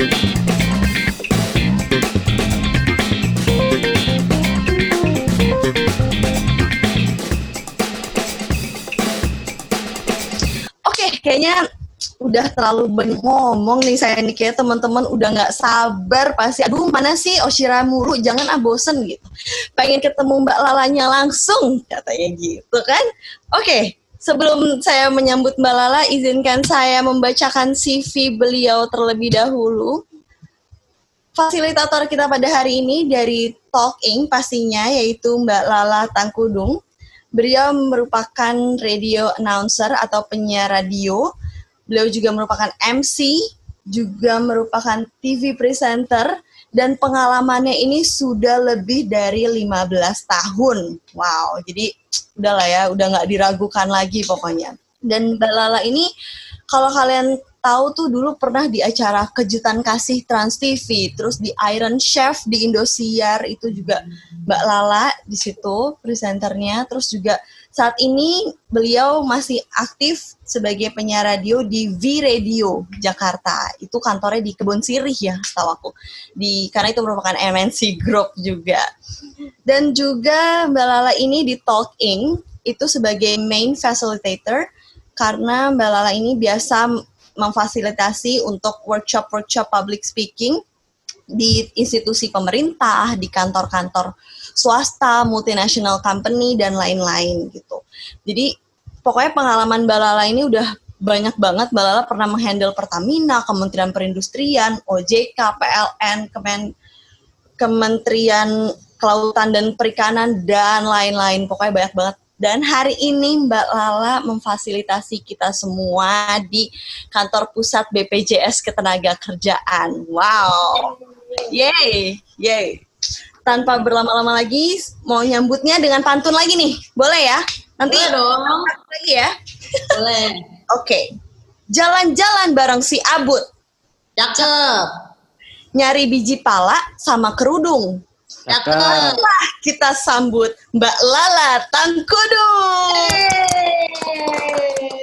Oke, kayaknya udah terlalu banyak ngomong nih saya nih. Kayak teman-teman udah nggak sabar pasti. Aduh mana sih Oshira Muru jangan ah bosen gitu. Pengen ketemu Mbak Lalanya langsung katanya gitu kan. Oke sebelum saya menyambut Mbak Lala izinkan saya membacakan CV beliau terlebih dahulu. Fasilitator kita pada hari ini dari Talking pastinya yaitu Mbak Lala Tangkudung. Beliau merupakan radio announcer atau penyiar radio. Beliau juga merupakan MC, juga merupakan TV presenter, dan pengalamannya ini sudah lebih dari 15 tahun. Wow, jadi udahlah ya, udah nggak diragukan lagi pokoknya. Dan Mbak Lala ini, kalau kalian tahu tuh dulu pernah di acara kejutan kasih Trans TV, terus di Iron Chef di Indosiar itu juga Mbak Lala di situ presenternya, terus juga saat ini beliau masih aktif sebagai penyiar radio di V Radio Jakarta. Itu kantornya di Kebun Sirih ya, setahu aku. Di karena itu merupakan MNC Group juga. Dan juga Mbak Lala ini di Talk In itu sebagai main facilitator karena Mbak Lala ini biasa memfasilitasi untuk workshop-workshop public speaking di institusi pemerintah, di kantor-kantor swasta, multinational company dan lain-lain gitu. Jadi pokoknya pengalaman Balala ini udah banyak banget. Balala pernah menghandle Pertamina, Kementerian Perindustrian, OJK, PLN, Kemen Kementerian Kelautan dan Perikanan dan lain-lain. Pokoknya banyak banget. Dan hari ini Mbak Lala memfasilitasi kita semua di kantor pusat BPJS Ketenaga Kerjaan. Wow. Yay, yay tanpa berlama-lama lagi mau nyambutnya dengan pantun lagi nih. Boleh ya? Nanti Boleh dong. Lagi ya? Boleh. Oke. Okay. Jalan-jalan bareng si Abut. Cakep. Nyari biji pala sama kerudung. Cakep. Wah, kita sambut Mbak Lala Tangkudung.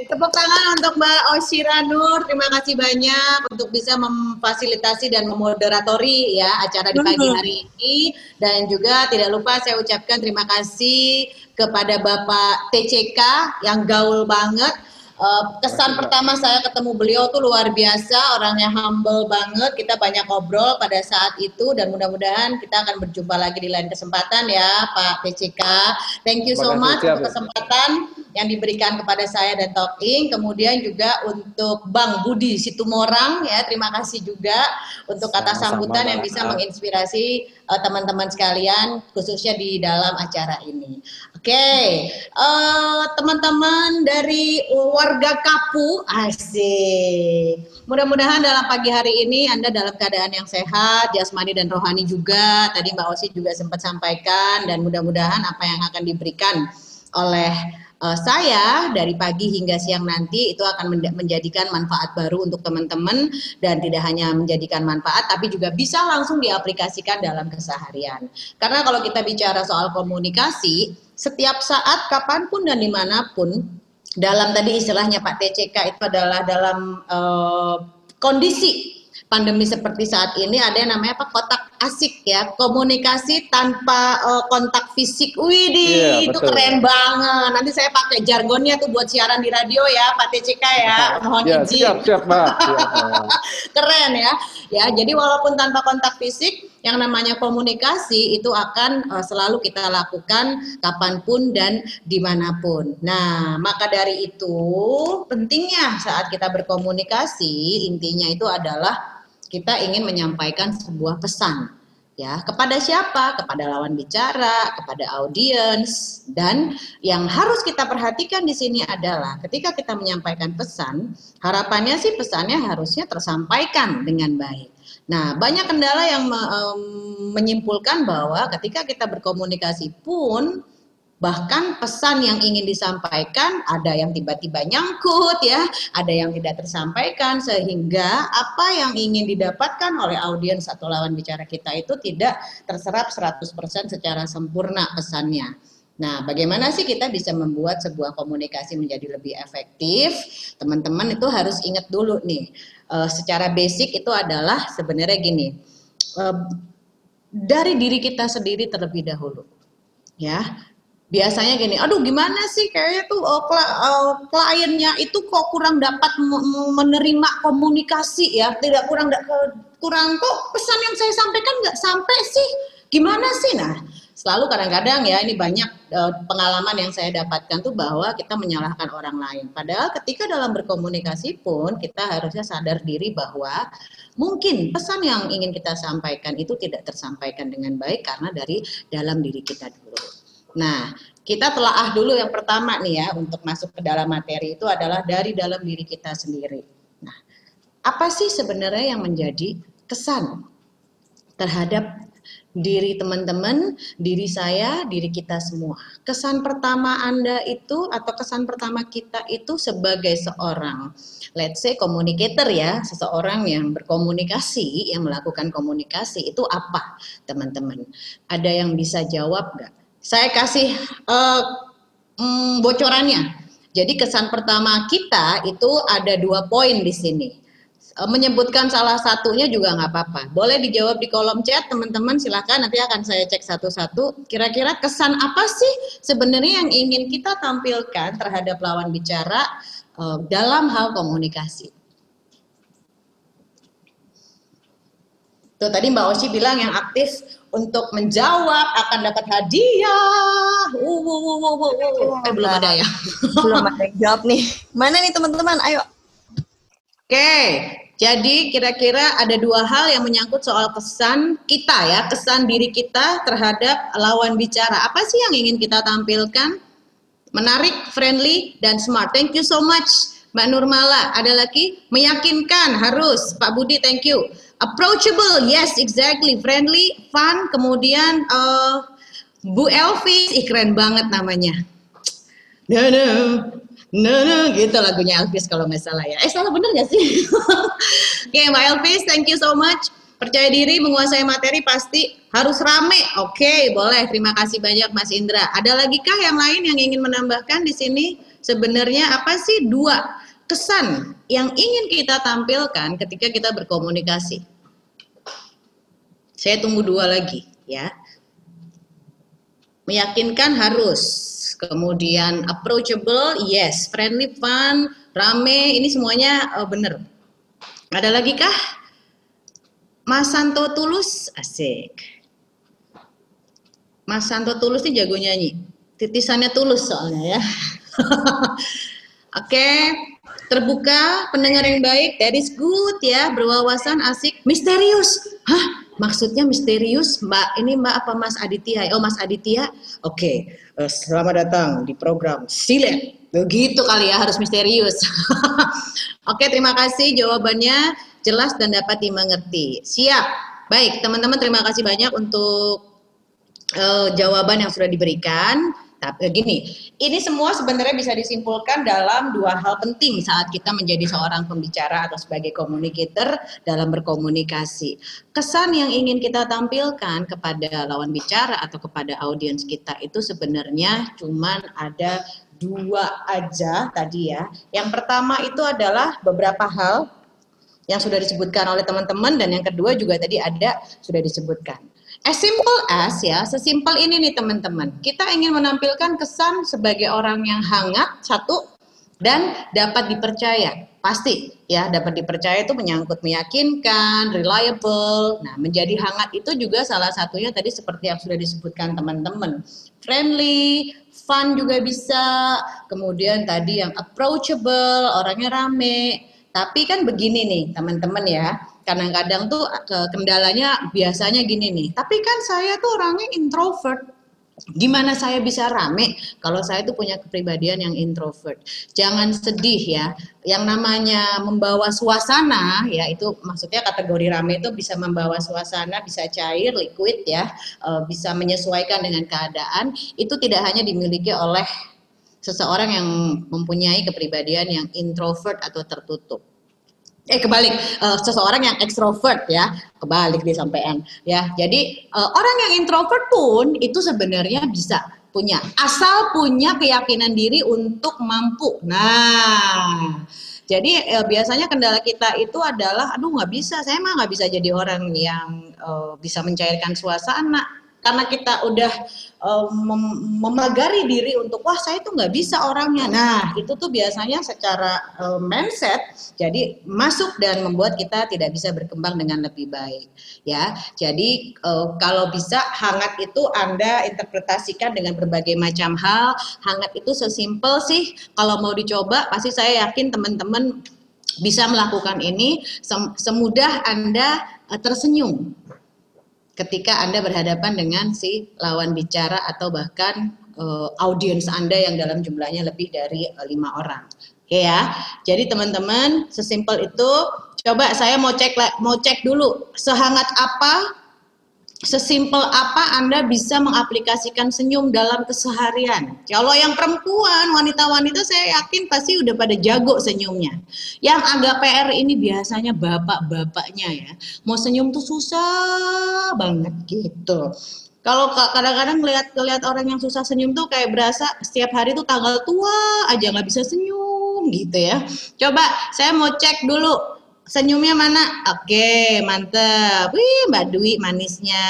Tepuk tangan untuk Mbak Oshira Nur. Terima kasih banyak untuk bisa memfasilitasi dan memoderatori ya acara di pagi hari ini. Dan juga tidak lupa saya ucapkan terima kasih kepada Bapak TCK yang gaul banget Uh, kesan pertama saya ketemu beliau tuh luar biasa, orangnya humble banget. Kita banyak ngobrol pada saat itu dan mudah-mudahan kita akan berjumpa lagi di lain kesempatan ya, Pak PCK. Thank you so much untuk kesempatan yang diberikan kepada saya dan Talking. Kemudian juga untuk Bang Budi Situmorang ya, terima kasih juga untuk kata sambutan yang bisa menginspirasi uh, teman-teman sekalian khususnya di dalam acara ini. Oke, okay. uh, teman-teman dari warga Kapu, asik. Mudah-mudahan dalam pagi hari ini Anda dalam keadaan yang sehat, jasmani dan rohani juga. Tadi Mbak Osi juga sempat sampaikan dan mudah-mudahan apa yang akan diberikan oleh uh, saya dari pagi hingga siang nanti itu akan menjadikan manfaat baru untuk teman-teman dan tidak hanya menjadikan manfaat tapi juga bisa langsung diaplikasikan dalam keseharian. Karena kalau kita bicara soal komunikasi, setiap saat kapan pun dan di mana pun dalam tadi istilahnya Pak TCK itu adalah dalam uh, kondisi pandemi seperti saat ini ada yang namanya apa kotak asik ya komunikasi tanpa uh, kontak fisik. Wih yeah, itu betul. keren banget. Nanti saya pakai jargonnya tuh buat siaran di radio ya Pak TCK ya. Mohon yeah, izin. Siap, siap, Mbak. keren ya. Ya, jadi walaupun tanpa kontak fisik yang namanya komunikasi itu akan uh, selalu kita lakukan kapan pun dan di mana pun. Nah, maka dari itu pentingnya saat kita berkomunikasi intinya itu adalah kita ingin menyampaikan sebuah pesan ya kepada siapa kepada lawan bicara kepada audiens dan yang harus kita perhatikan di sini adalah ketika kita menyampaikan pesan harapannya sih pesannya harusnya tersampaikan dengan baik nah banyak kendala yang menyimpulkan bahwa ketika kita berkomunikasi pun bahkan pesan yang ingin disampaikan ada yang tiba-tiba nyangkut ya, ada yang tidak tersampaikan sehingga apa yang ingin didapatkan oleh audiens atau lawan bicara kita itu tidak terserap 100% secara sempurna pesannya. Nah, bagaimana sih kita bisa membuat sebuah komunikasi menjadi lebih efektif? Teman-teman itu harus ingat dulu nih, uh, secara basic itu adalah sebenarnya gini, uh, dari diri kita sendiri terlebih dahulu, ya. Biasanya gini, aduh gimana sih kayaknya tuh uh, uh, kliennya itu kok kurang dapat menerima komunikasi ya, tidak kurang kurang kok pesan yang saya sampaikan nggak sampai sih, gimana sih? Nah, selalu kadang-kadang ya ini banyak uh, pengalaman yang saya dapatkan tuh bahwa kita menyalahkan orang lain. Padahal ketika dalam berkomunikasi pun kita harusnya sadar diri bahwa mungkin pesan yang ingin kita sampaikan itu tidak tersampaikan dengan baik karena dari dalam diri kita dulu. Nah, kita telah ah dulu yang pertama nih ya untuk masuk ke dalam materi itu adalah dari dalam diri kita sendiri. Nah, apa sih sebenarnya yang menjadi kesan terhadap diri teman-teman, diri saya, diri kita semua. Kesan pertama Anda itu atau kesan pertama kita itu sebagai seorang let's say communicator ya, seseorang yang berkomunikasi, yang melakukan komunikasi itu apa, teman-teman? Ada yang bisa jawab nggak? Saya kasih uh, mm, bocorannya. Jadi kesan pertama kita itu ada dua poin di sini menyebutkan salah satunya juga nggak apa-apa. Boleh dijawab di kolom chat teman-teman silahkan nanti akan saya cek satu-satu. Kira-kira kesan apa sih sebenarnya yang ingin kita tampilkan terhadap lawan bicara uh, dalam hal komunikasi? Tuh tadi Mbak Oshi bilang yang aktif untuk menjawab akan dapat hadiah. Uh, uh, uh, uh, uh, uh. Eh, belum ada ya? belum ada yang jawab nih. Mana nih teman-teman? Ayo. Oke, jadi kira-kira ada dua hal yang menyangkut soal kesan kita ya, kesan diri kita terhadap lawan bicara. Apa sih yang ingin kita tampilkan? Menarik, friendly, dan smart. Thank you so much, Mbak Nurmala. Ada lagi? Meyakinkan, harus. Pak Budi, thank you. Approachable, yes, exactly. Friendly, fun, kemudian uh, Bu Elvis, ih keren banget namanya. No, no, no gitu lagunya Elvis kalau nggak salah ya. Eh salah bener nggak sih? Oke okay, Mbak Elvis, thank you so much. Percaya diri menguasai materi pasti harus rame. Oke, okay, boleh. Terima kasih banyak Mas Indra. Ada lagi kah yang lain yang ingin menambahkan di sini? Sebenarnya apa sih dua kesan yang ingin kita tampilkan ketika kita berkomunikasi? Saya tunggu dua lagi ya. Meyakinkan harus kemudian approachable, yes, friendly, fun, rame, ini semuanya uh, bener. Ada lagi kah? Mas Santo Tulus, asik. Mas Santo Tulus ini jago nyanyi. Titisannya tulus soalnya ya. Oke, okay. terbuka, pendengar yang baik, that is good ya, berwawasan, asik, misterius. Hah? Maksudnya misterius, Mbak. Ini Mbak apa Mas Aditya? Oh, Mas Aditya. Oke, okay. Eh, selamat datang di program Silet. Begitu kali ya, harus misterius. Oke, terima kasih jawabannya jelas dan dapat dimengerti. Siap. Baik, teman-teman terima kasih banyak untuk uh, jawaban yang sudah diberikan. Tapi gini, ini semua sebenarnya bisa disimpulkan dalam dua hal penting saat kita menjadi seorang pembicara atau sebagai communicator dalam berkomunikasi. Kesan yang ingin kita tampilkan kepada lawan bicara atau kepada audiens kita itu sebenarnya cuman ada dua aja tadi ya. Yang pertama itu adalah beberapa hal yang sudah disebutkan oleh teman-teman dan yang kedua juga tadi ada sudah disebutkan. As simple as ya, sesimpel ini nih teman-teman. Kita ingin menampilkan kesan sebagai orang yang hangat satu dan dapat dipercaya. Pasti ya, dapat dipercaya itu menyangkut meyakinkan, reliable. Nah, menjadi hangat itu juga salah satunya tadi seperti yang sudah disebutkan teman-teman. Friendly, fun juga bisa. Kemudian tadi yang approachable, orangnya rame. Tapi kan begini nih, teman-teman ya kadang-kadang tuh kendalanya biasanya gini nih. Tapi kan saya tuh orangnya introvert. Gimana saya bisa rame kalau saya tuh punya kepribadian yang introvert? Jangan sedih ya. Yang namanya membawa suasana ya itu maksudnya kategori rame itu bisa membawa suasana, bisa cair, liquid ya, e, bisa menyesuaikan dengan keadaan. Itu tidak hanya dimiliki oleh seseorang yang mempunyai kepribadian yang introvert atau tertutup. Eh kebalik. Uh, seseorang yang ekstrovert ya. Kebalik disampaikan ya. Jadi uh, orang yang introvert pun itu sebenarnya bisa punya. Asal punya keyakinan diri untuk mampu. Nah, jadi eh, biasanya kendala kita itu adalah, aduh nggak bisa, saya mah nggak bisa jadi orang yang eh, bisa mencairkan suasana karena kita udah um, mem memagari diri untuk wah saya itu nggak bisa orangnya. Nah itu tuh biasanya secara um, mindset jadi masuk dan membuat kita tidak bisa berkembang dengan lebih baik. Ya jadi uh, kalau bisa hangat itu anda interpretasikan dengan berbagai macam hal. Hangat itu sesimpel sih kalau mau dicoba pasti saya yakin teman-teman bisa melakukan ini semudah anda tersenyum ketika Anda berhadapan dengan si lawan bicara atau bahkan uh, audiens Anda yang dalam jumlahnya lebih dari uh, lima orang. Oke ya. Jadi teman-teman, sesimpel itu coba saya mau cek mau cek dulu sehangat apa sesimpel apa Anda bisa mengaplikasikan senyum dalam keseharian. Kalau yang perempuan, wanita-wanita saya yakin pasti udah pada jago senyumnya. Yang agak PR ini biasanya bapak-bapaknya ya. Mau senyum tuh susah banget gitu. Kalau kadang-kadang lihat lihat orang yang susah senyum tuh kayak berasa setiap hari tuh tanggal tua aja nggak bisa senyum gitu ya. Coba saya mau cek dulu Senyumnya mana? Oke, mantep. Wih, Mbak Dwi manisnya.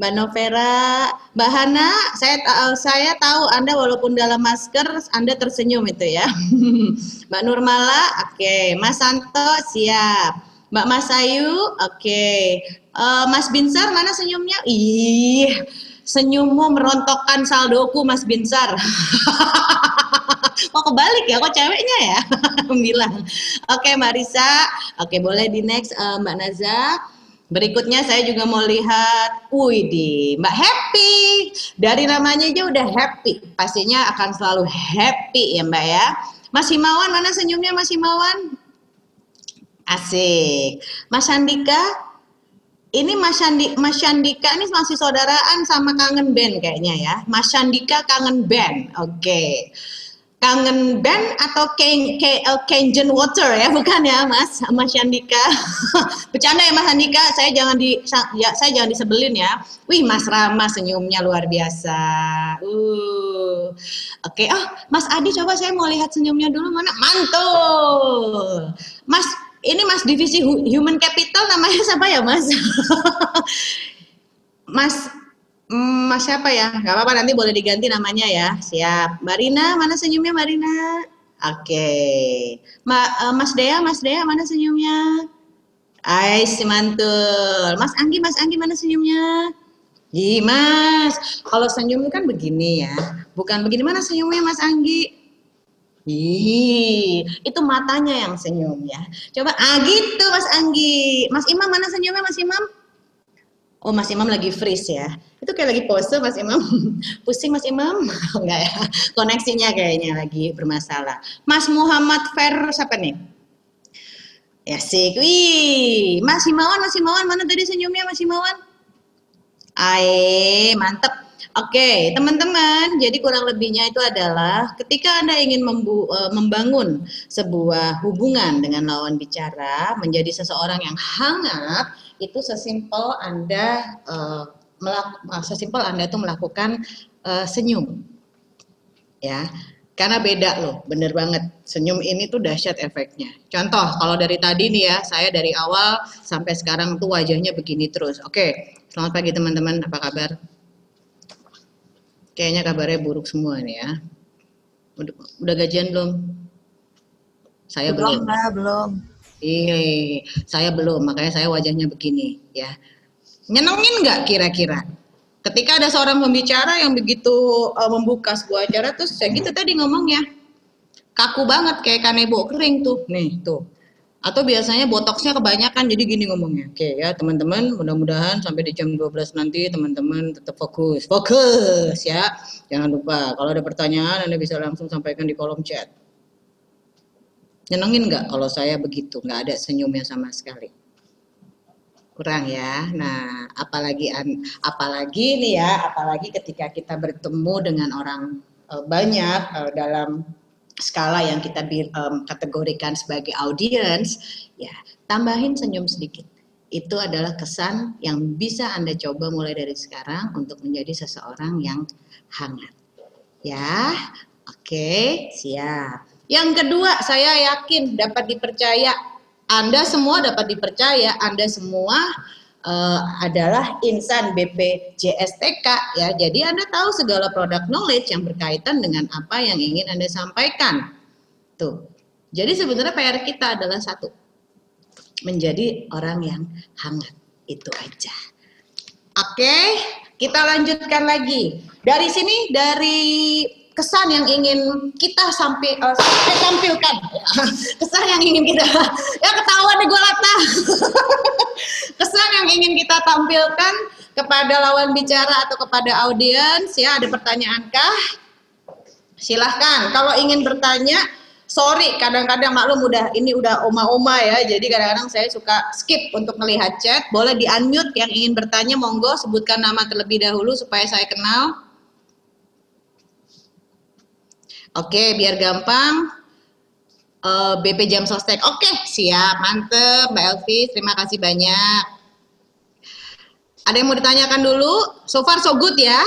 Mbak Novera, Mbak Hana, saya uh, saya tahu Anda walaupun dalam masker Anda tersenyum itu ya. Mbak Nurmala, oke. Mas Santo, siap. Mbak Masayu, oke. Uh, Mas Binsar, mana senyumnya? Ih, senyummu merontokkan saldoku Mas Binsar. oh kebalik ya, kok ceweknya ya bilang. Oke okay, Mbak Risa, oke okay, boleh di next uh, Mbak Naza. Berikutnya saya juga mau lihat, di Mbak Happy. Dari namanya aja udah happy, pastinya akan selalu happy ya Mbak ya. Mas Himawan, mana senyumnya Mas Himawan? Asik. Mas Andika, ini Mas, Shandi, Mas Shandika ini masih saudaraan sama kangen band kayaknya ya. Mas Shandika kangen band. Oke. Okay. Kangen band atau Kenjen Water ya, bukan ya Mas Mas Shandika. Bercanda ya Mas Shandika, saya jangan di ya saya jangan disebelin ya. Wih, Mas Rama senyumnya luar biasa. Uh. Oke, okay. oh Mas Adi coba saya mau lihat senyumnya dulu mana. Mantul. Mas ini Mas divisi Human Capital namanya siapa ya Mas? mas mm, Mas siapa ya? Gak apa-apa nanti boleh diganti namanya ya. Siap. Mbak Rina, mana senyumnya Mbak Rina? Oke. Okay. Ma, uh, Mas Dea, Mas Dea mana senyumnya? Ais, mantul. Mas Anggi, Mas Anggi mana senyumnya? Ih, Mas. Kalau senyum kan begini ya. Bukan begini mana senyumnya Mas Anggi? Ih, itu matanya yang senyum ya. Coba, ah gitu Mas Anggi. Mas Imam mana senyumnya Mas Imam? Oh Mas Imam lagi freeze ya. Itu kayak lagi pose Mas Imam. Pusing Mas Imam? Enggak ya. Koneksinya kayaknya lagi bermasalah. Mas Muhammad Fer siapa nih? Ya sih, wih, Mas Himawan, Mas Himawan, mana tadi senyumnya Mas Himawan? Ae, mantep. Oke, teman-teman, jadi kurang lebihnya itu adalah ketika Anda ingin membu, uh, membangun sebuah hubungan dengan lawan bicara, menjadi seseorang yang hangat, itu sesimpel Anda uh, melak, uh, sesimpel Anda itu melakukan uh, senyum. Ya. Karena beda loh, bener banget. Senyum ini tuh dahsyat efeknya. Contoh, kalau dari tadi nih ya, saya dari awal sampai sekarang tuh wajahnya begini terus. Oke, selamat pagi teman-teman, apa kabar? Kayaknya kabarnya buruk semua nih ya. Udah, udah gajian belum? Saya belum. Belum, belum. Iya, saya belum. Makanya saya wajahnya begini ya. Nyenengin nggak kira-kira? Ketika ada seorang pembicara yang begitu uh, membuka sebuah acara, terus saya gitu tadi ngomongnya kaku banget kayak kanebo kering tuh, nih tuh atau biasanya botoksnya kebanyakan jadi gini ngomongnya. Oke ya teman-teman mudah-mudahan sampai di jam 12 nanti teman-teman tetap fokus. Fokus ya. Jangan lupa kalau ada pertanyaan anda bisa langsung sampaikan di kolom chat. Nyenengin nggak kalau saya begitu? Nggak ada senyumnya sama sekali. Kurang ya. Nah apalagi apalagi nih ya apalagi ketika kita bertemu dengan orang uh, banyak uh, dalam skala yang kita um, kategorikan sebagai audience, ya tambahin senyum sedikit. itu adalah kesan yang bisa Anda coba mulai dari sekarang untuk menjadi seseorang yang hangat. Ya, oke, siap. Yang kedua, saya yakin dapat dipercaya. Anda semua dapat dipercaya, Anda semua uh, adalah insan BPJSTK ya. Jadi Anda tahu segala produk knowledge yang berkaitan dengan apa yang ingin Anda sampaikan. Tuh. Jadi sebenarnya PR kita adalah satu menjadi orang yang hangat. Itu aja. Oke, kita lanjutkan lagi. Dari sini dari kesan yang ingin kita sampai uh, tampilkan. Kesan yang ingin kita ya ketahuan nih gue lata kesan yang ingin kita tampilkan kepada lawan bicara atau kepada audiens ya ada pertanyaan kah? Silahkan. Kalau ingin bertanya sorry kadang-kadang maklum udah ini udah oma-oma ya. Jadi kadang-kadang saya suka skip untuk melihat chat. Boleh di unmute yang ingin bertanya monggo sebutkan nama terlebih dahulu supaya saya kenal oke biar gampang uh, eh, BP Jam Sostek oke siap mantep Mbak Elvi terima kasih banyak ada yang mau ditanyakan dulu so far so good ya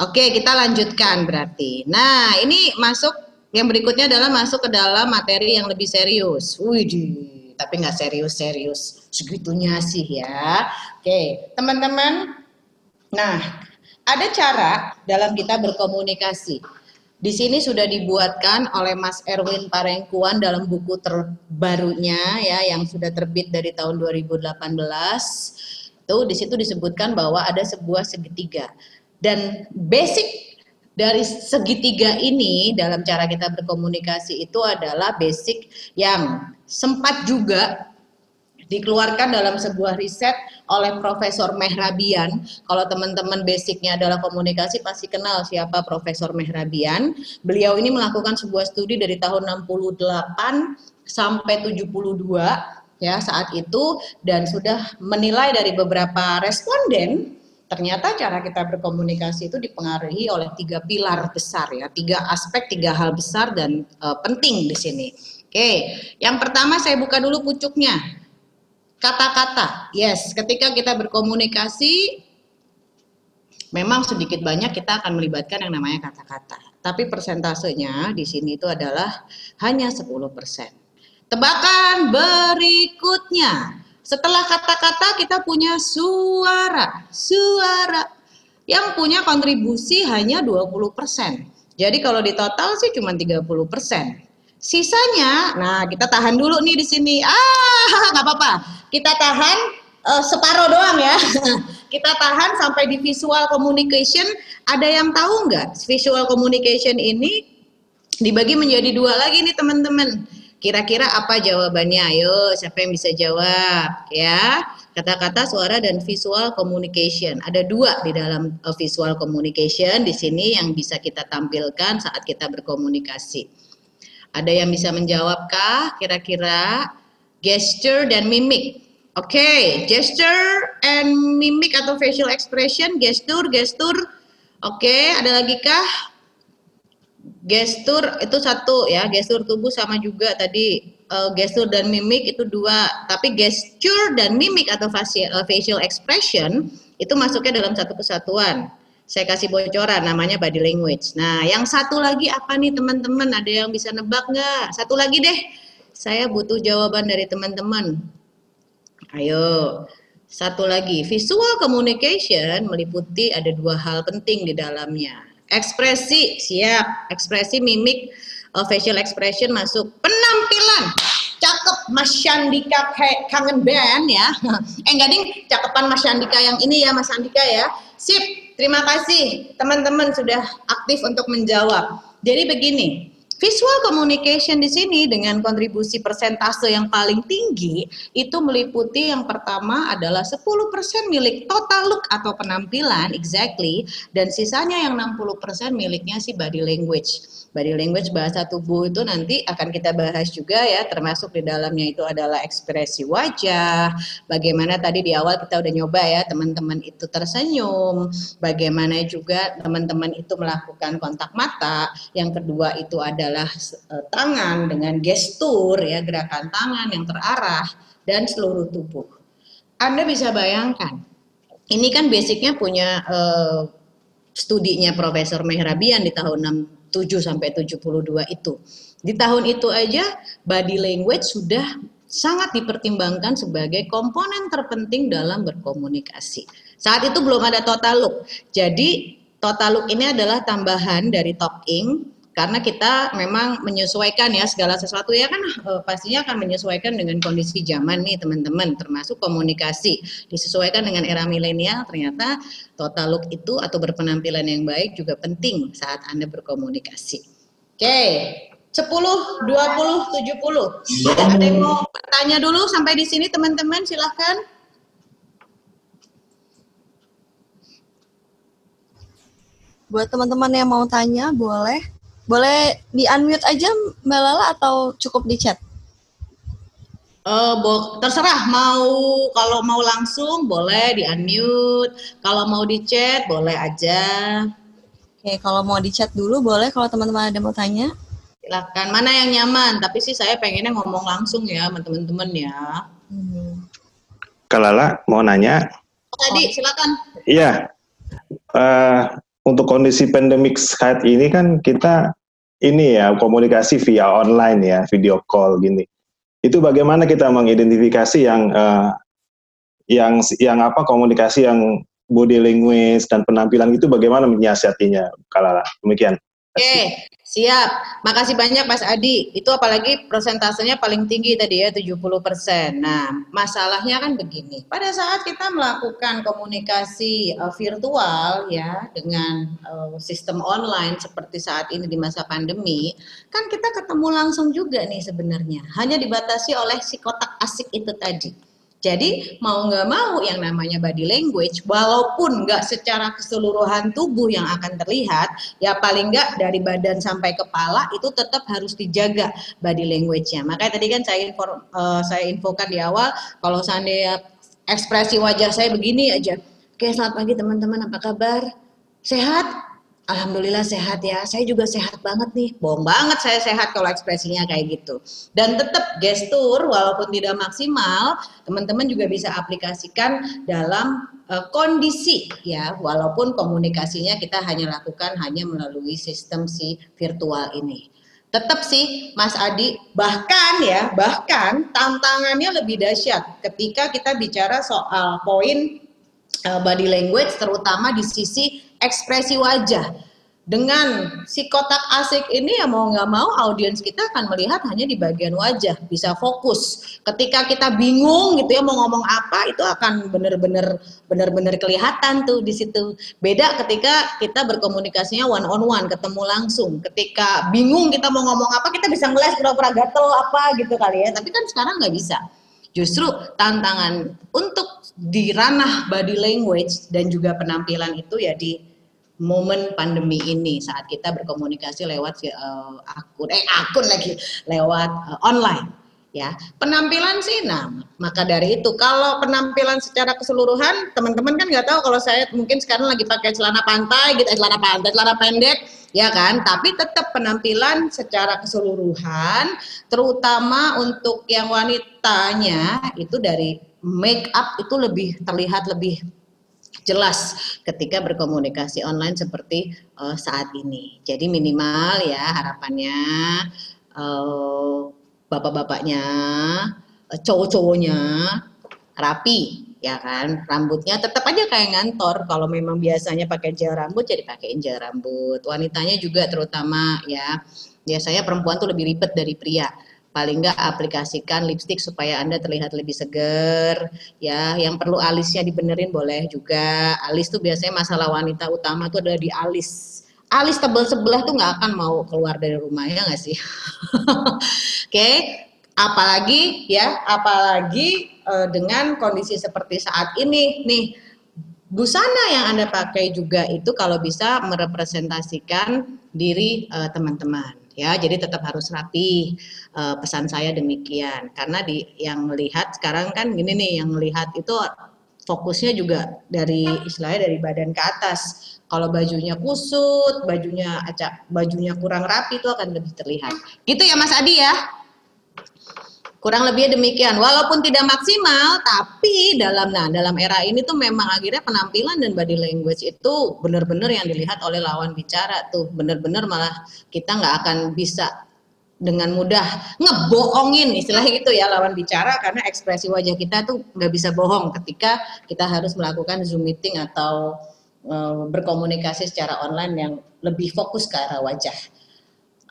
Oke, kita lanjutkan berarti. Nah, ini masuk yang berikutnya adalah masuk ke dalam materi yang lebih serius. Wih, tapi nggak serius-serius segitunya sih ya. Oke, teman-teman. Nah, ada cara dalam kita berkomunikasi. Di sini sudah dibuatkan oleh Mas Erwin Parengkuan dalam buku terbarunya ya yang sudah terbit dari tahun 2018. Tuh di situ disebutkan bahwa ada sebuah segitiga. Dan basic dari segitiga ini dalam cara kita berkomunikasi itu adalah basic yang sempat juga dikeluarkan dalam sebuah riset oleh Profesor Mehrabian. Kalau teman-teman basicnya adalah komunikasi pasti kenal siapa Profesor Mehrabian. Beliau ini melakukan sebuah studi dari tahun 68 sampai 72 ya saat itu dan sudah menilai dari beberapa responden ternyata cara kita berkomunikasi itu dipengaruhi oleh tiga pilar besar ya, tiga aspek, tiga hal besar dan uh, penting di sini. Oke, yang pertama saya buka dulu pucuknya. Kata-kata, yes, ketika kita berkomunikasi, memang sedikit banyak kita akan melibatkan yang namanya kata-kata. Tapi persentasenya di sini itu adalah hanya 10%. Tebakan berikutnya. Setelah kata-kata kita punya suara. Suara yang punya kontribusi hanya 20%. Jadi kalau di total sih cuma 30%. Sisanya, nah kita tahan dulu nih di sini. Ah, nggak apa-apa. Kita tahan uh, separuh doang ya. kita tahan sampai di visual communication. Ada yang tahu nggak visual communication ini dibagi menjadi dua lagi nih teman-teman Kira-kira apa jawabannya? Ayo, siapa yang bisa jawab? Ya, kata-kata, suara, dan visual communication. Ada dua di dalam uh, visual communication di sini yang bisa kita tampilkan saat kita berkomunikasi. Ada yang bisa menjawabkah? Kira-kira gesture dan mimik. Oke, okay, gesture and mimik atau facial expression, gestur, gestur. Oke, okay, ada lagi kah? gestur itu satu ya gestur tubuh sama juga tadi uh, gestur dan mimik itu dua tapi gesture dan mimik atau facial, uh, facial expression itu masuknya dalam satu kesatuan saya kasih bocoran namanya body language. Nah yang satu lagi apa nih teman-teman? Ada yang bisa nebak nggak? Satu lagi deh. Saya butuh jawaban dari teman-teman. Ayo. Satu lagi. Visual communication meliputi ada dua hal penting di dalamnya. Ekspresi, siap. Ekspresi, mimik, uh, facial expression masuk. Penampilan, cakep. Mas Shandika kayak kangen band ya. eh enggak ding, cakepan Mas Shandika yang ini ya Mas Shandika ya. Sip, terima kasih teman-teman sudah aktif untuk menjawab. Jadi begini, Visual communication di sini dengan kontribusi persentase yang paling tinggi itu meliputi yang pertama adalah 10% milik total look atau penampilan exactly dan sisanya yang 60% miliknya si body language. Body language bahasa tubuh itu nanti akan kita bahas juga ya, termasuk di dalamnya itu adalah ekspresi wajah, bagaimana tadi di awal kita udah nyoba ya teman-teman itu tersenyum, bagaimana juga teman-teman itu melakukan kontak mata, yang kedua itu adalah uh, tangan dengan gestur ya, gerakan tangan yang terarah dan seluruh tubuh. Anda bisa bayangkan, ini kan basicnya punya uh, studinya Profesor Mehrabian di tahun 67 sampai 72 itu. Di tahun itu aja body language sudah sangat dipertimbangkan sebagai komponen terpenting dalam berkomunikasi. Saat itu belum ada total look. Jadi total look ini adalah tambahan dari talking karena kita memang menyesuaikan ya segala sesuatu ya kan e, pastinya akan menyesuaikan dengan kondisi zaman nih teman-teman termasuk komunikasi disesuaikan dengan era milenial ternyata total look itu atau berpenampilan yang baik juga penting saat Anda berkomunikasi. Oke, okay. 10, 20, 70. Ada yang mau tanya dulu sampai di sini teman-teman silahkan. Buat teman-teman yang mau tanya boleh. Boleh di unmute aja Mbak Lala atau cukup di chat? Uh, terserah mau kalau mau langsung boleh di unmute, kalau mau di chat boleh aja. Oke, kalau mau di chat dulu boleh kalau teman-teman ada mau tanya. Silakan. Mana yang nyaman? Tapi sih saya pengennya ngomong langsung ya teman-teman ya. Hmm. Kalala mau nanya? Oh, tadi silakan. Iya. Uh, untuk kondisi pandemik saat ini kan kita ini ya komunikasi via online ya video call gini. Itu bagaimana kita mengidentifikasi yang uh, yang yang apa komunikasi yang body language dan penampilan itu bagaimana menyiasatinya Kalala? Demikian. Oke, siap. Makasih banyak Mas Adi. Itu apalagi persentasenya paling tinggi tadi ya 70%. Nah, masalahnya kan begini. Pada saat kita melakukan komunikasi uh, virtual ya dengan uh, sistem online seperti saat ini di masa pandemi, kan kita ketemu langsung juga nih sebenarnya. Hanya dibatasi oleh si kotak asik itu tadi. Jadi mau nggak mau yang namanya body language, walaupun nggak secara keseluruhan tubuh yang akan terlihat, ya paling nggak dari badan sampai kepala itu tetap harus dijaga body language-nya. Makanya tadi kan saya info, uh, saya infokan di awal, kalau seandainya ekspresi wajah saya begini aja, oke selamat pagi teman-teman, apa kabar? Sehat? Alhamdulillah sehat ya. Saya juga sehat banget nih. Bohong banget saya sehat kalau ekspresinya kayak gitu. Dan tetap gestur walaupun tidak maksimal, teman-teman juga bisa aplikasikan dalam uh, kondisi ya, walaupun komunikasinya kita hanya lakukan hanya melalui sistem si virtual ini. Tetap sih Mas Adi, bahkan ya, bahkan tantangannya lebih dahsyat ketika kita bicara soal poin uh, body language terutama di sisi ekspresi wajah. Dengan si kotak asik ini ya mau nggak mau audiens kita akan melihat hanya di bagian wajah, bisa fokus. Ketika kita bingung gitu ya mau ngomong apa, itu akan benar-benar benar-benar kelihatan tuh di situ. Beda ketika kita berkomunikasinya one on one, ketemu langsung. Ketika bingung kita mau ngomong apa, kita bisa ngeles pura-pura gatel apa gitu kali ya. Tapi kan sekarang nggak bisa. Justru tantangan untuk di ranah body language dan juga penampilan itu ya di momen pandemi ini saat kita berkomunikasi lewat uh, akun eh akun lagi lewat uh, online ya. Penampilan sih nah maka dari itu. Kalau penampilan secara keseluruhan teman-teman kan nggak tahu kalau saya mungkin sekarang lagi pakai celana pantai gitu eh, celana pantai celana pendek ya kan? Tapi tetap penampilan secara keseluruhan terutama untuk yang wanitanya itu dari make up itu lebih terlihat lebih jelas ketika berkomunikasi online seperti uh, saat ini. Jadi minimal ya harapannya uh, bapak-bapaknya, uh, cowok-cowoknya rapi ya kan? Rambutnya tetap aja kayak ngantor. Kalau memang biasanya pakai gel rambut jadi pakai gel rambut. Wanitanya juga terutama ya biasanya perempuan tuh lebih ribet dari pria paling nggak aplikasikan lipstick supaya anda terlihat lebih seger ya. Yang perlu alisnya dibenerin boleh juga. Alis tuh biasanya masalah wanita utama tuh adalah di alis. Alis tebal sebelah tuh nggak akan mau keluar dari rumah ya nggak sih? Oke. Okay. apalagi ya apalagi uh, dengan kondisi seperti saat ini. Nih busana yang anda pakai juga itu kalau bisa merepresentasikan diri uh, teman-teman ya jadi tetap harus rapi uh, pesan saya demikian. Karena di yang melihat sekarang kan gini nih yang melihat itu fokusnya juga dari istilahnya dari badan ke atas. Kalau bajunya kusut bajunya acak bajunya kurang rapi itu akan lebih terlihat. Gitu ya Mas Adi ya Kurang lebih demikian. Walaupun tidak maksimal, tapi dalam nah dalam era ini tuh memang akhirnya penampilan dan body language itu benar-benar yang dilihat oleh lawan bicara tuh. Benar-benar malah kita nggak akan bisa dengan mudah ngebohongin istilah gitu ya lawan bicara karena ekspresi wajah kita tuh nggak bisa bohong ketika kita harus melakukan zoom meeting atau e, berkomunikasi secara online yang lebih fokus ke arah wajah.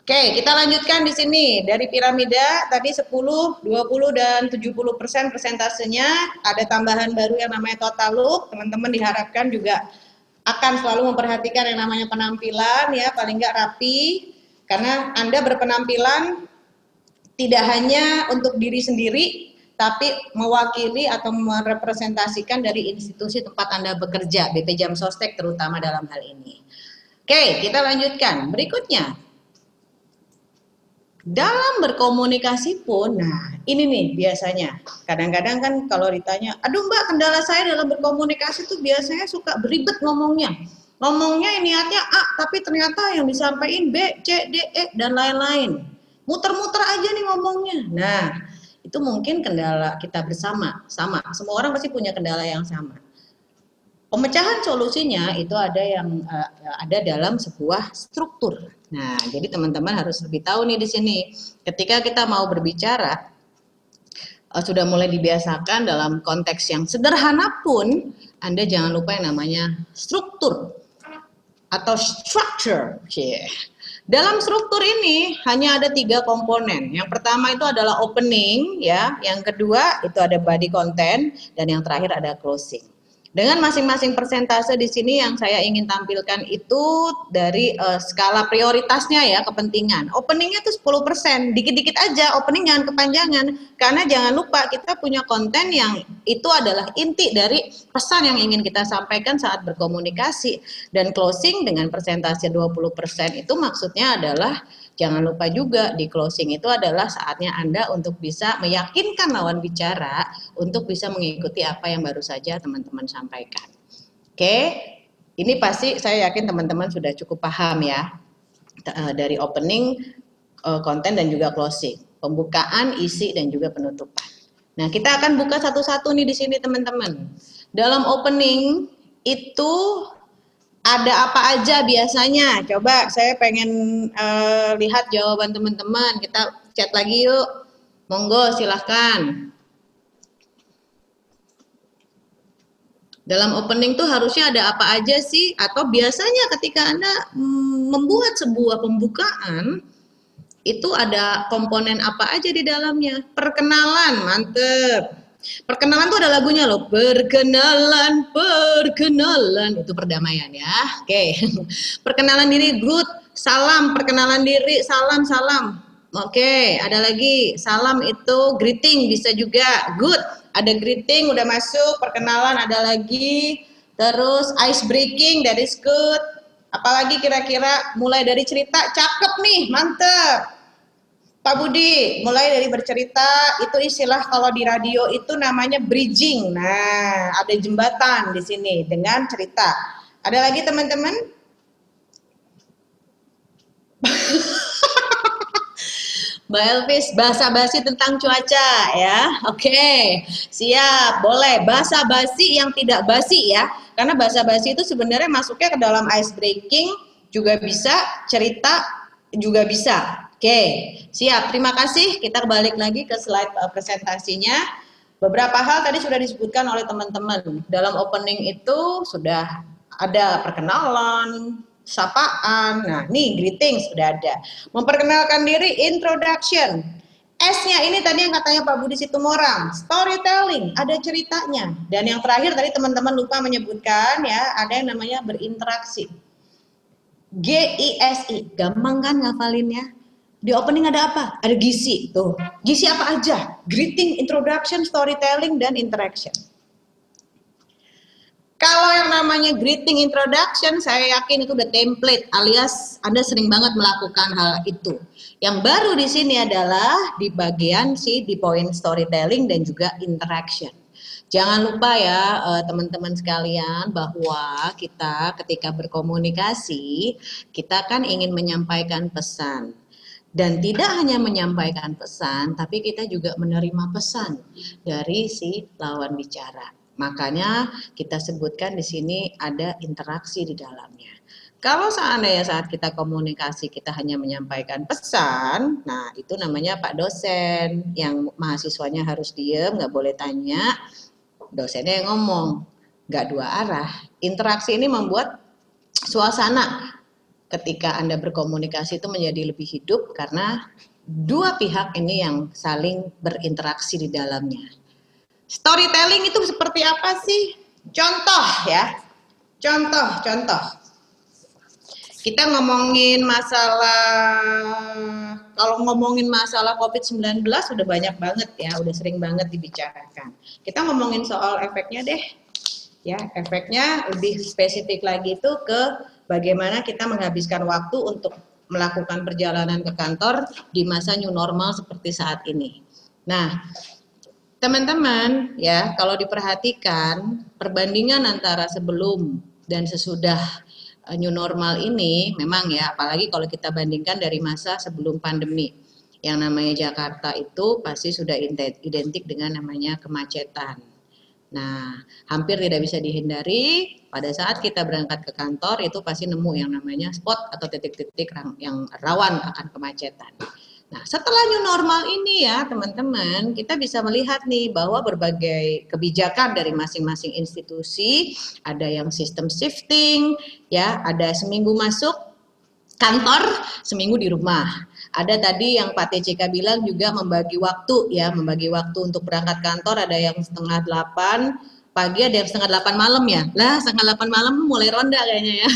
Oke, kita lanjutkan di sini. Dari piramida tadi 10, 20 dan 70% persen persentasenya ada tambahan baru yang namanya total look. Teman-teman diharapkan juga akan selalu memperhatikan yang namanya penampilan ya, paling nggak rapi karena Anda berpenampilan tidak hanya untuk diri sendiri tapi mewakili atau merepresentasikan dari institusi tempat Anda bekerja, BP Jam Sostek terutama dalam hal ini. Oke, kita lanjutkan. Berikutnya, dalam berkomunikasi pun, nah ini nih biasanya, kadang-kadang kan kalau ditanya, aduh mbak kendala saya dalam berkomunikasi tuh biasanya suka beribet ngomongnya. Ngomongnya niatnya A, tapi ternyata yang disampaikan B, C, D, E, dan lain-lain. Muter-muter aja nih ngomongnya. Nah, itu mungkin kendala kita bersama, sama. Semua orang pasti punya kendala yang sama. Pemecahan solusinya itu ada yang uh, ada dalam sebuah struktur. Nah, jadi teman-teman harus lebih tahu nih di sini. Ketika kita mau berbicara, uh, sudah mulai dibiasakan dalam konteks yang sederhana pun, Anda jangan lupa yang namanya struktur atau structure. Yeah. Dalam struktur ini hanya ada tiga komponen. Yang pertama itu adalah opening, ya. Yang kedua itu ada body content, dan yang terakhir ada closing. Dengan masing-masing persentase di sini yang saya ingin tampilkan itu dari uh, skala prioritasnya ya kepentingan. Openingnya itu 10%, dikit-dikit aja opening jangan kepanjangan. Karena jangan lupa kita punya konten yang itu adalah inti dari pesan yang ingin kita sampaikan saat berkomunikasi. Dan closing dengan persentase 20% itu maksudnya adalah Jangan lupa juga di closing itu adalah saatnya Anda untuk bisa meyakinkan lawan bicara untuk bisa mengikuti apa yang baru saja teman-teman sampaikan. Oke, ini pasti saya yakin teman-teman sudah cukup paham ya eh, dari opening, eh, konten dan juga closing, pembukaan, isi dan juga penutupan. Nah, kita akan buka satu-satu nih di sini teman-teman. Dalam opening itu ada apa aja biasanya? Coba saya pengen uh, lihat jawaban teman-teman. Kita chat lagi yuk. Monggo silahkan. Dalam opening tuh harusnya ada apa aja sih? Atau biasanya ketika Anda mm, membuat sebuah pembukaan, itu ada komponen apa aja di dalamnya? Perkenalan, mantep. Perkenalan tuh ada lagunya loh. Perkenalan, perkenalan. Itu perdamaian ya. Oke. Okay. Perkenalan diri good. Salam, perkenalan diri, salam, salam. Oke, okay. ada lagi. Salam itu greeting bisa juga. Good. Ada greeting udah masuk, perkenalan ada lagi. Terus ice breaking that is good. Apalagi kira-kira mulai dari cerita cakep nih, mantep Pak Budi, mulai dari bercerita itu istilah kalau di radio itu namanya bridging. Nah, ada jembatan di sini dengan cerita. Ada lagi teman-teman? Mbak Elvis, bahasa basi tentang cuaca ya. Oke, siap, boleh. Bahasa basi yang tidak basi ya. Karena bahasa basi itu sebenarnya masuknya ke dalam ice breaking juga bisa, cerita juga bisa. Oke, siap. Terima kasih. Kita balik lagi ke slide uh, presentasinya. Beberapa hal tadi sudah disebutkan oleh teman-teman. Dalam opening itu sudah ada perkenalan, sapaan. Nah, nih greeting sudah ada. Memperkenalkan diri, introduction. S-nya ini tadi yang katanya Pak Budi Situmorang, storytelling, ada ceritanya. Dan yang terakhir tadi teman-teman lupa menyebutkan ya, ada yang namanya berinteraksi. G I S I, gampang kan ngafalinnya? Di opening ada apa? Ada gizi tuh. Gizi apa aja? Greeting, introduction, storytelling, dan interaction. Kalau yang namanya greeting introduction, saya yakin itu udah template alias Anda sering banget melakukan hal itu. Yang baru di sini adalah di bagian si di poin storytelling dan juga interaction. Jangan lupa ya eh, teman-teman sekalian bahwa kita ketika berkomunikasi, kita kan ingin menyampaikan pesan dan tidak hanya menyampaikan pesan, tapi kita juga menerima pesan dari si lawan bicara. Makanya kita sebutkan di sini ada interaksi di dalamnya. Kalau seandainya saat kita komunikasi kita hanya menyampaikan pesan, nah itu namanya Pak dosen yang mahasiswanya harus diem, nggak boleh tanya, dosennya yang ngomong, nggak dua arah. Interaksi ini membuat suasana ketika Anda berkomunikasi itu menjadi lebih hidup karena dua pihak ini yang saling berinteraksi di dalamnya. Storytelling itu seperti apa sih? Contoh ya. Contoh, contoh kita ngomongin masalah kalau ngomongin masalah COVID-19 sudah banyak banget ya, udah sering banget dibicarakan. Kita ngomongin soal efeknya deh. Ya, efeknya lebih spesifik lagi itu ke bagaimana kita menghabiskan waktu untuk melakukan perjalanan ke kantor di masa new normal seperti saat ini. Nah, teman-teman ya, kalau diperhatikan perbandingan antara sebelum dan sesudah Eh, new normal ini memang ya apalagi kalau kita bandingkan dari masa sebelum pandemi yang namanya Jakarta itu pasti sudah identik dengan namanya kemacetan. Nah, hampir tidak bisa dihindari pada saat kita berangkat ke kantor itu pasti nemu yang namanya spot atau titik-titik yang rawan akan kemacetan. Nah, setelah new normal ini ya, teman-teman, kita bisa melihat nih bahwa berbagai kebijakan dari masing-masing institusi, ada yang sistem shifting, ya, ada seminggu masuk kantor, seminggu di rumah. Ada tadi yang Pak TCK bilang juga membagi waktu ya, membagi waktu untuk berangkat kantor ada yang setengah delapan, pagi ada yang setengah delapan malam ya. Lah setengah delapan malam mulai ronda kayaknya ya.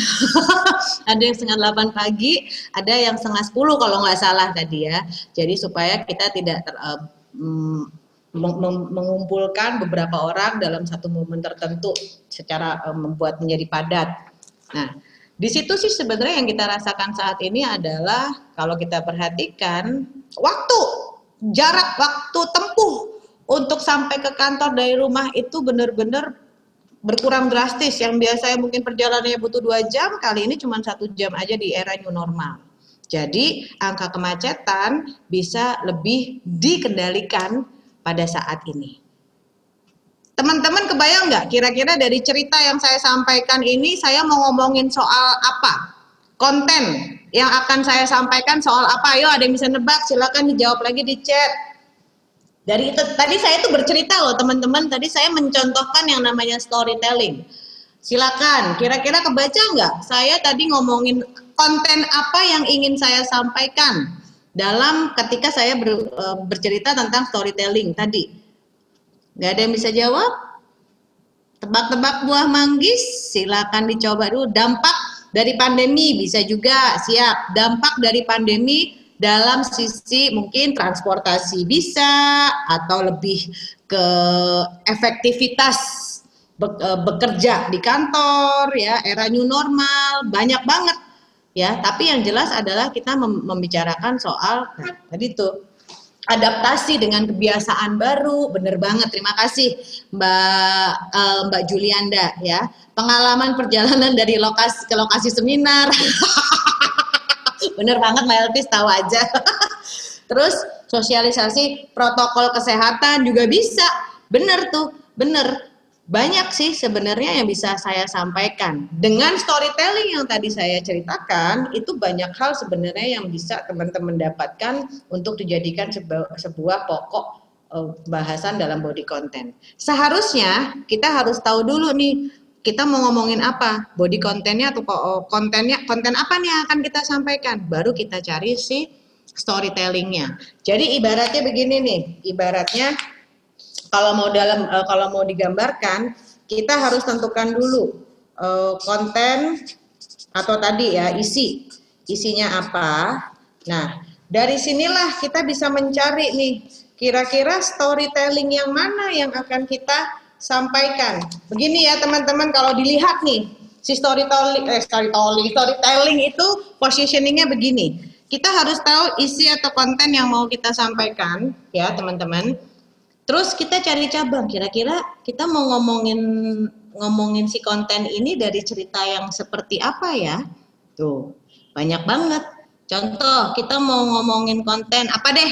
Ada yang setengah delapan pagi ada yang setengah sepuluh kalau nggak salah tadi ya. Jadi supaya kita tidak ter, uh, mengumpulkan beberapa orang dalam satu momen tertentu secara uh, membuat menjadi padat. Nah di situ sih sebenarnya yang kita rasakan saat ini adalah kalau kita perhatikan waktu jarak waktu tempuh untuk sampai ke kantor dari rumah itu benar-benar berkurang drastis. Yang biasanya mungkin perjalanannya butuh dua jam, kali ini cuma satu jam aja di era new normal. Jadi angka kemacetan bisa lebih dikendalikan pada saat ini. Teman-teman kebayang nggak kira-kira dari cerita yang saya sampaikan ini saya mau ngomongin soal apa? Konten yang akan saya sampaikan soal apa? Ayo ada yang bisa nebak silakan dijawab lagi di chat. Dari itu tadi saya itu bercerita loh teman-teman. Tadi saya mencontohkan yang namanya storytelling. Silakan, kira-kira kebaca nggak? Saya tadi ngomongin konten apa yang ingin saya sampaikan dalam ketika saya ber, e, bercerita tentang storytelling tadi. Nggak ada yang bisa jawab? Tebak-tebak buah manggis, silakan dicoba dulu. Dampak dari pandemi bisa juga siap. Dampak dari pandemi dalam sisi mungkin transportasi bisa atau lebih ke efektivitas e, bekerja di kantor ya era new normal banyak banget ya tapi yang jelas adalah kita membicarakan soal nah, tadi tuh adaptasi dengan kebiasaan baru bener banget terima kasih Mbak uh, Mbak Julianda ya pengalaman perjalanan dari lokasi ke lokasi seminar Bener banget Mbak Elvis tahu aja. Terus sosialisasi protokol kesehatan juga bisa. Bener tuh, bener. Banyak sih sebenarnya yang bisa saya sampaikan. Dengan storytelling yang tadi saya ceritakan, itu banyak hal sebenarnya yang bisa teman-teman dapatkan untuk dijadikan sebuah, sebuah pokok uh, bahasan dalam body content. Seharusnya kita harus tahu dulu nih kita mau ngomongin apa, body kontennya atau oh, kontennya, konten apa nih yang akan kita sampaikan, baru kita cari si storytellingnya. Jadi ibaratnya begini nih, ibaratnya kalau mau dalam uh, kalau mau digambarkan, kita harus tentukan dulu uh, konten atau tadi ya isi, isinya apa. Nah dari sinilah kita bisa mencari nih kira-kira storytelling yang mana yang akan kita sampaikan. Begini ya teman-teman kalau dilihat nih si storytelling eh storytelling storytelling itu positioningnya begini. Kita harus tahu isi atau konten yang mau kita sampaikan ya teman-teman. Terus kita cari cabang kira-kira kita mau ngomongin ngomongin si konten ini dari cerita yang seperti apa ya? Tuh, banyak banget Contoh, kita mau ngomongin konten apa deh?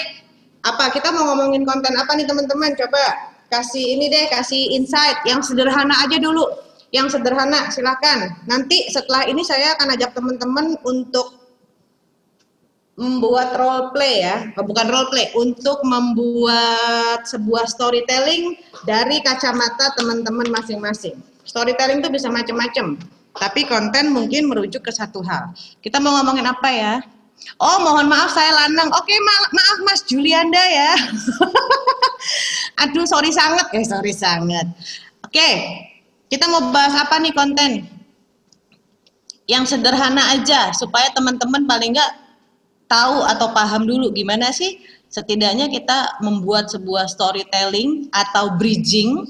Apa kita mau ngomongin konten apa nih teman-teman? Coba kasih ini deh, kasih insight yang sederhana aja dulu. Yang sederhana, silakan. Nanti setelah ini saya akan ajak teman-teman untuk membuat role play ya, oh, bukan role play, untuk membuat sebuah storytelling dari kacamata teman-teman masing-masing. Storytelling itu bisa macam-macam, tapi konten mungkin merujuk ke satu hal. Kita mau ngomongin apa ya? Oh, mohon maaf saya lanang. Oke, ma maaf Mas Julianda ya. Aduh, sorry sangat. Eh, sorry sangat. Oke, kita mau bahas apa nih konten? Yang sederhana aja supaya teman-teman paling nggak tahu atau paham dulu gimana sih setidaknya kita membuat sebuah storytelling atau bridging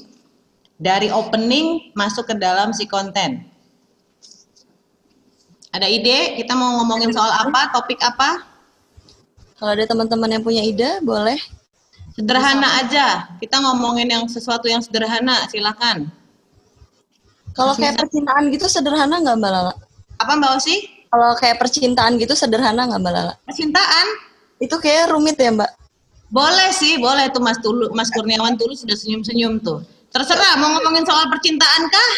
dari opening masuk ke dalam si konten. Ada ide? Kita mau ngomongin soal apa? Topik apa? Kalau ada teman-teman yang punya ide, boleh. Sederhana aja. Kita ngomongin yang sesuatu yang sederhana, silakan. Kalau kayak percintaan gitu sederhana nggak Mbak Lala? Apa Mbak Osi? Kalau kayak percintaan gitu sederhana nggak Mbak Lala? Percintaan? Itu kayak rumit ya Mbak? Boleh sih, boleh tuh Mas Tulu, Mas Kurniawan Tulu sudah senyum-senyum tuh. Terserah mau ngomongin soal percintaan kah?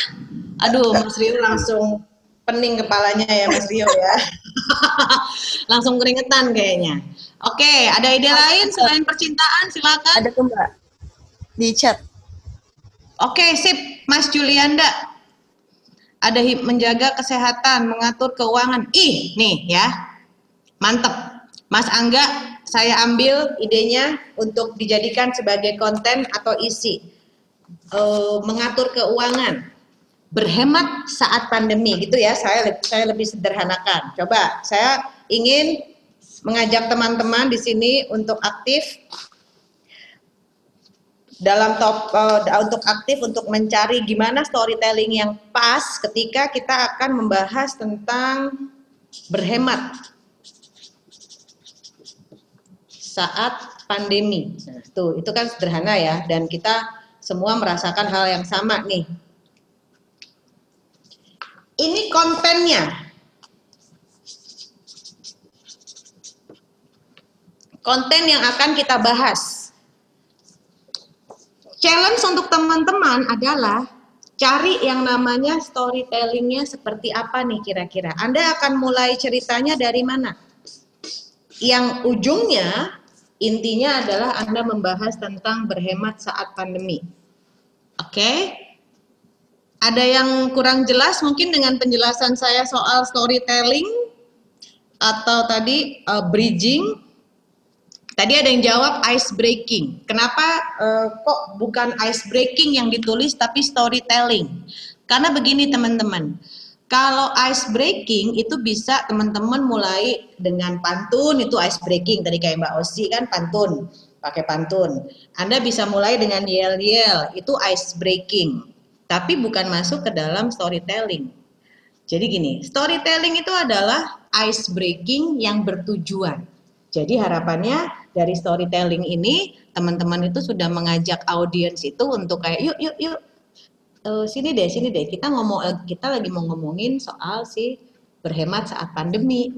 Aduh, Mas Rio langsung pening kepalanya ya Mas Rio ya. langsung keringetan kayaknya. Oke, ada ide lain selain percintaan? Silakan. Ada tuh Mbak di chat. Oke, sip. Mas Julianda, ada menjaga kesehatan, mengatur keuangan. Ih, nih ya. Mantep. Mas Angga, saya ambil idenya untuk dijadikan sebagai konten atau isi. E, mengatur keuangan. Berhemat saat pandemi gitu ya. Saya saya lebih sederhanakan. Coba saya ingin mengajak teman-teman di sini untuk aktif dalam top uh, untuk aktif untuk mencari gimana storytelling yang pas ketika kita akan membahas tentang berhemat saat pandemi. Nah, tuh itu kan sederhana ya dan kita semua merasakan hal yang sama nih. Ini kontennya. Konten yang akan kita bahas challenge untuk teman-teman adalah cari yang namanya storytellingnya seperti apa nih kira-kira. Anda akan mulai ceritanya dari mana? Yang ujungnya intinya adalah Anda membahas tentang berhemat saat pandemi. Oke? Okay? Ada yang kurang jelas mungkin dengan penjelasan saya soal storytelling atau tadi uh, bridging Tadi ada yang jawab ice breaking. Kenapa uh, kok bukan ice breaking yang ditulis tapi storytelling? Karena begini teman-teman. Kalau ice breaking itu bisa teman-teman mulai dengan pantun itu ice breaking tadi kayak Mbak Osi kan pantun, pakai pantun. Anda bisa mulai dengan yel-yel itu ice breaking. Tapi bukan masuk ke dalam storytelling. Jadi gini, storytelling itu adalah ice breaking yang bertujuan. Jadi harapannya dari storytelling ini teman-teman itu sudah mengajak audiens itu untuk kayak yuk yuk yuk. Uh, sini deh sini deh. Kita ngomong uh, kita lagi mau ngomongin soal si berhemat saat pandemi.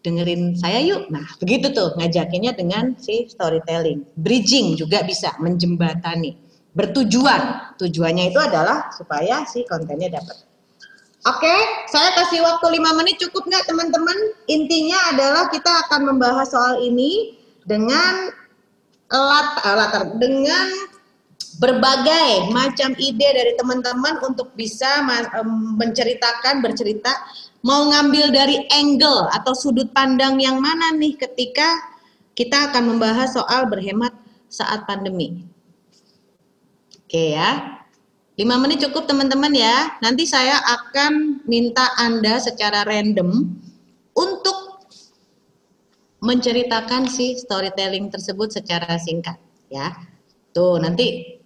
Dengerin saya yuk. Nah begitu tuh ngajakinnya dengan si storytelling. Bridging juga bisa menjembatani. Bertujuan. Tujuannya itu adalah supaya si kontennya dapat. Oke, saya kasih waktu 5 menit cukup nggak teman-teman? Intinya adalah kita akan membahas soal ini dengan lat, eh, latar dengan berbagai macam ide dari teman-teman untuk bisa menceritakan bercerita mau ngambil dari angle atau sudut pandang yang mana nih ketika kita akan membahas soal berhemat saat pandemi. Oke ya. 5 menit cukup teman-teman ya. Nanti saya akan minta Anda secara random untuk menceritakan si storytelling tersebut secara singkat ya. Tuh nanti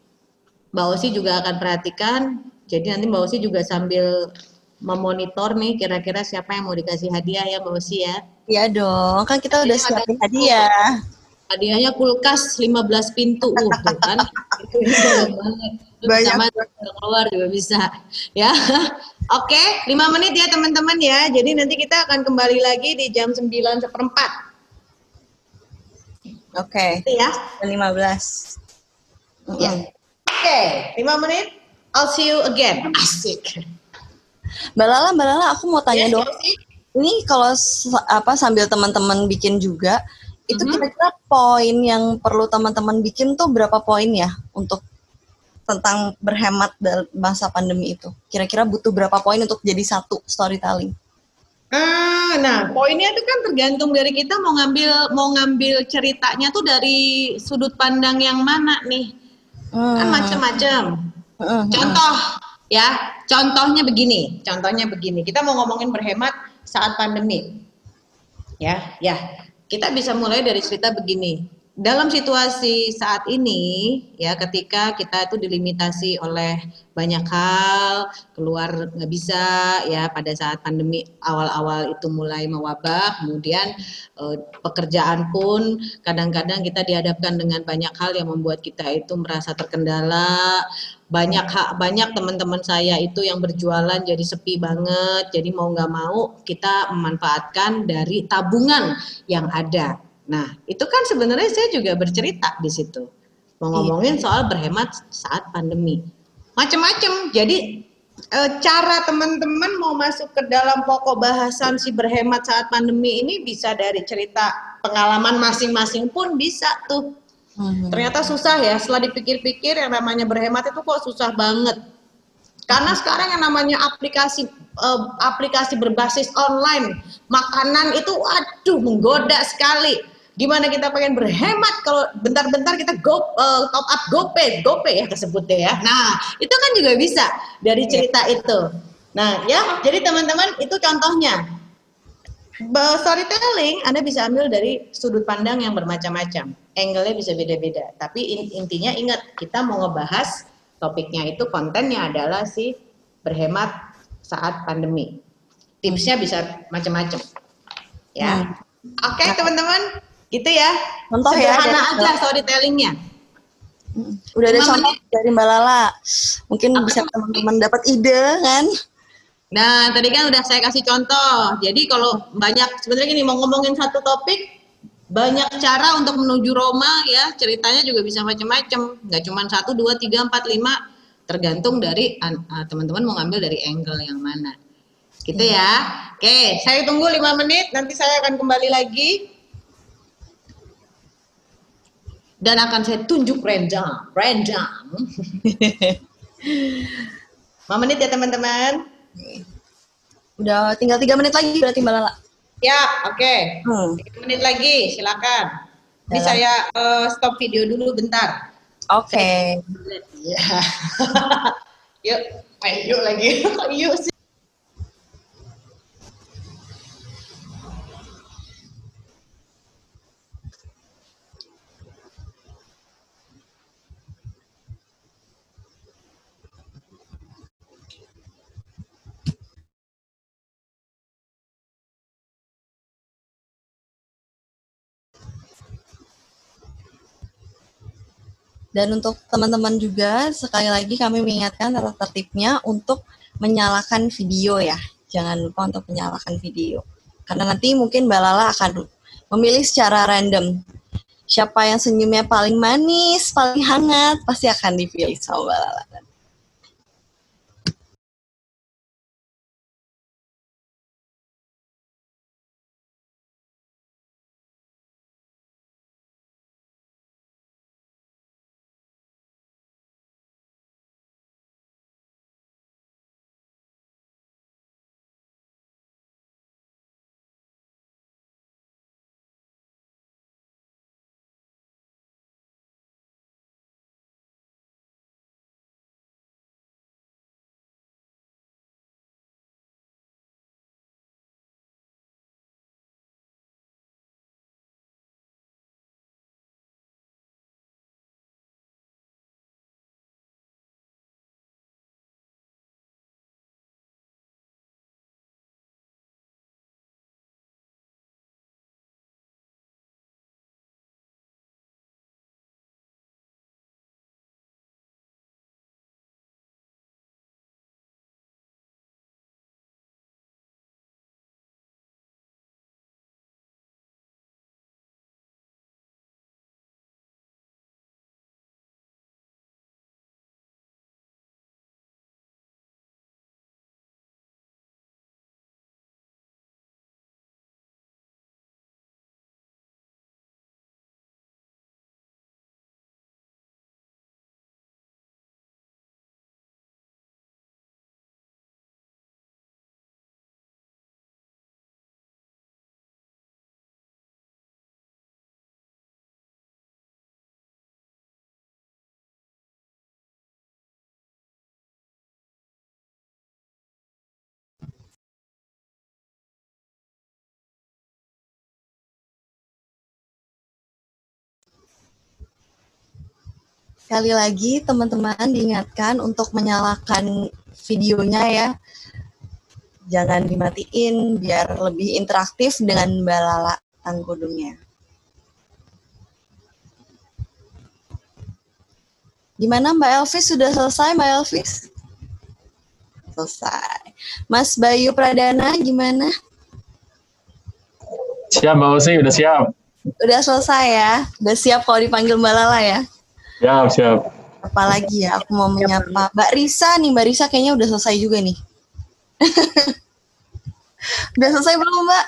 Mbak Osi juga akan perhatikan. Jadi nanti Mbak Osi juga sambil memonitor nih kira-kira siapa yang mau dikasih hadiah ya Mbak Osi ya. Iya dong, kan kita udah siapin hadiah. Hadiahnya kulkas 15 pintu, uh, tuh kan. Itu banget. Banyak. Sama keluar juga bisa. Ya. Oke, lima menit ya teman-teman ya. Jadi nanti kita akan kembali lagi di jam 9 seperempat. Oke. Itu ya. Dan 15. Ya. Oke, lima menit. I'll see you again. Asik. Mbak Lala, Mbak Lala, aku mau tanya Yes, dong. Yosi. Ini kalau apa sambil teman-teman bikin juga, itu Mhm. kira-kira poin yang perlu teman-teman bikin tuh berapa poin ya untuk tentang berhemat dalam masa pandemi itu? Kira-kira butuh berapa poin untuk jadi satu storytelling? Ah, nah poinnya itu kan tergantung dari kita mau ngambil mau ngambil ceritanya tuh dari sudut pandang yang mana nih? Kan Hmm. macam-macam. Hmm. Contoh ya, contohnya begini, contohnya begini. Kita mau ngomongin berhemat saat pandemi. Ya, ya. Kita bisa mulai dari cerita begini. Dalam situasi saat ini, ya ketika kita itu dilimitasi oleh banyak hal, keluar nggak bisa, ya pada saat pandemi awal-awal itu mulai mewabah, kemudian eh, pekerjaan pun kadang-kadang kita dihadapkan dengan banyak hal yang membuat kita itu merasa terkendala, banyak hak banyak teman-teman saya itu yang berjualan jadi sepi banget jadi mau nggak mau kita memanfaatkan dari tabungan yang ada nah itu kan sebenarnya saya juga bercerita di situ mau ngomongin soal berhemat saat pandemi macam-macam jadi eh, cara teman-teman mau masuk ke dalam pokok bahasan si berhemat saat pandemi ini bisa dari cerita pengalaman masing-masing pun bisa tuh Hmm. Ternyata susah ya, setelah dipikir-pikir yang namanya berhemat itu kok susah banget. Karena sekarang yang namanya aplikasi eh, aplikasi berbasis online, makanan itu aduh menggoda sekali. Gimana kita pengen berhemat kalau bentar-bentar kita go eh, top up GoPay, GoPay ya kesebutnya ya. Nah, itu kan juga bisa dari cerita itu. Nah, ya, jadi teman-teman itu contohnya. Storytelling Anda bisa ambil dari sudut pandang yang bermacam-macam. Angle-nya bisa beda-beda. Tapi in- intinya ingat, kita mau ngebahas topiknya itu kontennya adalah si berhemat saat pandemi. Tipsnya bisa macam-macam. Ya. Oke, teman-teman. Gitu ya. Contoh ya, Sederhana dari- aja storytellingnya. Hmm. Udah ada contoh dari Mbak Lala. Mungkin Apa bisa teman-teman dapat ide kan? Nah, tadi kan udah saya kasih contoh. Jadi kalau banyak sebenarnya gini mau ngomongin satu topik banyak cara untuk menuju Roma ya ceritanya juga bisa macam-macam nggak cuma satu dua tiga empat lima tergantung dari ah, teman-teman mau ngambil dari angle yang mana gitu ya oke saya tunggu lima menit nanti saya akan kembali lagi dan akan saya tunjuk random random 5 menit ya teman-teman Udah tinggal tiga menit lagi berarti Mbak Lala. Ya, oke. Hmm. Tiga menit lagi, silakan. Ini Dalam. saya eh, stop video dulu bentar. Oke. Ya. yuk, yuk lagi. yuk sih. Dan untuk teman-teman juga, sekali lagi kami mengingatkan tata tertibnya untuk menyalakan video ya. Jangan lupa untuk menyalakan video. Karena nanti mungkin Mbak Lala akan memilih secara random. Siapa yang senyumnya paling manis, paling hangat, pasti akan dipilih sama Mbak Lala. Sekali lagi teman-teman diingatkan untuk menyalakan videonya ya. Jangan dimatiin biar lebih interaktif dengan Mbak Lala Tanggudungnya. Gimana Mbak Elvis sudah selesai Mbak Elvis? Selesai. Mas Bayu Pradana gimana? Siap Mbak Usi, udah siap. Udah selesai ya? Udah siap kalau dipanggil Mbak Lala ya? Siap, siap. Apalagi ya, aku mau menyapa Mbak Risa nih, Mbak Risa kayaknya udah selesai juga nih. udah selesai belum Mbak?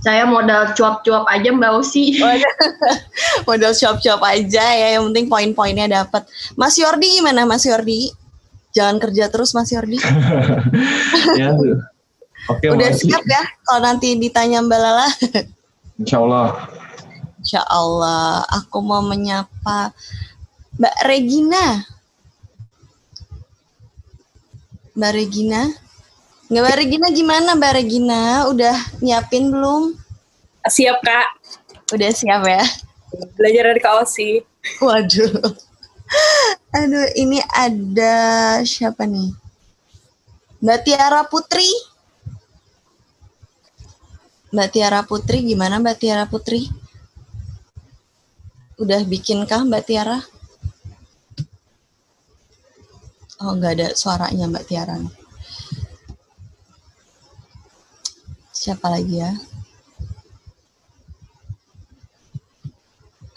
Saya modal cuap-cuap aja Mbak Usi. Modal cuap-cuap aja ya, yang penting poin-poinnya dapat. Mas Yordi gimana Mas Yordi? Jangan kerja terus Mas Yordi. ya, Oke, Udah makasih. siap ya kalau nanti ditanya Mbak Lala? Insya Allah. Insya Allah, aku mau menyapa Mbak Regina. Mbak Regina? Nggak Mbak Regina gimana Mbak Regina? Udah nyiapin belum? Siap kak, Udah siap ya? belajar dari Kak Osi. Waduh. Aduh, ini ada siapa nih? Mbak Tiara Putri. Mbak Tiara Putri, gimana Mbak Tiara Putri? Udah bikinkah Mbak Tiara? Oh, nggak ada suaranya Mbak Tiara. Siapa lagi ya?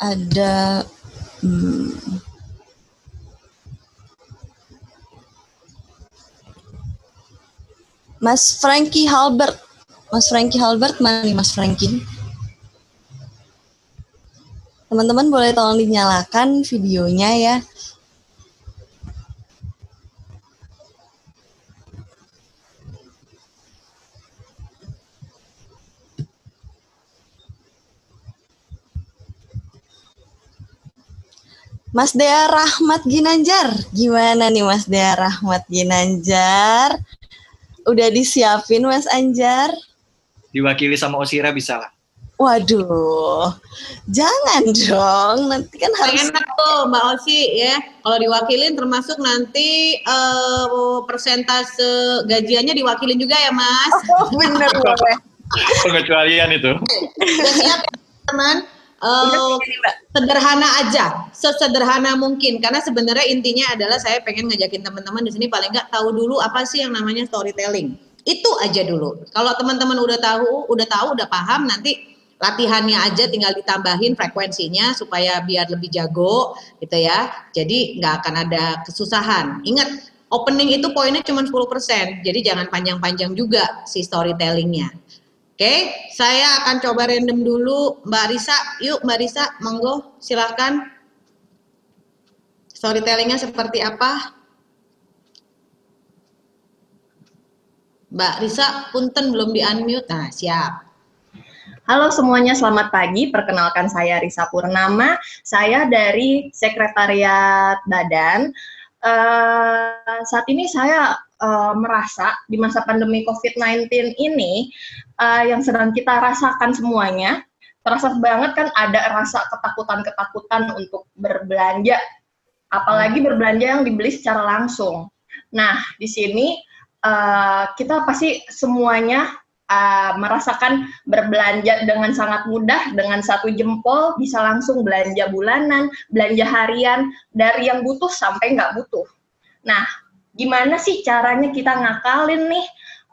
Ada hmm, Mas Frankie Halbert. Mas Frankie Halbert, mana nih Mas Frankie? Teman-teman boleh tolong dinyalakan videonya ya. Mas Dea Rahmat Ginanjar, gimana nih Mas Dea Rahmat Ginanjar? Udah disiapin Mas Anjar? diwakili sama Osira bisa lah. Waduh, jangan dong. Nanti kan harus Enak tuh Mbak Osi ya. Kalau diwakilin termasuk nanti eh, persentase gajiannya diwakilin juga ya Mas. Oh, bener boleh. Pengecualian itu. Udah siap ya, teman? Eh, sederhana aja, sesederhana mungkin. Karena sebenarnya intinya adalah saya pengen ngajakin teman-teman di sini paling nggak tahu dulu apa sih yang namanya storytelling. Itu aja dulu. Kalau teman-teman udah tahu, udah tahu, udah paham, nanti latihannya aja tinggal ditambahin frekuensinya supaya biar lebih jago gitu ya. Jadi nggak akan ada kesusahan. Ingat, opening itu poinnya cuma 10%. Jadi jangan panjang-panjang juga si storytellingnya. Oke, saya akan coba random dulu Mbak Risa. Yuk Mbak Risa, monggo silahkan. Storytellingnya seperti apa? Mbak Risa, punten belum di-unmute. Nah, siap. Halo semuanya, selamat pagi. Perkenalkan saya Risa Purnama. Saya dari Sekretariat Badan. Eh, saat ini saya eh, merasa di masa pandemi COVID-19 ini eh, yang sedang kita rasakan semuanya, terasa banget kan ada rasa ketakutan-ketakutan untuk berbelanja, apalagi berbelanja yang dibeli secara langsung. Nah, di sini eh, kita pasti semuanya uh, merasakan berbelanja dengan sangat mudah dengan satu jempol bisa langsung belanja bulanan, belanja harian dari yang butuh sampai nggak butuh. Nah, gimana sih caranya kita ngakalin nih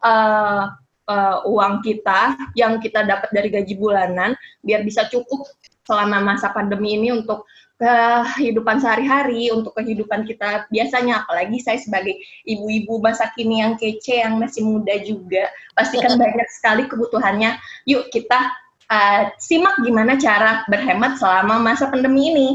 uh, uh, uang kita yang kita dapat dari gaji bulanan biar bisa cukup selama masa pandemi ini untuk kehidupan sehari-hari, untuk kehidupan kita biasanya, apalagi saya sebagai ibu-ibu masa kini yang kece, yang masih muda juga, pastikan banyak sekali kebutuhannya. Yuk kita uh, simak gimana cara berhemat selama masa pandemi ini.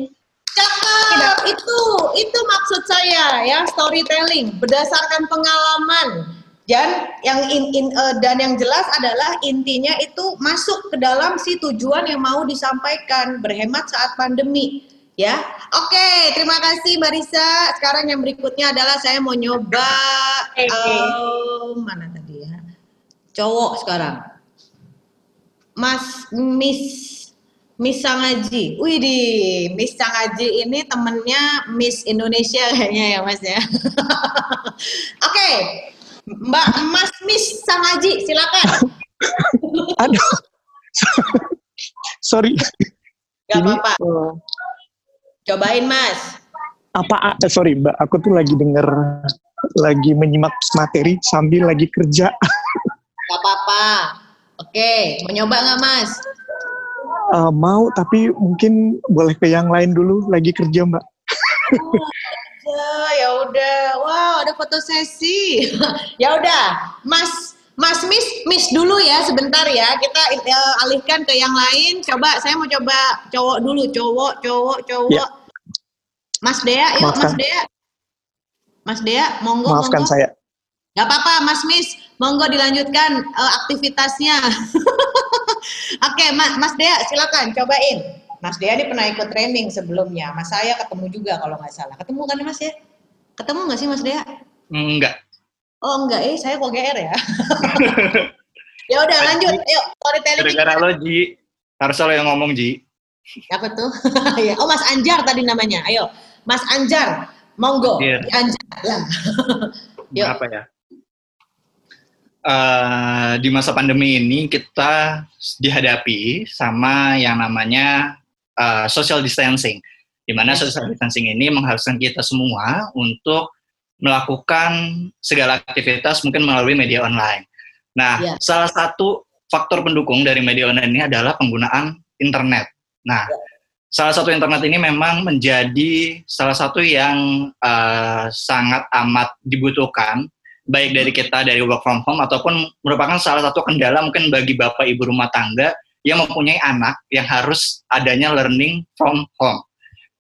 Cakep, itu itu maksud saya ya storytelling. Berdasarkan pengalaman dan yang in, in, eh, dan yang jelas adalah intinya itu masuk ke dalam si tujuan yang mau disampaikan berhemat saat pandemi ya. Oke, terima kasih Mbak Risa. Sekarang yang berikutnya adalah saya mau nyoba eh, mana tadi ya? Cowok sekarang. Mas Miss Miss Sangaji. Wih di Miss Sangaji ini temennya Miss Indonesia kayaknya ya Mas ya. Oke, Mbak Mas Miss Sangaji, silakan. Aduh. Sorry. Gak Ini, apa-apa. eh, Cobain Mas. apa eh, sorry Mbak, aku tuh lagi denger lagi menyimak materi sambil lagi kerja. Gak apa-apa. Oke, mau nyoba nggak Mas? Eh, mau tapi mungkin boleh ke yang lain dulu lagi kerja Mbak. Ya, ya udah. Wow, ada foto sesi. ya udah, Mas Mas Miss, Miss dulu ya sebentar ya. Kita eh, alihkan ke yang lain. Coba saya mau coba cowok dulu, cowok, cowok, cowok. Ya. Mas Dea, yuk Mas Maafkan. Dea. Mas Dea, monggo, Maafkan monggo. saya. Gak apa-apa, Mas Miss. Monggo dilanjutkan eh, aktivitasnya. Oke, Ma- Mas Dea, silakan cobain. Mas Dea ini pernah ikut training sebelumnya. Mas saya ketemu juga kalau nggak salah. Ketemu kan Mas ya? Ketemu nggak sih Mas Dea? Enggak. Oh enggak, eh saya kok GR ya. ya udah lanjut, ayo storytelling Gara-gara lo, Ji. Harus lo yang ngomong, Ji. apa tuh? ya, oh Mas Anjar tadi namanya. Ayo, Mas Anjar, monggo. Di Anjar lah. Yuk. Apa ya? Eh, di masa pandemi ini kita dihadapi sama yang namanya eh, social distancing. Di mana social distancing ini mengharuskan kita semua untuk melakukan segala aktivitas mungkin melalui media online. Nah, Ya. salah satu faktor pendukung dari media online ini adalah penggunaan internet. Nah, salah satu internet ini memang menjadi salah satu yang eh, sangat amat dibutuhkan baik dari kita dari work from home ataupun merupakan salah satu kendala mungkin bagi bapak ibu rumah tangga yang mempunyai anak yang harus adanya learning from home.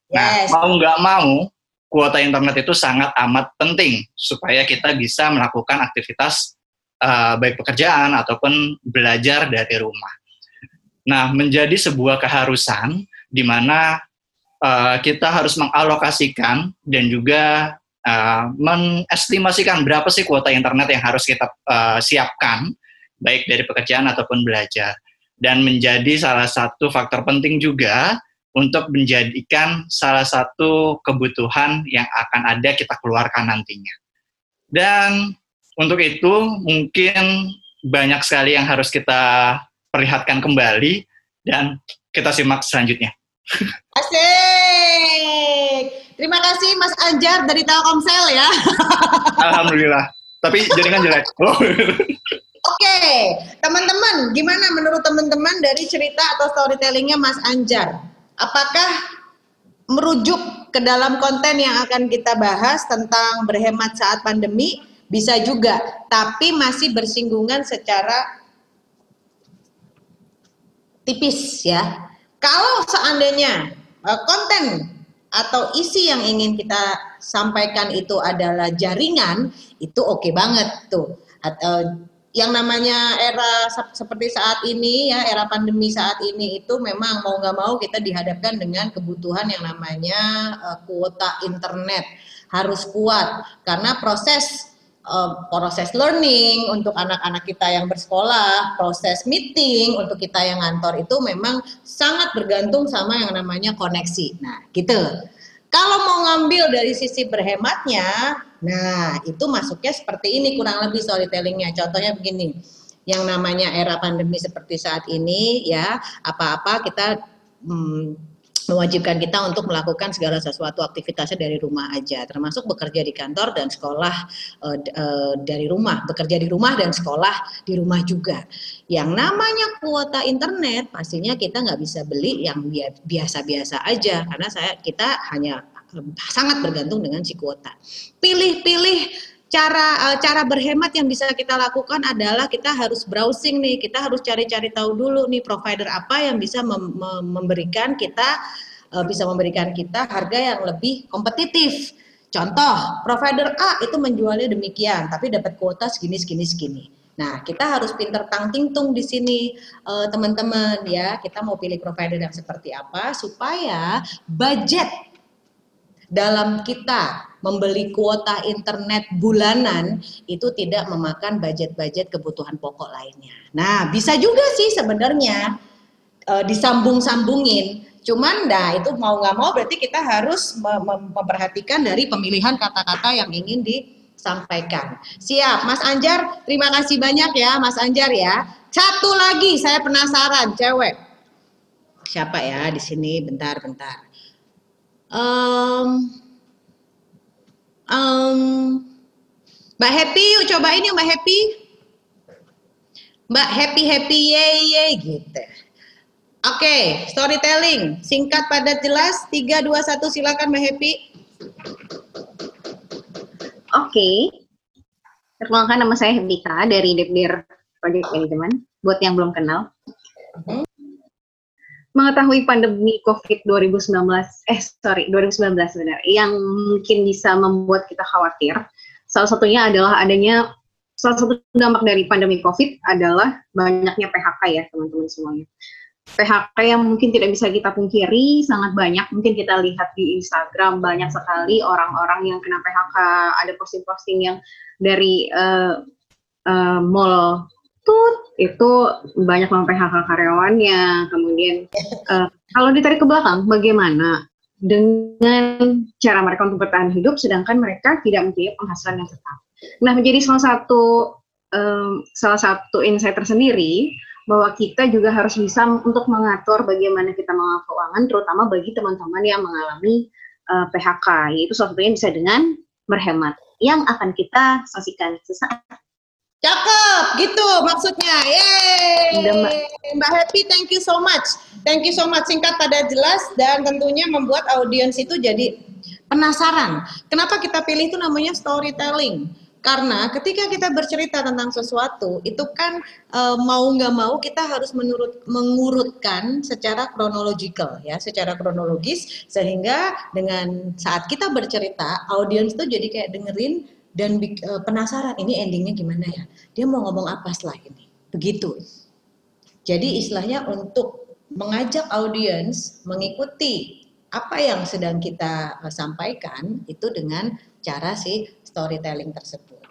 Nah, Yes. mau nggak mau, kuota internet itu sangat amat penting supaya kita bisa melakukan aktivitas eh, baik pekerjaan ataupun belajar dari rumah. Nah, menjadi sebuah keharusan di mana eh, kita harus mengalokasikan dan juga eh, mengestimasikan berapa sih kuota internet yang harus kita eh, siapkan, baik dari pekerjaan ataupun belajar. Dan menjadi salah satu faktor penting juga untuk menjadikan salah satu kebutuhan yang akan ada kita keluarkan nantinya. Dan untuk itu mungkin banyak sekali yang harus kita perlihatkan kembali dan kita simak selanjutnya. Asik. Terima kasih Mas Anjar dari Telkomsel ya. Alhamdulillah. Tapi jaringan jelek. Oke, teman-teman, gimana menurut teman-teman dari cerita atau storytellingnya Mas Anjar? Apakah merujuk ke dalam konten yang akan kita bahas tentang berhemat saat pandemi? Bisa juga, tapi masih bersinggungan secara tipis ya. Kalau seandainya eh, konten atau isi yang ingin kita sampaikan itu adalah jaringan, itu oke banget tuh. Atau yang namanya era sep- seperti saat ini ya era pandemi saat ini itu memang mau nggak mau kita dihadapkan dengan kebutuhan yang namanya eh, kuota internet harus kuat karena proses eh, proses learning untuk anak-anak kita yang bersekolah, proses meeting untuk kita yang ngantor itu memang sangat bergantung sama yang namanya koneksi. Nah, gitu. Kalau mau ngambil dari sisi berhematnya, nah itu masuknya seperti ini kurang lebih storytellingnya. Contohnya begini, yang namanya era pandemi seperti saat ini ya, apa-apa kita hmm, mewajibkan kita untuk melakukan segala sesuatu aktivitasnya dari rumah aja, termasuk bekerja di kantor dan sekolah d- eh, dari rumah, bekerja di rumah dan sekolah di rumah juga. Yang namanya kuota internet pastinya kita nggak bisa beli yang bia- biasa-biasa aja karena saya kita hanya sangat bergantung dengan si kuota. Pilih-pilih cara eh, cara berhemat yang bisa kita lakukan adalah kita harus browsing nih, kita harus cari-cari tahu dulu nih provider apa yang bisa mem- mem- memberikan kita eh, bisa memberikan kita harga yang lebih kompetitif. Contoh, provider A itu menjualnya demikian, tapi dapat kuota segini segini segini. Nah, kita harus pinter tang tung di sini eh, teman-teman ya. Kita mau pilih provider yang seperti apa supaya budget dalam kita membeli kuota internet bulanan itu tidak memakan budget-budget kebutuhan pokok lainnya. Nah, bisa juga sih sebenarnya uh, disambung-sambungin. Cuman, nah itu mau nggak mau berarti kita harus memperhatikan dari pemilihan kata-kata yang ingin disampaikan. Siap, Mas Anjar, terima kasih banyak ya, Mas Anjar ya. Satu lagi, saya penasaran, cewek. Siapa ya di sini? Bentar, bentar. Um, um, Mbak Happy, yuk cobain yuk Mbak Happy. Mbak Happy Happy ye ye gitu. Oke, okay, storytelling. Singkat, padat, jelas. 3, 2, 1, silakan Mbak Happy. Oke. Okay. Perkenalkan nama saya Hendika dari Depdir Project Management. Buat yang belum kenal. Hmm. Mengetahui pandemi COVID 2019, eh sorry, 2019 benar, yang mungkin bisa membuat kita khawatir. Salah satunya adalah adanya salah satu dampak dari pandemi COVID adalah banyaknya PHK ya teman-teman semuanya. PHK yang mungkin tidak bisa kita pungkiri sangat banyak. Mungkin kita lihat di Instagram banyak sekali orang-orang yang kena PHK. Ada posting-posting yang dari uh, uh, mall tut itu banyak mem PHK karyawannya. Kemudian uh, kalau ditarik ke belakang, bagaimana dengan cara mereka untuk bertahan hidup, sedangkan mereka tidak mempunyai penghasilan yang tetap. Nah, menjadi salah satu um, salah satu insight tersendiri bahwa kita juga harus bisa untuk mengatur bagaimana kita mengelola keuangan, terutama bagi teman-teman yang mengalami uh, eh, PHK, yaitu salah satunya bisa dengan berhemat, yang akan kita saksikan sesaat. Cakep, gitu maksudnya. Yeay. Mbak. Happy, thank you so much. Thank you so much, singkat pada jelas, dan tentunya membuat audiens itu jadi penasaran. Kenapa kita pilih itu namanya storytelling? Karena ketika kita bercerita tentang sesuatu, itu kan e, mau nggak mau kita harus menurut mengurutkan secara kronologikal ya, secara kronologis sehingga dengan saat kita bercerita, audiens itu jadi kayak dengerin dan e, penasaran ini endingnya gimana ya, dia mau ngomong apa setelah ini, begitu. Jadi istilahnya untuk mengajak audiens mengikuti apa yang sedang kita e, sampaikan itu dengan cara si storytelling tersebut.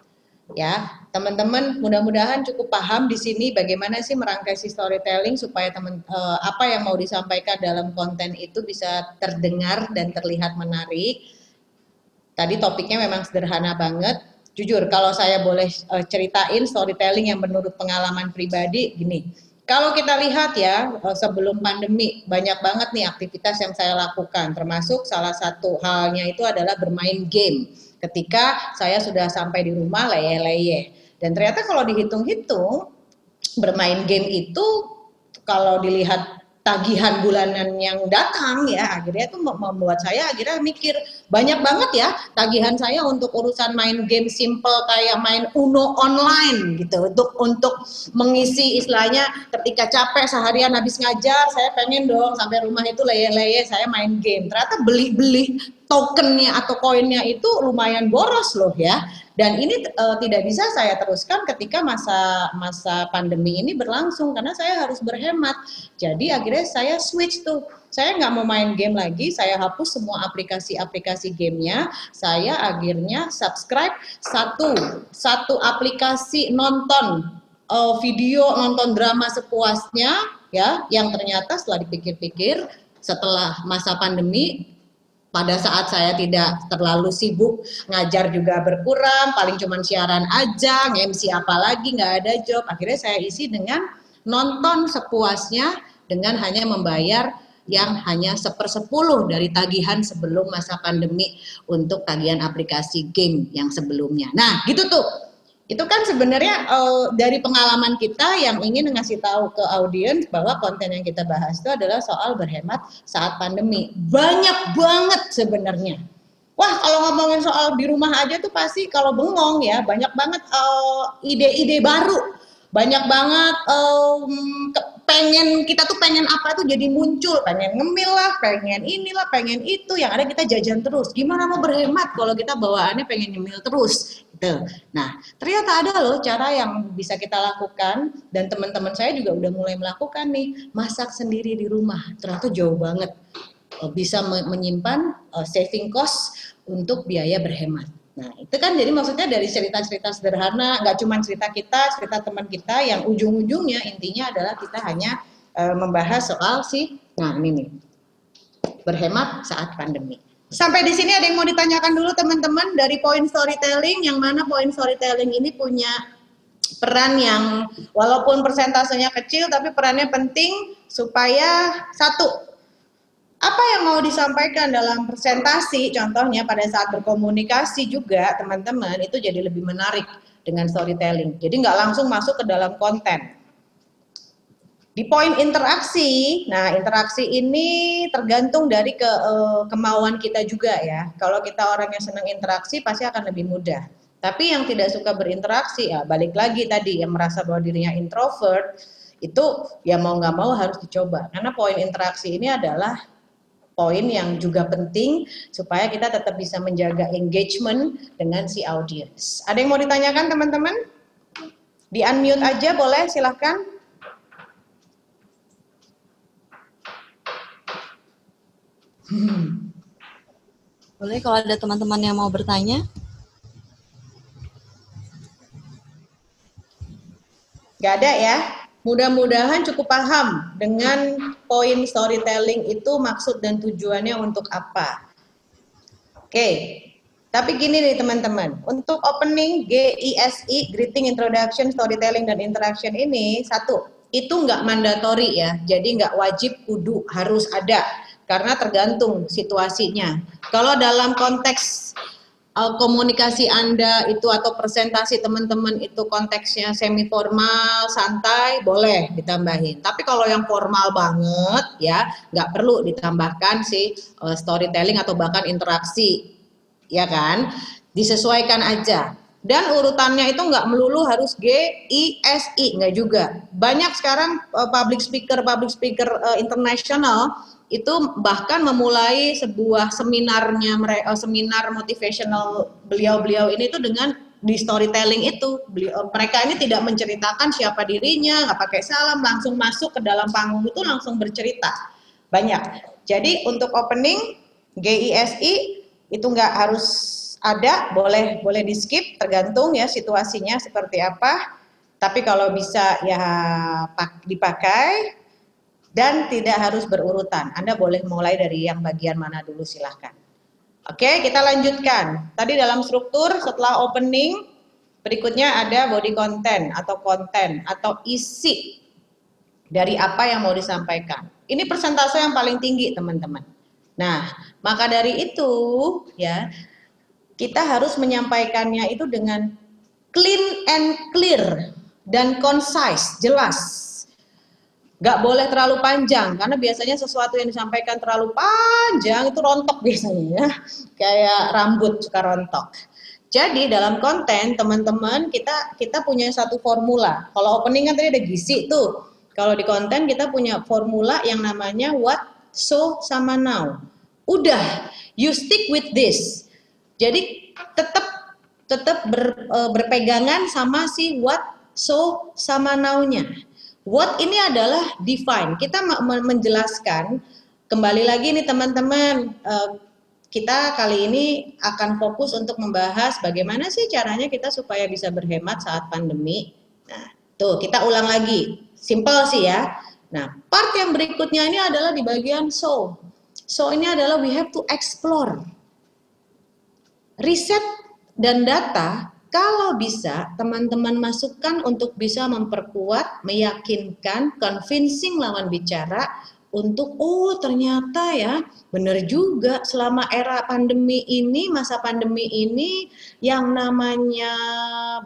Ya teman-teman mudah-mudahan cukup paham di sini bagaimana sih merangkai si storytelling supaya teman uh, apa yang mau disampaikan dalam konten itu bisa terdengar dan terlihat menarik tadi topiknya memang sederhana banget. Jujur kalau saya boleh uh, ceritain storytelling yang menurut pengalaman pribadi gini. Kalau kita lihat ya uh, sebelum pandemi banyak banget nih aktivitas yang saya lakukan. Termasuk salah satu halnya itu adalah bermain game. Ketika saya sudah sampai di rumah leye-leye. Dan ternyata kalau dihitung-hitung bermain game itu kalau dilihat tagihan bulanan yang datang ya akhirnya itu membuat saya akhirnya mikir banyak banget ya tagihan saya untuk urusan main game simple kayak main Uno online gitu. Untuk untuk mengisi istilahnya ketika capek seharian habis ngajar saya pengen dong sampai rumah itu leye-leye saya main game. Ternyata beli-beli tokennya atau koinnya itu lumayan boros loh ya dan ini uh, tidak bisa saya teruskan ketika masa masa pandemi ini berlangsung karena saya harus berhemat. Jadi akhirnya saya switch tuh. Saya nggak mau main game lagi, saya hapus semua aplikasi-aplikasi gamenya. Saya akhirnya subscribe satu satu aplikasi nonton uh, video, nonton drama sepuasnya ya, yang ternyata setelah dipikir-pikir setelah masa pandemi pada saat saya tidak terlalu sibuk ngajar juga berkurang paling cuma siaran aja nge-MC apa lagi nggak ada job akhirnya saya isi dengan nonton sepuasnya dengan hanya membayar yang hanya sepersepuluh dari tagihan sebelum masa pandemi untuk tagihan aplikasi game yang sebelumnya. Nah, gitu tuh itu kan sebenarnya uh, dari pengalaman kita yang ingin ngasih tahu ke audiens bahwa konten yang kita bahas itu adalah soal berhemat saat pandemi. Banyak banget sebenarnya. Wah, kalau ngomongin soal di rumah aja tuh pasti kalau bengong ya, banyak banget eh, ide-ide uh, baru. Banyak banget um, pengen kita tuh pengen apa tuh jadi muncul. Pengen ngemil lah pengen inilah pengen itu. Yang ada kita jajan terus. Gimana mau berhemat kalau kita bawaannya pengen nyemil terus? Gitu. Nah ternyata ada loh cara yang bisa kita lakukan. Dan teman-teman saya juga udah mulai melakukan nih. Masak sendiri di rumah. Ternyata jauh banget. Eh, bisa menyimpan uh, saving cost untuk biaya berhemat Nah, itu kan jadi maksudnya dari cerita-cerita sederhana, nggak cuma cerita kita, cerita teman kita yang ujung-ujungnya intinya adalah kita hanya eh, membahas soal si, nah ini nih, berhemat saat pandemi. Sampai di sini ada yang mau ditanyakan dulu teman-teman dari poin storytelling, yang mana poin storytelling ini punya peran yang walaupun persentasenya kecil tapi perannya penting supaya satu apa yang mau disampaikan dalam presentasi contohnya pada saat berkomunikasi juga teman-teman itu jadi lebih menarik dengan storytelling. Jadi nggak langsung masuk ke dalam konten. Di poin interaksi, nah interaksi ini tergantung dari ke, uh, kemauan kita juga ya. Kalau kita orang yang senang interaksi pasti akan lebih mudah. Tapi yang tidak suka berinteraksi, ya balik lagi tadi yang merasa bahwa dirinya introvert, itu ya mau nggak mau harus dicoba. Karena poin interaksi ini adalah poin yang juga penting supaya kita tetap bisa menjaga engagement dengan si audiens. Ada yang mau ditanyakan teman-teman? Di unmute aja boleh silahkan. Hmm. Boleh kalau ada teman-teman yang mau bertanya? Gak ada ya? Mudah-mudahan cukup paham dengan poin storytelling itu maksud dan tujuannya untuk apa. Oke, tapi gini nih teman-teman, untuk opening GISI, Greeting Introduction, Storytelling, dan Interaction ini, satu, itu nggak mandatory ya, jadi nggak wajib kudu harus ada karena tergantung situasinya. Kalau dalam konteks uh, komunikasi Anda itu atau presentasi teman-teman itu konteksnya semi formal, santai, boleh ditambahin. Tapi kalau yang formal banget ya, nggak perlu ditambahkan si uh, storytelling atau bahkan interaksi, ya kan? Disesuaikan aja. Dan urutannya itu nggak melulu harus G, I, S, I, nggak juga. Banyak sekarang uh, public speaker, public speaker uh, internasional itu bahkan memulai sebuah seminarnya uh, seminar motivational beliau-beliau ini itu dengan di storytelling itu. Beliau, mereka ini tidak menceritakan siapa dirinya nggak pakai salam langsung masuk ke dalam panggung itu langsung bercerita. Banyak. Jadi untuk opening GISI itu nggak harus ada boleh boleh di skip tergantung ya situasinya seperti apa. Tapi kalau bisa ya dipakai dan tidak harus berurutan. Anda boleh mulai dari yang bagian mana dulu silahkan. Oke, kita lanjutkan. Tadi dalam struktur setelah opening, berikutnya ada body content atau konten atau isi dari apa yang mau disampaikan. Ini persentase yang paling tinggi, teman-teman. Nah, maka dari itu ya kita harus menyampaikannya itu dengan clean and clear dan concise, jelas nggak boleh terlalu panjang karena biasanya sesuatu yang disampaikan terlalu panjang itu rontok biasanya ya. Kayak rambut suka rontok. Jadi dalam konten teman-teman kita kita punya satu formula. Kalau opening kan tadi ada gizi tuh. Kalau di konten kita punya formula yang namanya what so sama now. Udah you stick with this. Jadi tetap tetap ber, e, berpegangan sama si what so sama now-nya What ini adalah define. Kita menjelaskan kembali lagi nih teman-teman, eh, kita kali ini akan fokus untuk membahas bagaimana sih caranya kita supaya bisa berhemat saat pandemi. Nah, tuh kita ulang lagi. Simple sih ya. Nah, part yang berikutnya ini adalah di bagian so. So ini adalah we have to explore. Riset dan data kalau bisa, teman-teman masukkan untuk bisa memperkuat, meyakinkan, convincing lawan bicara untuk oh ternyata ya benar juga. Selama era pandemi ini masa pandemi ini yang namanya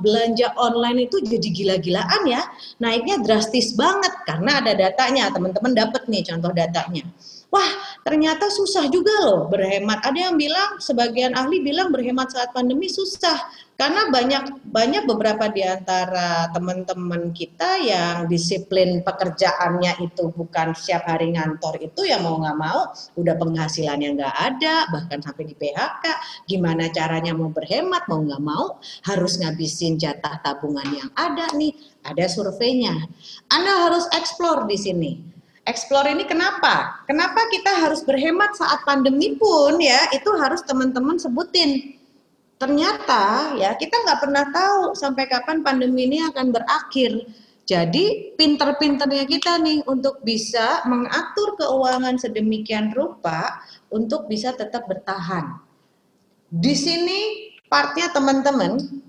belanja online itu jadi gila-gilaan ya. Naiknya drastis banget karena ada datanya. Teman-teman dapat nih contoh datanya wah ternyata susah juga loh berhemat. Ada yang bilang sebagian ahli bilang berhemat saat pandemi susah. Karena banyak banyak beberapa di antara teman-teman kita yang disiplin pekerjaannya itu bukan setiap hari ngantor itu ya mau nggak mau udah penghasilannya nggak ada bahkan sampai di PHK gimana caranya mau berhemat mau nggak mau harus ngabisin jatah tabungan yang ada nih. Ada surveinya. Anda harus explore di sini Explore ini kenapa? Kenapa kita harus berhemat saat pandemi pun ya itu harus teman-teman sebutin ternyata ya kita nggak pernah tahu sampai kapan pandemi ini akan berakhir. Jadi pinter-pinternya kita nih untuk bisa mengatur keuangan sedemikian rupa untuk bisa tetap bertahan. Di sini partnya teman-teman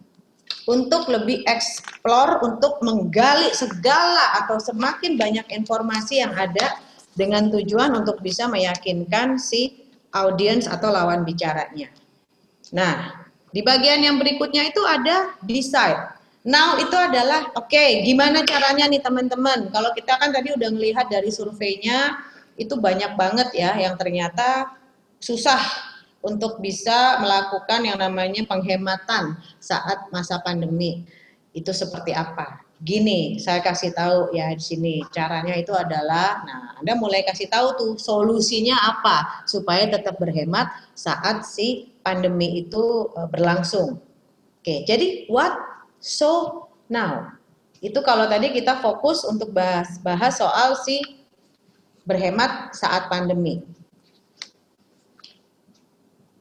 untuk lebih explore, untuk menggali segala atau semakin banyak informasi yang ada dengan tujuan untuk bisa meyakinkan si audiens atau lawan bicaranya. Nah, di bagian yang berikutnya itu ada decide. Now itu adalah oke, okay, gimana caranya nih teman-teman? Kalau kita kan tadi udah ngelihat dari surveinya itu banyak banget ya yang ternyata susah untuk bisa melakukan yang namanya penghematan saat masa pandemi. Itu seperti apa? Gini, saya kasih tahu ya di sini. Caranya itu adalah nah, Anda mulai kasih tahu tuh solusinya apa supaya tetap berhemat saat si pandemi itu eh, berlangsung. Oke, jadi what So now, itu kalau tadi kita fokus untuk bahas bahas soal si berhemat saat pandemi.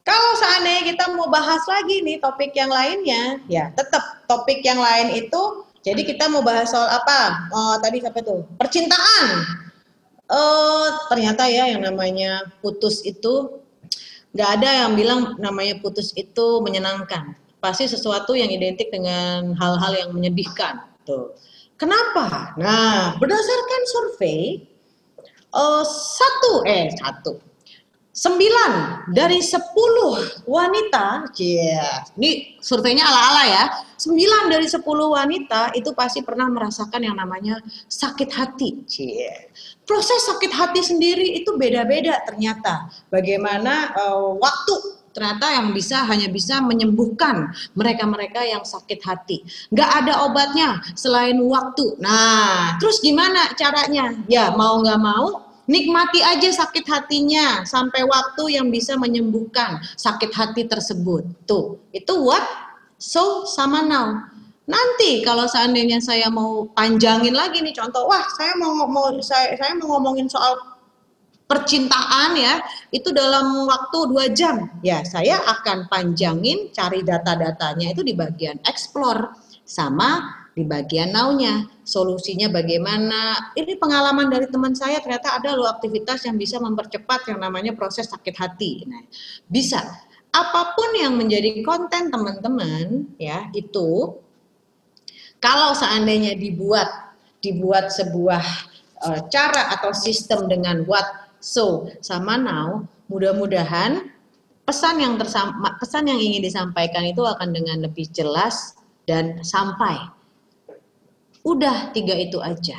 Kalau seandainya kita mau bahas lagi nih topik yang lainnya, ya tetap topik yang lain itu. Jadi kita mau bahas soal apa? Oh, tadi siapa tuh? Percintaan. Oh, ternyata ya yang namanya putus itu nggak ada yang bilang namanya putus itu menyenangkan pasti sesuatu yang identik dengan hal-hal yang menyedihkan. Tuh. Kenapa? Nah, berdasarkan survei, uh, satu eh satu sembilan dari sepuluh wanita, yeah, ini surveinya ala-ala ya, sembilan dari sepuluh wanita itu pasti pernah merasakan yang namanya sakit hati. Yeah. Proses sakit hati sendiri itu beda-beda ternyata. Bagaimana uh, waktu ternyata yang bisa hanya bisa menyembuhkan mereka-mereka yang sakit hati. Nggak ada obatnya selain waktu. Nah, terus gimana caranya? Ya mau nggak mau nikmati aja sakit hatinya sampai waktu yang bisa menyembuhkan sakit hati tersebut. Tuh, itu what? So sama now. Nanti kalau seandainya saya mau panjangin lagi nih contoh, wah saya mau mau saya saya mau ngomongin soal percintaan ya itu dalam waktu dua jam ya saya akan panjangin cari data-datanya itu di bagian explore sama di bagian now-nya solusinya bagaimana? Ini pengalaman dari teman saya ternyata ada loh aktivitas yang bisa mempercepat yang namanya proses sakit hati. Nah bisa. Apa pun yang menjadi konten teman-teman ya itu kalau seandainya dibuat dibuat sebuah uh, cara atau sistem dengan what So, sama now, mudah-mudahan pesan yang tersama, pesan yang ingin disampaikan itu akan dengan lebih jelas dan sampai. Udah tiga itu aja.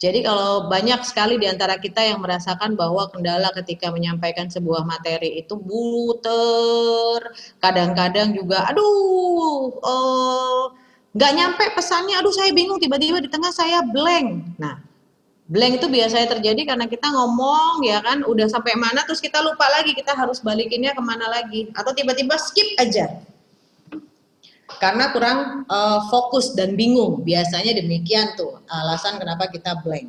Jadi kalau banyak sekali di antara kita yang merasakan bahwa kendala ketika menyampaikan sebuah materi itu buter, kadang-kadang juga, aduh, uh, nggak nyampe pesannya, aduh saya bingung, tiba-tiba di tengah saya blank. Nah, Blank itu biasanya terjadi karena kita ngomong ya kan udah sampai mana terus kita lupa lagi kita harus balikinnya ke mana lagi atau tiba-tiba skip aja karena kurang uh, fokus dan bingung. Biasanya demikian tuh alasan kenapa kita blank.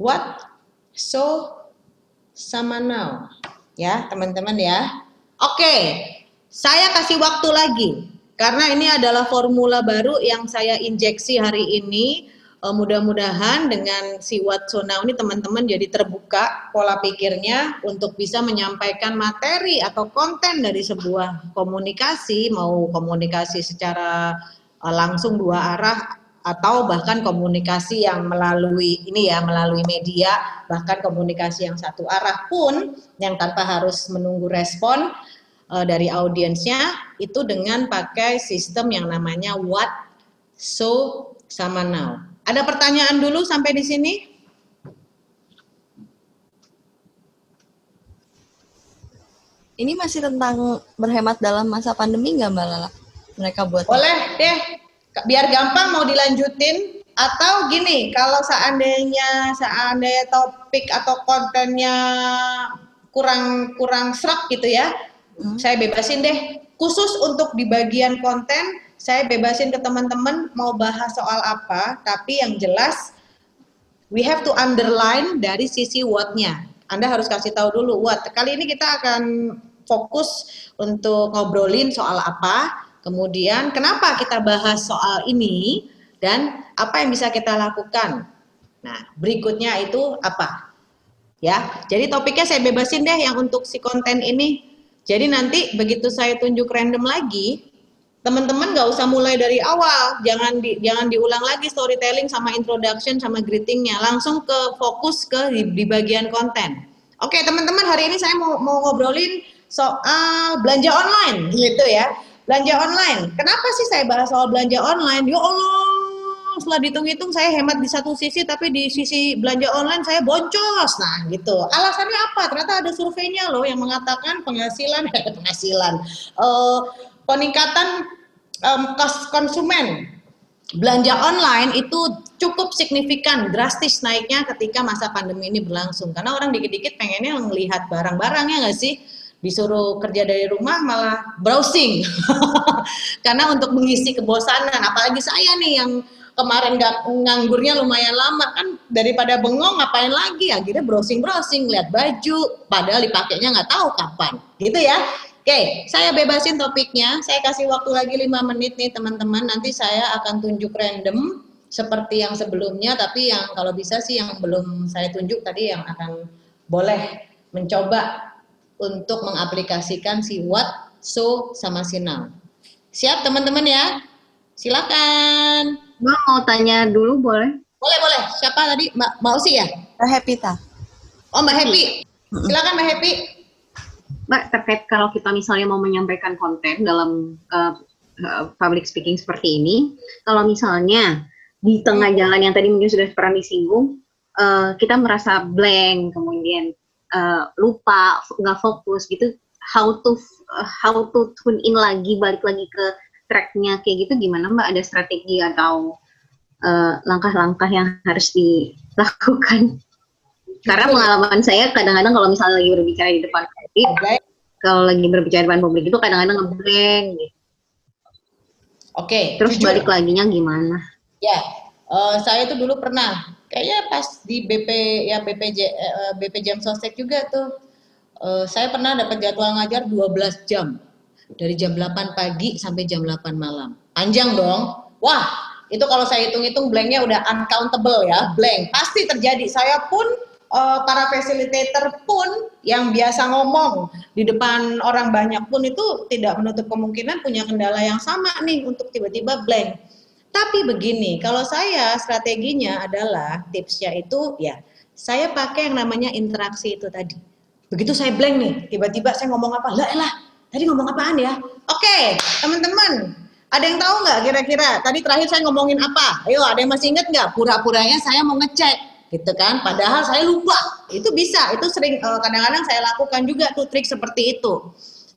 What? So sama now. Ya teman-teman ya. Oke, saya kasih waktu lagi. Karena ini adalah formula baru yang saya injeksi hari ini uh, mudah-mudahan dengan si Watsona ini teman-teman jadi terbuka pola pikirnya untuk bisa menyampaikan materi atau konten dari sebuah komunikasi mau komunikasi secara uh, langsung dua arah atau bahkan komunikasi yang melalui ini ya melalui media bahkan komunikasi yang satu arah pun yang tanpa harus menunggu respon uh, dari audiensnya itu dengan pakai sistem yang namanya what so sama now ada pertanyaan dulu sampai di sini? Ini masih tentang berhemat dalam masa pandemi nggak Mbak Lala? Mereka buat Boleh deh, biar gampang mau dilanjutin atau gini, kalau seandainya seandainya topik atau kontennya kurang kurang serak gitu ya, hmm. saya bebasin deh. Khusus untuk di bagian konten saya bebasin ke teman-teman mau bahas soal apa, tapi yang jelas we have to underline dari sisi what-nya. Anda harus kasih tahu dulu what. Kali ini kita akan fokus untuk ngobrolin soal apa, kemudian kenapa kita bahas soal ini, dan apa yang bisa kita lakukan. Nah, berikutnya itu apa? Ya, jadi topiknya saya bebasin deh yang untuk si konten ini. Jadi nanti begitu saya tunjuk random lagi, teman-teman nggak usah mulai dari awal, jangan di, jangan diulang lagi storytelling sama introduction sama greetingnya, langsung ke fokus ke di, di bagian konten. Oke teman-teman hari ini saya mau, mau ngobrolin soal belanja online gitu ya, belanja online. Kenapa sih saya bahas soal belanja online? Ya Allah, setelah dihitung-hitung saya hemat di satu sisi, tapi di sisi belanja online saya boncos. Nah gitu. Alasannya apa? Ternyata ada surveinya loh yang mengatakan penghasilan, penghasilan. Uh, peningkatan um, konsumen belanja online itu cukup signifikan, drastis naiknya ketika masa pandemi ini berlangsung. Karena orang dikit-dikit pengennya melihat barang-barangnya nggak sih? Disuruh kerja dari rumah malah browsing. Karena untuk mengisi kebosanan, apalagi saya nih yang kemarin gak nganggurnya lumayan lama kan daripada bengong ngapain lagi akhirnya browsing browsing lihat baju padahal dipakainya nggak tahu kapan gitu ya Oke, saya bebasin topiknya. Saya kasih waktu lagi lima menit nih teman-teman. Nanti saya akan tunjuk random seperti yang sebelumnya, tapi yang kalau bisa sih yang belum saya tunjuk tadi yang akan boleh mencoba untuk mengaplikasikan si what, so, sama si now. Siap teman-teman ya? Silakan. Mbak mau tanya dulu boleh? Boleh, boleh. Siapa tadi? Mbak mau sih ya? Mbak Happy ta. Oh, Mbak Happy. Silakan Mbak Happy. Mbak terkait kalau kita misalnya mau menyampaikan konten dalam uh, uh, public speaking seperti ini, kalau misalnya di tengah jalan yang tadi mungkin sudah pernah disinggung, uh, kita merasa blank, kemudian uh, lupa, nggak fokus gitu, how to uh, how to tune in lagi, balik lagi ke tracknya kayak gitu gimana Mbak? Ada strategi atau langkah-langkah uh, yang harus dilakukan? Karena pengalaman saya kadang-kadang kalau misalnya lagi berbicara di depan publik, kalau lagi berbicara di depan publik itu kadang-kadang ngeblank gitu. Oke. Okay, Terus jujur. balik laginya gimana? Ya, uh, saya itu dulu pernah, kayaknya pas di BP ya BPJ uh, BP Jam Sostek juga tuh, uh, saya pernah dapat jadwal ngajar 12 jam dari jam 8 pagi sampai jam 8 malam. Panjang dong. Wah, itu kalau saya hitung-hitung blanknya udah uncountable ya, blank. Pasti terjadi. Saya pun uh, para facilitator pun yang biasa ngomong di depan orang banyak pun itu tidak menutup kemungkinan punya kendala yang sama nih untuk tiba-tiba blank. Tapi begini, kalau saya strateginya adalah tipsnya itu ya saya pakai yang namanya interaksi itu tadi. Begitu saya blank nih, tiba-tiba saya ngomong apa? Lah, lah, tadi ngomong apaan ya? Oke, teman-teman, ada yang tahu nggak kira-kira? Tadi terakhir saya ngomongin apa? Ayo, ada yang masih ingat nggak? Pura-puranya saya mau ngecek gitu kan? Padahal saya lupa. Itu bisa. Itu sering eh, kadang-kadang saya lakukan juga tuh trik seperti itu.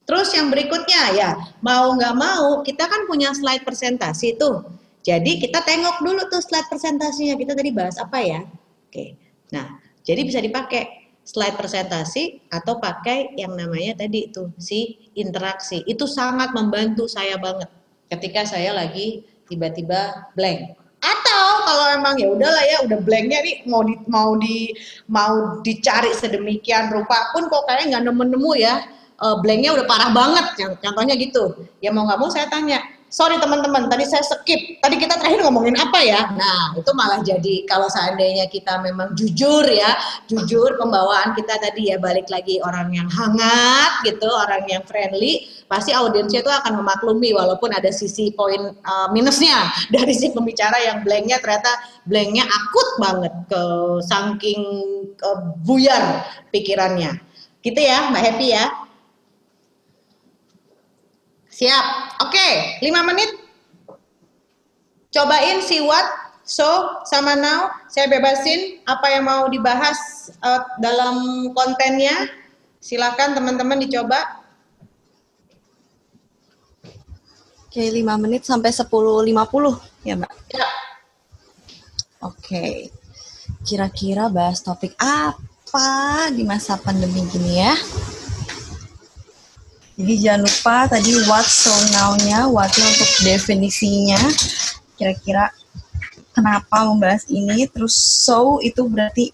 Terus yang berikutnya ya mau nggak mau kita kan punya slide presentasi tuh. Jadi kita tengok dulu tuh slide presentasinya. Kita tadi bahas apa ya? Oke. Nah jadi bisa dipakai slide presentasi atau pakai yang namanya tadi itu si interaksi. Itu sangat membantu saya banget ketika saya lagi tiba-tiba blank atau kalau emang ya udahlah ya udah blanknya nih mau di mau di mau dicari sedemikian rupa pun kok kayak nggak nemu-nemu ya. Uh, blanknya udah parah banget contohnya gitu. Ya mau nggak mau saya tanya sorry teman-teman, tadi saya skip. Tadi kita terakhir ngomongin apa ya? Nah, itu malah jadi kalau seandainya kita memang jujur ya, jujur pembawaan kita tadi ya balik lagi orang yang hangat gitu, orang yang friendly, pasti audiensnya itu akan memaklumi walaupun ada sisi poin uh, minusnya dari si pembicara yang blanknya ternyata blanknya akut banget ke saking ke buyar pikirannya. Gitu ya, Mbak Happy ya. Siap. Oke, okay, 5 menit. Cobain si what, so, sama now. Saya bebasin apa yang mau dibahas uh, dalam kontennya. Silakan teman-teman dicoba. Oke, okay, 5 menit sampai 10.50 ya, Mbak? Ya. Oke. Okay. Kira-kira bahas topik apa di masa pandemi gini ya? Jadi jangan lupa tadi what so now-nya, what-nya untuk definisinya. Kira-kira kenapa membahas ini, terus so itu berarti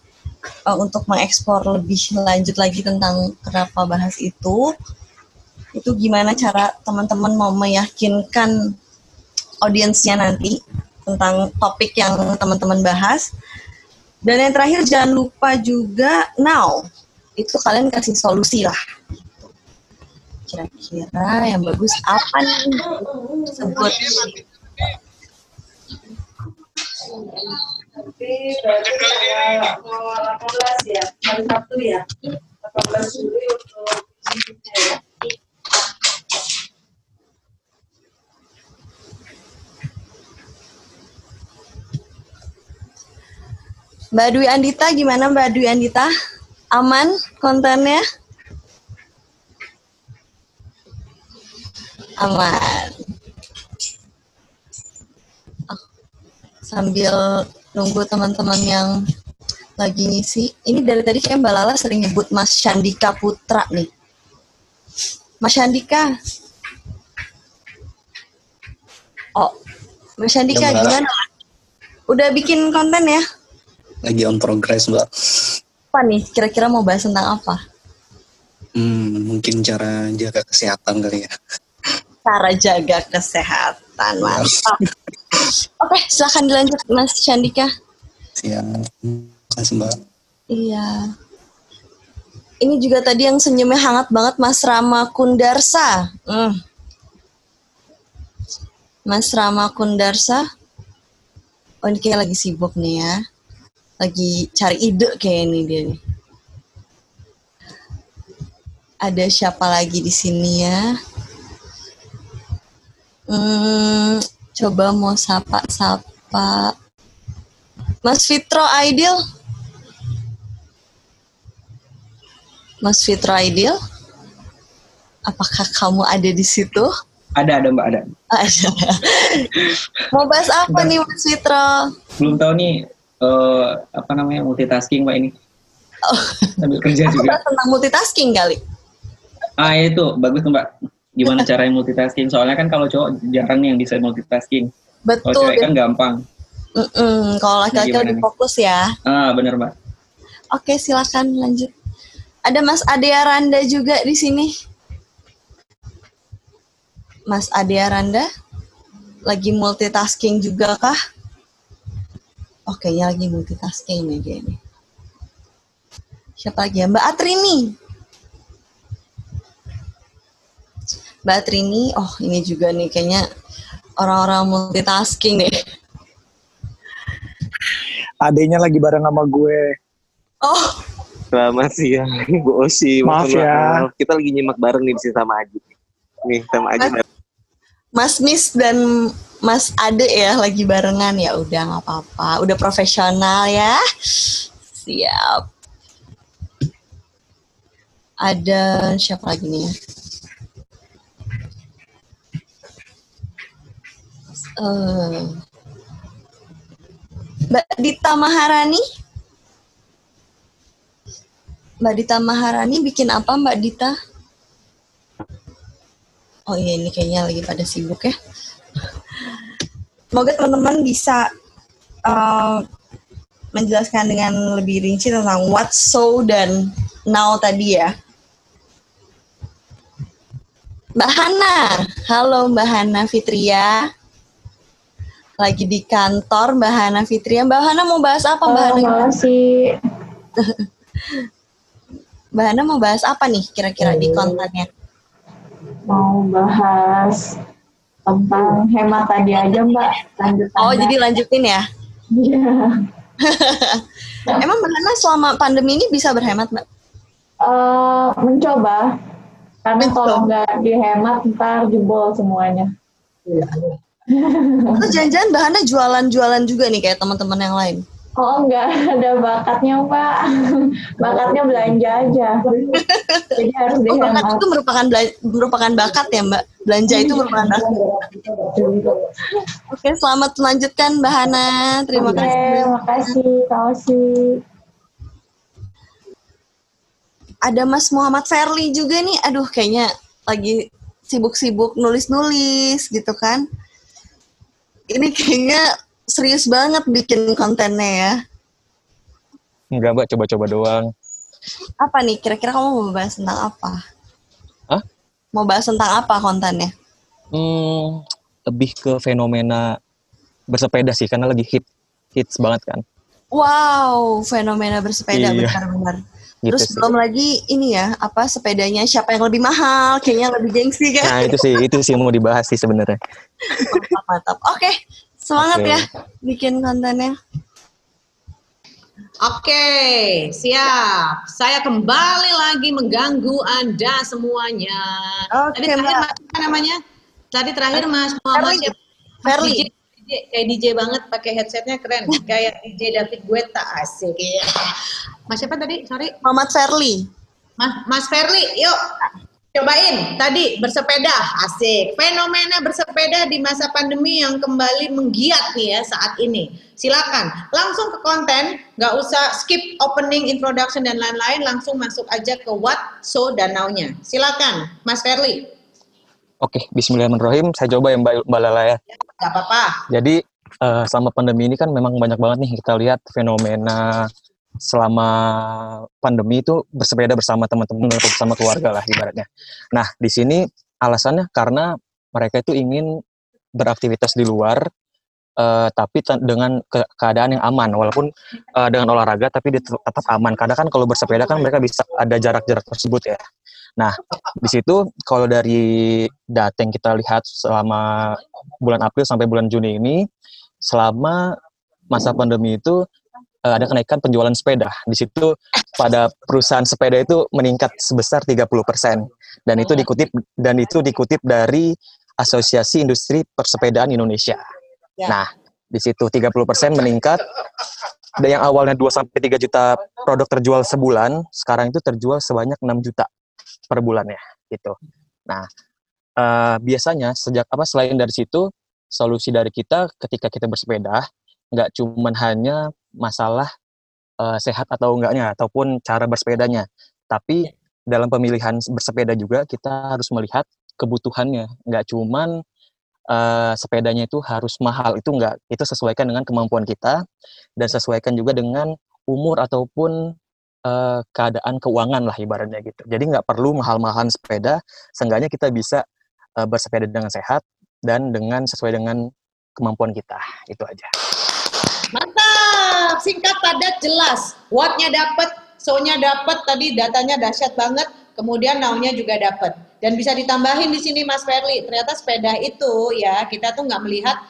uh, untuk mengeksplor lebih lanjut lagi tentang kenapa bahas itu. Itu gimana cara teman-teman mau meyakinkan audiensnya nanti tentang topik yang teman-teman bahas. Dan yang terakhir jangan lupa juga now itu kalian kasih solusi lah. Kira-kira yang bagus apa nih? Sebut. Tapi berarti tanggal 18 hari Sabtu ya. 18 Juli untuk. Mbak Dwi Andita gimana Mbak Dwi Andita? Aman kontennya? Aman. Oh, Sambil nunggu teman-teman yang lagi ngisi. Ini dari tadi kayak Mbak Lala sering nyebut Mas Chandika Putra nih. Mas Chandika. Oh, Mas Chandika Ya, gimana? Udah bikin konten ya? lagi on progress mbak Apa nih? Kira-kira mau bahas tentang apa? hmm, mungkin cara jaga kesehatan kali ya Cara jaga kesehatan, mantap. Oke, silahkan dilanjut Mas Chandika. siap kasih mbak Iya. Ini juga tadi yang senyumnya hangat banget Mas Rama Kundarsa. Hmm. Mas Rama Kundarsa. Oh ini kayak lagi sibuk nih ya. Lagi cari ide kayak ini dia nih. Ada siapa lagi di sini ya? Hmm, coba mau sapa-sapa. Mas Fitro Aidil. Mas Fitro Aidil. Apakah kamu ada di situ? Ada, ada Mbak, ada. Ada. Mau bahas apa nih Mas Fitro? Belum tahu nih eh, apa namanya multitasking Mbak ini. Sambil kerja Aku juga. tentang multitasking kali. Ah itu bagus tuh Mbak. Gimana caranya multitasking? Soalnya kan kalau cowok jarang yang bisa multitasking. Kalau Betul. cewek kan gampang. Mm-mm, Kalau laki-laki Gimana lebih fokus ya. Ah bener Mbak. Oke, silakan lanjut. Ada Mas Adea Randa juga di sini. Mas Adea Randa lagi multitasking juga kah? Oke, ya lagi multitasking nih dia nih. Siapa lagi ya? Mbak Atrini. Mbak Atrini, oh ini juga nih kayaknya orang-orang multitasking nih. Adanya lagi bareng sama gue. Oh, Selamat siang, Bu Osi. Maaf ya. maaf. Kita lagi nyimak bareng nih di sini sama Aji. Nih, sama Aji. Mas Miss dan Mas Ade ya lagi barengan ya udah nggak apa-apa udah profesional ya siap ada siapa lagi nih Eh, Mbak Dita Maharani Mbak Dita Maharani bikin apa Mbak Dita? Oh iya ini kayaknya lagi pada sibuk ya. Semoga teman-teman bisa uh, menjelaskan dengan lebih rinci tentang what, so, dan now tadi ya. Mbak Hana, halo Mbak Hana Fitria. Lagi di kantor Mbak Hana Fitria. Mbak Hana mau bahas apa Mbak Halo, Hana? makasih. Mbak Hana mau bahas apa nih kira-kira di kontennya? Mau bahas tentang hemat tadi aja Mbak. Lanjut Oh, jadi lanjutin ya? Iya. Emang Mbak Hana selama pandemi ini bisa berhemat, Mbak? Eh, mencoba. Karena kalau nggak dihemat ntar jebol semuanya. Atau jangan-jangan Mbak Hana jualan-jualan juga nih kayak teman-teman yang lain? Oh enggak ada bakatnya Mbak. Bakatnya belanja aja. Jadi harus Oh, bakat itu merupakan merupakan bakat ya, Mbak? Belanja itu merupakan bakat. Oke, selamat melanjutkan Mbak Hana. Terima Oke, kasih. makasih Kak Osi. Ada Mas Muhammad Ferli juga nih. Aduh, kayaknya lagi sibuk-sibuk nulis-nulis gitu kan. Ini kayaknya serius banget bikin kontennya ya. Enggak mbak, coba-coba doang. Apa nih? Kira-kira kamu mau bahas tentang apa? Hah? Mau bahas tentang apa kontennya? Hmm, lebih ke fenomena bersepeda sih karena lagi hit hits banget kan. Wow, fenomena bersepeda Iya. benar-benar. Gitu Terus sih. belum lagi ini ya, apa sepedanya siapa yang lebih mahal, kayaknya lebih gengsi kan. Nah itu sih itu sih mau dibahas sih sebenarnya. mantap, mantap. Oke, semangat Oke. ya bikin kontennya. Oke, siap. Saya kembali lagi mengganggu Anda semuanya. Oke, Tadi terakhir Mbak. Mas, apa namanya? Tadi terakhir Mas Muhammad Ferli. Ferli. Kayak DJ banget pakai headsetnya keren. kayak DJ David Guetta asik. Iya. Mas siapa tadi? Sorry. Muhammad Ferli. Mas, Mas Ferli, yuk cobain tadi bersepeda asik. Fenomena bersepeda di masa pandemi yang kembali menggiat nih ya saat ini. Silakan langsung ke konten, nggak usah skip opening, introduction dan lain-lain, langsung masuk aja ke what so danaunya. Silakan, Mas Ferli. Oke, Bismillahirrahmanirrahim. Saya coba ya Mbak, Mbak Lala ya. Gak apa-apa. Jadi eh, selama pandemi ini kan memang banyak banget nih kita lihat fenomena selama pandemi itu bersepeda bersama teman-teman atau bersama keluarga lah ibaratnya. Nah di sini alasannya karena mereka itu ingin beraktivitas di luar eh, tapi dengan ke- keadaan yang aman walaupun eh, dengan olahraga tapi tetap aman karena kan kalau bersepeda kan mereka bisa ada jarak-jarak tersebut ya. Nah di situ kalau dari data yang kita lihat selama bulan April sampai bulan Juni ini selama masa pandemi itu eh, ada kenaikan penjualan sepeda. Di situ pada perusahaan sepeda itu meningkat sebesar 30% dan itu dikutip dan itu dikutip dari Asosiasi Industri Persepedaan Indonesia. Ya. Nah, di situ 30% meningkat dan yang awalnya 2 sampai 3 juta produk terjual sebulan, sekarang itu terjual sebanyak 6 juta per bulannya gitu. Nah, eh, biasanya sejak apa selain dari situ solusi dari kita ketika kita bersepeda nggak cuman hanya masalah eh, sehat atau enggaknya ataupun cara bersepedanya, tapi dalam pemilihan bersepeda juga kita harus melihat kebutuhannya, nggak cuman eh, sepedanya itu harus mahal itu enggak, itu sesuaikan dengan kemampuan kita dan sesuaikan juga dengan umur ataupun eh, keadaan keuangan lah ibaratnya gitu. Jadi nggak perlu mahal-mahalan sepeda, seenggaknya kita bisa eh, bersepeda dengan sehat dan dengan sesuai dengan kemampuan kita. Itu aja. Mantap, singkat, padat, jelas. What-nya dapat, so-nya dapat, tadi datanya dahsyat banget, kemudian now-nya juga dapat. Dan bisa ditambahin di sini Mas Ferli, ternyata sepeda itu ya kita tuh nggak melihat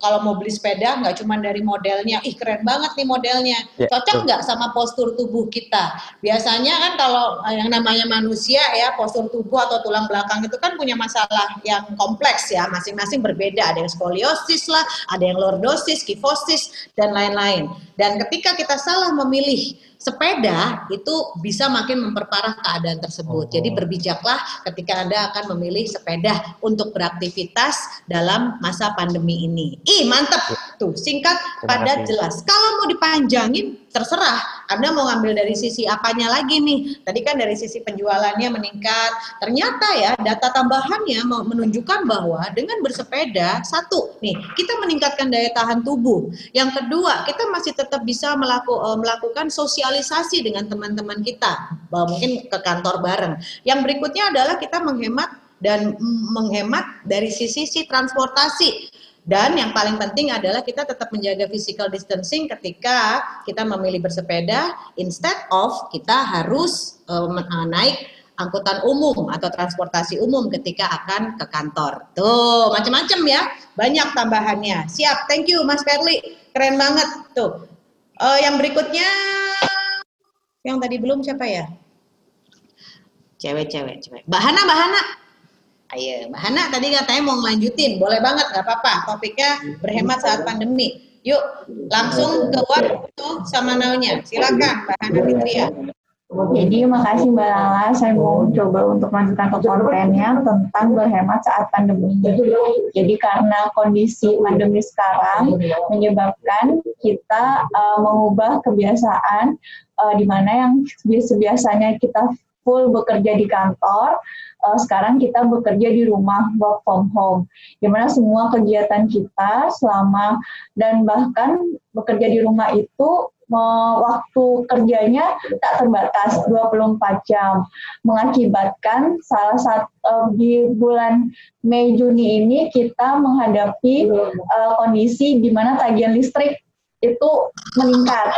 kalau mau beli sepeda nggak cuma dari modelnya, ih keren banget nih modelnya, Ya, cocok nggak sama postur tubuh kita. Biasanya kan kalau eh, yang namanya manusia ya postur tubuh atau tulang belakang itu kan punya masalah yang kompleks ya, masing-masing berbeda. Ada yang skoliosis lah, ada yang lordosis, kifosis dan lain-lain. Dan ketika kita salah memilih sepeda itu bisa makin memperparah keadaan tersebut. Jadi berbijaklah ketika Anda akan memilih sepeda untuk beraktivitas dalam masa pandemi ini. Ih, mantep tuh, singkat, Terima padat, kasih. jelas. Kalau mau dipanjangin terserah. Anda mau ngambil dari sisi apanya lagi nih? Tadi kan dari sisi penjualannya meningkat. Ternyata ya data tambahannya menunjukkan bahwa dengan bersepeda satu nih kita meningkatkan daya tahan tubuh. Yang kedua kita masih tetap bisa melaku- eh, melakukan sosialisasi dengan teman-teman kita, mungkin ke kantor bareng. Yang berikutnya adalah kita menghemat dan menghemat dari sisi si transportasi. Dan yang paling penting adalah kita tetap menjaga physical distancing ketika kita memilih bersepeda instead of kita harus eh, naik angkutan umum atau transportasi umum ketika akan ke kantor. Tuh, macam-macam ya. Banyak tambahannya. Siap. Thank you Mas Ferli. Keren banget. Tuh. Eh, yang berikutnya yang tadi belum siapa ya? Cewek-cewek, cewek. Bahana, Bahana. Ayo, Mbak Hana tadi katanya mau ngelanjutin, boleh banget, nggak apa-apa. Topiknya berhemat saat pandemi. Yuk, langsung ke waktu sama naunya. Silakan, Mbak Hana Fitria. Jadi makasih Mbak Lala, saya mau coba untuk melanjutkan ke kontennya tentang berhemat saat pandemi. Jadi karena kondisi pandemi sekarang menyebabkan kita uh, mengubah kebiasaan uh, di mana yang biasa- biasanya kita full bekerja di kantor, uh, sekarang kita bekerja di rumah work from home. Di mana semua kegiatan kita selama dan bahkan bekerja di rumah itu me- waktu kerjanya tak terbatas 24 jam mengakibatkan salah satu di bulan Mei Juni ini kita menghadapi eh, kondisi di mana tagihan listrik itu meningkat.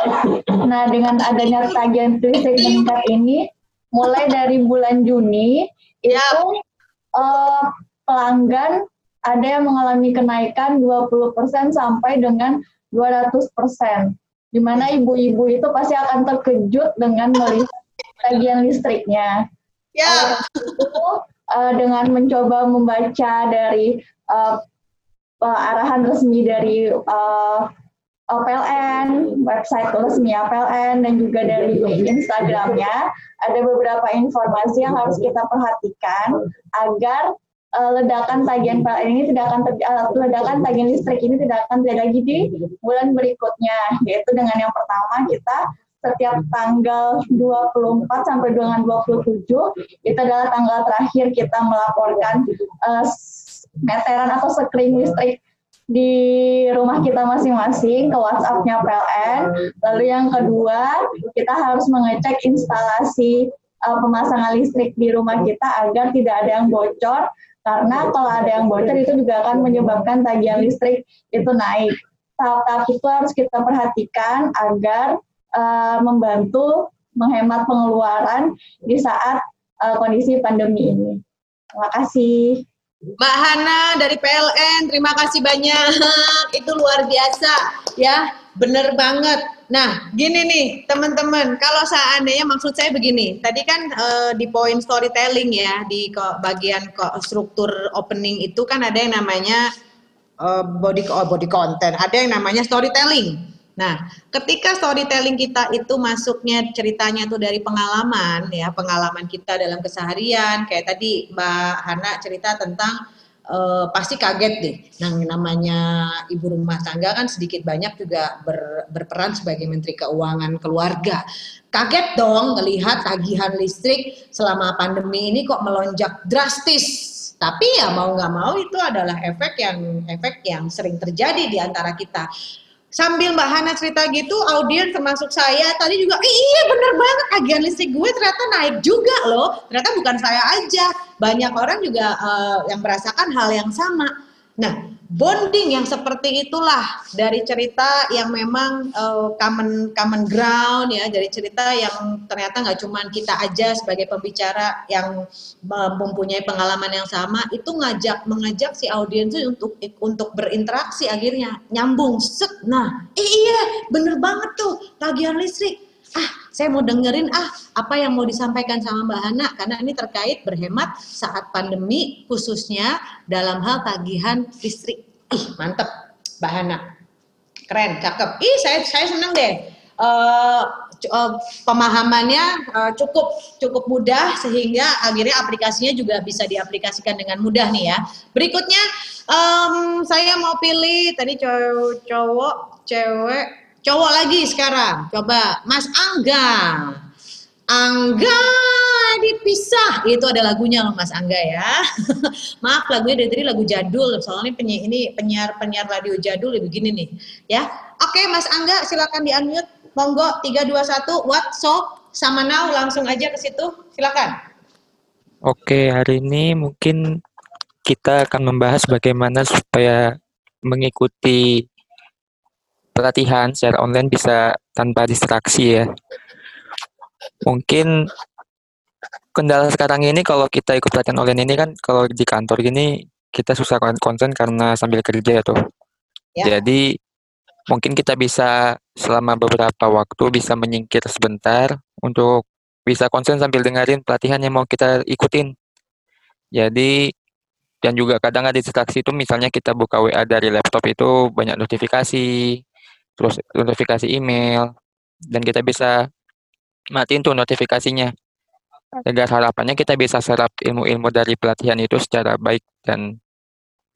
Nah, dengan adanya tagihan listrik meningkat ini mulai dari bulan Juni itu eh, pelanggan ada yang mengalami kenaikan 20% sampai dengan 200%. Di mana ibu-ibu itu pasti akan terkejut dengan melihat tagihan listriknya. Ya. Itu eh, dengan mencoba membaca dari eh, arahan resmi dari eh, PLN, website resmi PLN dan juga dari Instagramnya ada beberapa informasi yang harus kita perhatikan agar eh, ledakan tagihan PLN ini tidak akan terjadi, ledakan tagihan listrik ini tidak akan terjadi lagi di bulan berikutnya. Yaitu dengan yang pertama kita setiap tanggal 24 sampai dengan 27 itu adalah tanggal terakhir kita melaporkan eh, meteran atau sekring listrik di rumah kita masing-masing ke WhatsApp-nya PLN. Lalu yang kedua, kita harus mengecek instalasi uh, pemasangan listrik di rumah kita agar tidak ada yang bocor. Karena kalau ada yang bocor itu juga akan menyebabkan tagihan listrik itu naik. Tahap-tahap itu harus kita perhatikan agar uh, membantu menghemat pengeluaran di saat uh, kondisi pandemi ini. Terima kasih. Mbak Hana dari PLN, terima kasih banyak. Itu luar biasa ya, bener banget. Nah, gini nih teman-teman, kalau seandainya maksud saya begini, tadi kan eh, di poin storytelling ya, di ko- bagian ko- struktur opening itu kan ada yang namanya eh, body oh, body content, ada yang namanya storytelling. Nah, ketika storytelling kita itu masuknya ceritanya tuh dari pengalaman ya, pengalaman kita dalam keseharian, kayak tadi Mbak Hana cerita tentang eh, pasti kaget deh. Yang namanya ibu rumah tangga kan sedikit banyak juga ber- berperan sebagai menteri keuangan keluarga. Kaget dong melihat tagihan listrik selama pandemi ini kok melonjak drastis. Tapi ya mau nggak mau itu adalah efek yang efek yang sering terjadi di antara kita sambil Mbak Hana cerita gitu, audiens termasuk saya tadi juga, "Eh, iya bener banget tagihan listrik gue ternyata naik juga loh. Ternyata bukan saya aja, banyak orang juga eh, yang merasakan hal yang sama. Nah, bonding yang seperti itulah dari cerita yang memang eh, common common ground ya, dari cerita yang ternyata nggak cuma kita aja sebagai pembicara yang eh, mempunyai pengalaman yang sama, itu ngajak mengajak si audiens untuk untuk berinteraksi akhirnya nyambung set. Nah, iya bener banget tuh tagihan listrik. Ah, saya mau dengerin ah apa yang mau disampaikan sama Mbak Hana karena ini terkait berhemat saat pandemi khususnya dalam hal tagihan listrik. Ih, mantep Mbak Hana. Keren, cakep. Ih, saya saya senang deh. Eh, c- eh, pemahamannya eh, cukup cukup mudah sehingga akhirnya aplikasinya juga bisa diaplikasikan dengan mudah nih ya. Berikutnya em, saya mau pilih tadi cowok, cowok cewek, cowok lagi sekarang. Coba Mas Angga. Angga dipisah itu ada lagunya loh Mas Angga ya. Maaf lagunya dari tadi lagu jadul soalnya penyi, ini penyiar penyiar radio jadul ya begini nih ya. Oke Mas Angga silakan di unmute. Monggo 321 what so sama now langsung aja ke situ. Silakan. Oke, hari ini mungkin kita akan membahas bagaimana supaya mengikuti pelatihan secara online bisa tanpa distraksi ya. Mungkin kendala sekarang ini kalau kita ikut pelatihan online ini kan kalau di kantor gini kita susah kon- konsen karena sambil kerja ya tuh. Ya. Jadi mungkin kita bisa selama beberapa waktu bisa menyingkir sebentar untuk bisa konsen sambil dengerin pelatihan yang mau kita ikutin. Jadi dan juga kadang ada distraksi itu misalnya kita buka WA dari laptop itu banyak notifikasi, terus notifikasi email, dan kita bisa matiin tuh notifikasinya. Agar harapannya kita bisa serap ilmu-ilmu dari pelatihan itu secara baik dan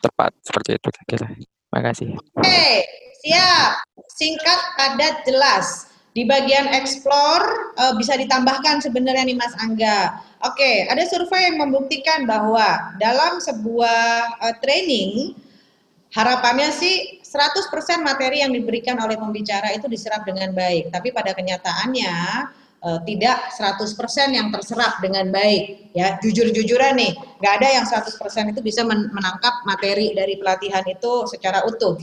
tepat seperti itu kira-kira. Terima kasih. Oke, siap. Singkat, padat, jelas. Di bagian explore eh, bisa ditambahkan sebenarnya nih Mas Angga. Oke, ada survei yang membuktikan bahwa dalam sebuah eh, training harapannya sih 100% materi yang diberikan oleh pembicara itu diserap dengan baik, tapi pada kenyataannya eh, tidak 100% yang terserap dengan baik ya. Jujur-jujuran nih nggak ada yang 100% itu bisa men- menangkap materi dari pelatihan itu secara utuh.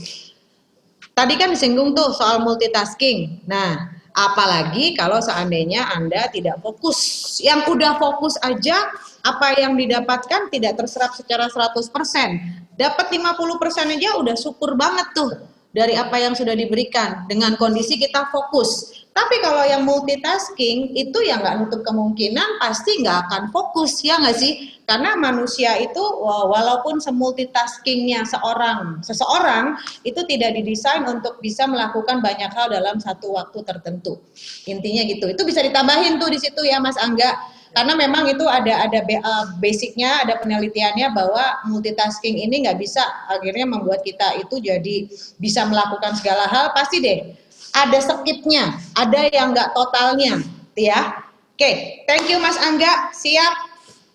Tadi kan disinggung tuh soal multitasking. Nah apalagi kalau seandainya Anda tidak fokus. Yang udah fokus aja apa yang didapatkan tidak terserap secara 100% dapat 50% aja udah syukur banget tuh dari apa yang sudah diberikan dengan kondisi kita fokus. Tapi kalau yang multitasking itu yang nggak nutup kemungkinan pasti nggak akan fokus ya nggak sih? Karena manusia itu wa- walaupun semultitaskingnya seorang seseorang itu tidak didesain untuk bisa melakukan banyak hal dalam satu waktu tertentu. Intinya gitu. Itu bisa ditambahin tuh di situ ya Mas Angga. Karena memang itu ada ada uh, basicnya, ada penelitiannya bahwa multitasking ini nggak bisa akhirnya membuat kita itu jadi bisa melakukan segala hal. Pasti deh ada skipnya, ada yang nggak totalnya, ya. Oke, thank you Mas Angga. Siap.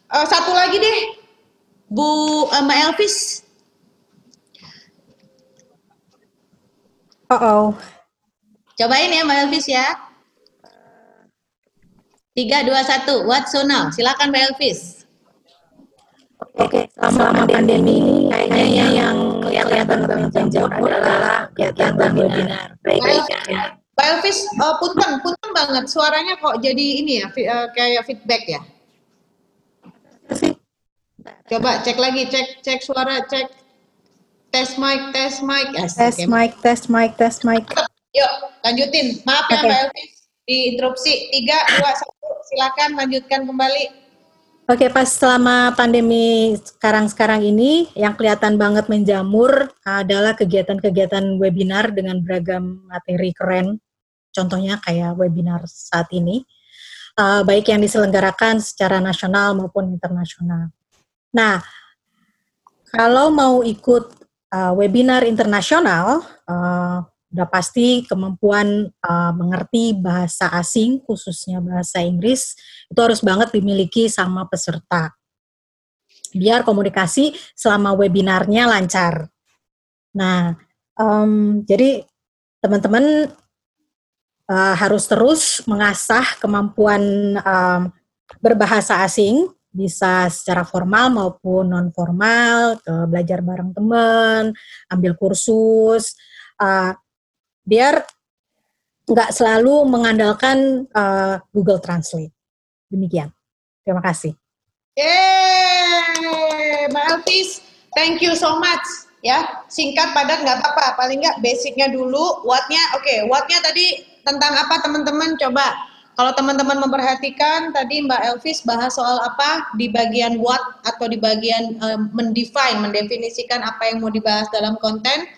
Eh, satu lagi deh, Bu eh, Mbak Elvis. Oh, oh. Cobain ya Mbak Elvis ya. Tiga, dua, satu. What so now? Silakan Mbak Elvis. Oke, selama pandemi kayaknya yang kelihatan banget menjamur adalah kegiatan webinar. Baik, baik, ya. Mbak Elvis, eh, punten, punten banget. Suaranya kok jadi ini ya, fi- eh, kayak feedback ya. Coba cek lagi, cek cek suara, cek tes mic, tes mic. Asik, Tes ya. mic, tes mic, tes mic. Yuk, lanjutin. Maaf ya Oke. Mbak Elvis, diinterupsi. Tiga, dua, satu. Silakan lanjutkan kembali. Oke, pas selama pandemi sekarang-sekarang ini, yang kelihatan banget menjamur adalah kegiatan-kegiatan webinar dengan beragam materi keren. Contohnya kayak webinar saat ini, uh, baik yang diselenggarakan secara nasional maupun internasional. Nah, kalau mau ikut uh, webinar internasional, uh, udah pasti kemampuan uh, mengerti bahasa asing, khususnya bahasa Inggris, itu harus banget dimiliki sama peserta. Biar komunikasi selama webinarnya lancar. Nah, em, jadi teman-teman uh, harus terus mengasah kemampuan em, berbahasa asing, bisa secara formal maupun non formal, belajar bareng teman, ambil kursus, uh, biar nggak selalu mengandalkan uh, Google Translate. Demikian. Terima kasih. Yeay, Mbak Elvis, thank you so much. Ya, singkat padat nggak apa-apa. Paling nggak basicnya dulu. What-nya, oke. What-nya tadi tentang apa teman-teman? Coba. Kalau teman-teman memperhatikan tadi Mbak Elvis bahas soal apa di bagian what atau di bagian eh, mendefine, mendefinisikan apa yang mau dibahas dalam konten.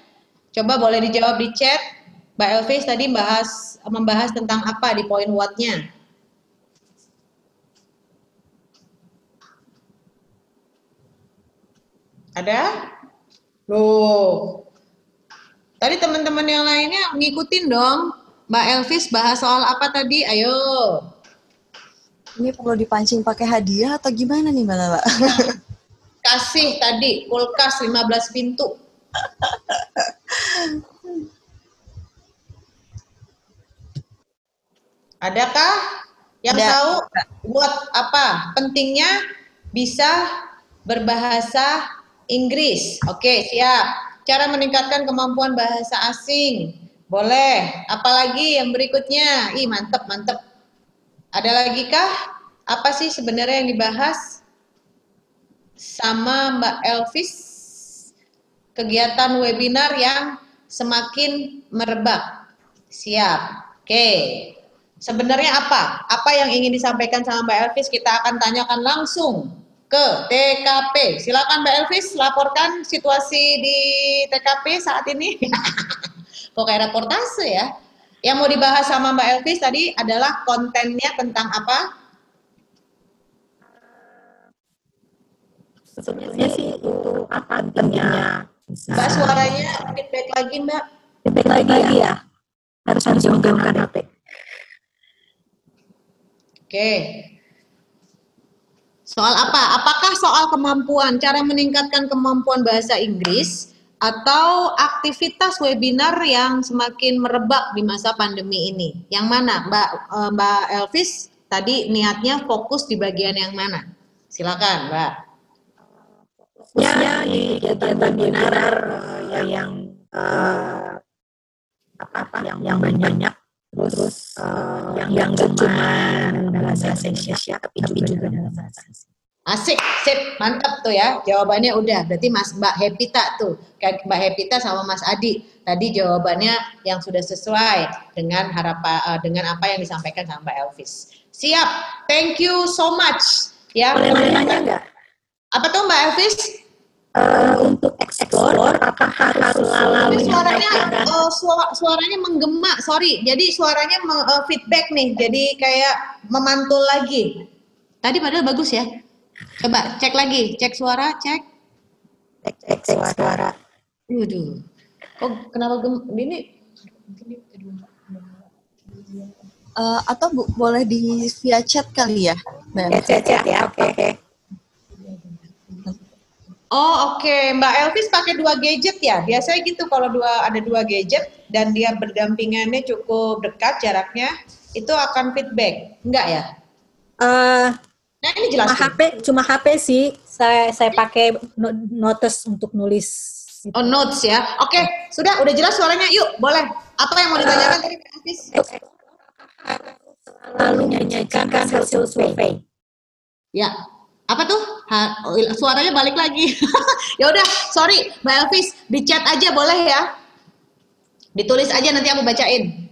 Coba boleh dijawab di chat. Mbak Elvis tadi bahas membahas tentang apa di poin what-nya. Ada? Loh. Tadi teman-teman yang lainnya ngikutin dong. Mbak Elvis bahas soal apa tadi? Ayo. Ini perlu dipancing pakai hadiah atau gimana nih Mbak Lala? Kasih tadi kulkas 15 pintu. Adakah yang Ada. tahu buat apa pentingnya bisa berbahasa Inggris? Oke, siap. Cara meningkatkan kemampuan bahasa asing. Boleh. Apalagi yang berikutnya? Ih, mantep, mantep. Ada lagi kah? Apa sih sebenarnya yang dibahas sama Mbak Elvis? Kegiatan webinar yang semakin merebak. Siap. Oke. Sebenarnya apa? Apa yang ingin disampaikan sama Mbak Elvis? Kita akan tanyakan langsung ke TKP. Silakan Mbak Elvis laporkan situasi di TKP saat ini. Kok kayak reportase ya? Yang mau dibahas sama Mbak Elvis tadi adalah kontennya tentang apa? Sebenarnya sih itu apa pentingnya Mbak suaranya feedback lagi Mbak. feedback lagi ya. Harus harus menggabungkan HP. Oke. Soal apa? Apakah soal kemampuan, cara meningkatkan kemampuan bahasa Inggris atau aktivitas webinar yang semakin merebak di masa pandemi ini? Yang mana, Mbak eh, Mbak Elvis? Tadi niatnya fokus di bagian yang mana? Silakan, Mbak. Ya, di kegiatan webinar eh, yang eh, apa yang yang banyak terus eh, yang yang cuma bahasa Indonesia tapi juga dalam bahasa. Asik, sip, mantap tuh ya. Jawabannya udah. Berarti Mas Mbak Hepita tuh, kayak Mbak Hepita sama Mas Adi. Tadi jawabannya yang sudah sesuai dengan harapan dengan apa yang disampaikan sama Mbak Elvis. Siap. Thank you so much. Ya. Boleh nanya nggak? Apa tuh Mbak Elvis? Eh, untuk explore apakah harus selalu Tapi suaranya eh, suara- suaranya menggema, sorry. Jadi suaranya eh, feedback nih, jadi kayak memantul lagi. Tadi padahal bagus ya. Coba cek lagi, cek suara, cek. Cek, cek suara. Waduh. Oh, kenapa gem ini? Eh, atau bu, boleh di via chat kali ya, Mbak? Ya, chat, chat ya, oke, oke. Oh oke, Mbak Elvis pakai dua gadget ya. Biasanya gitu kalau dua ada dua gadget dan dia berdampingannya cukup dekat jaraknya, itu akan feedback, enggak ya? Eh, Nah ini cuma jelas. HP, cuma HP sih. Saya saya pakai no- notes untuk nulis. Oh notes ya. Oke, sudah udah jelas suaranya. Yuk, boleh. Apa yang mau ditanyakan tadi Mbak Elvis? Lalu menyajikan hasil survei. Ya. Apa tuh? Ha- suaranya balik lagi. ya udah, sorry, Mbak Elvis, di chat aja boleh ya? Ditulis aja nanti aku bacain.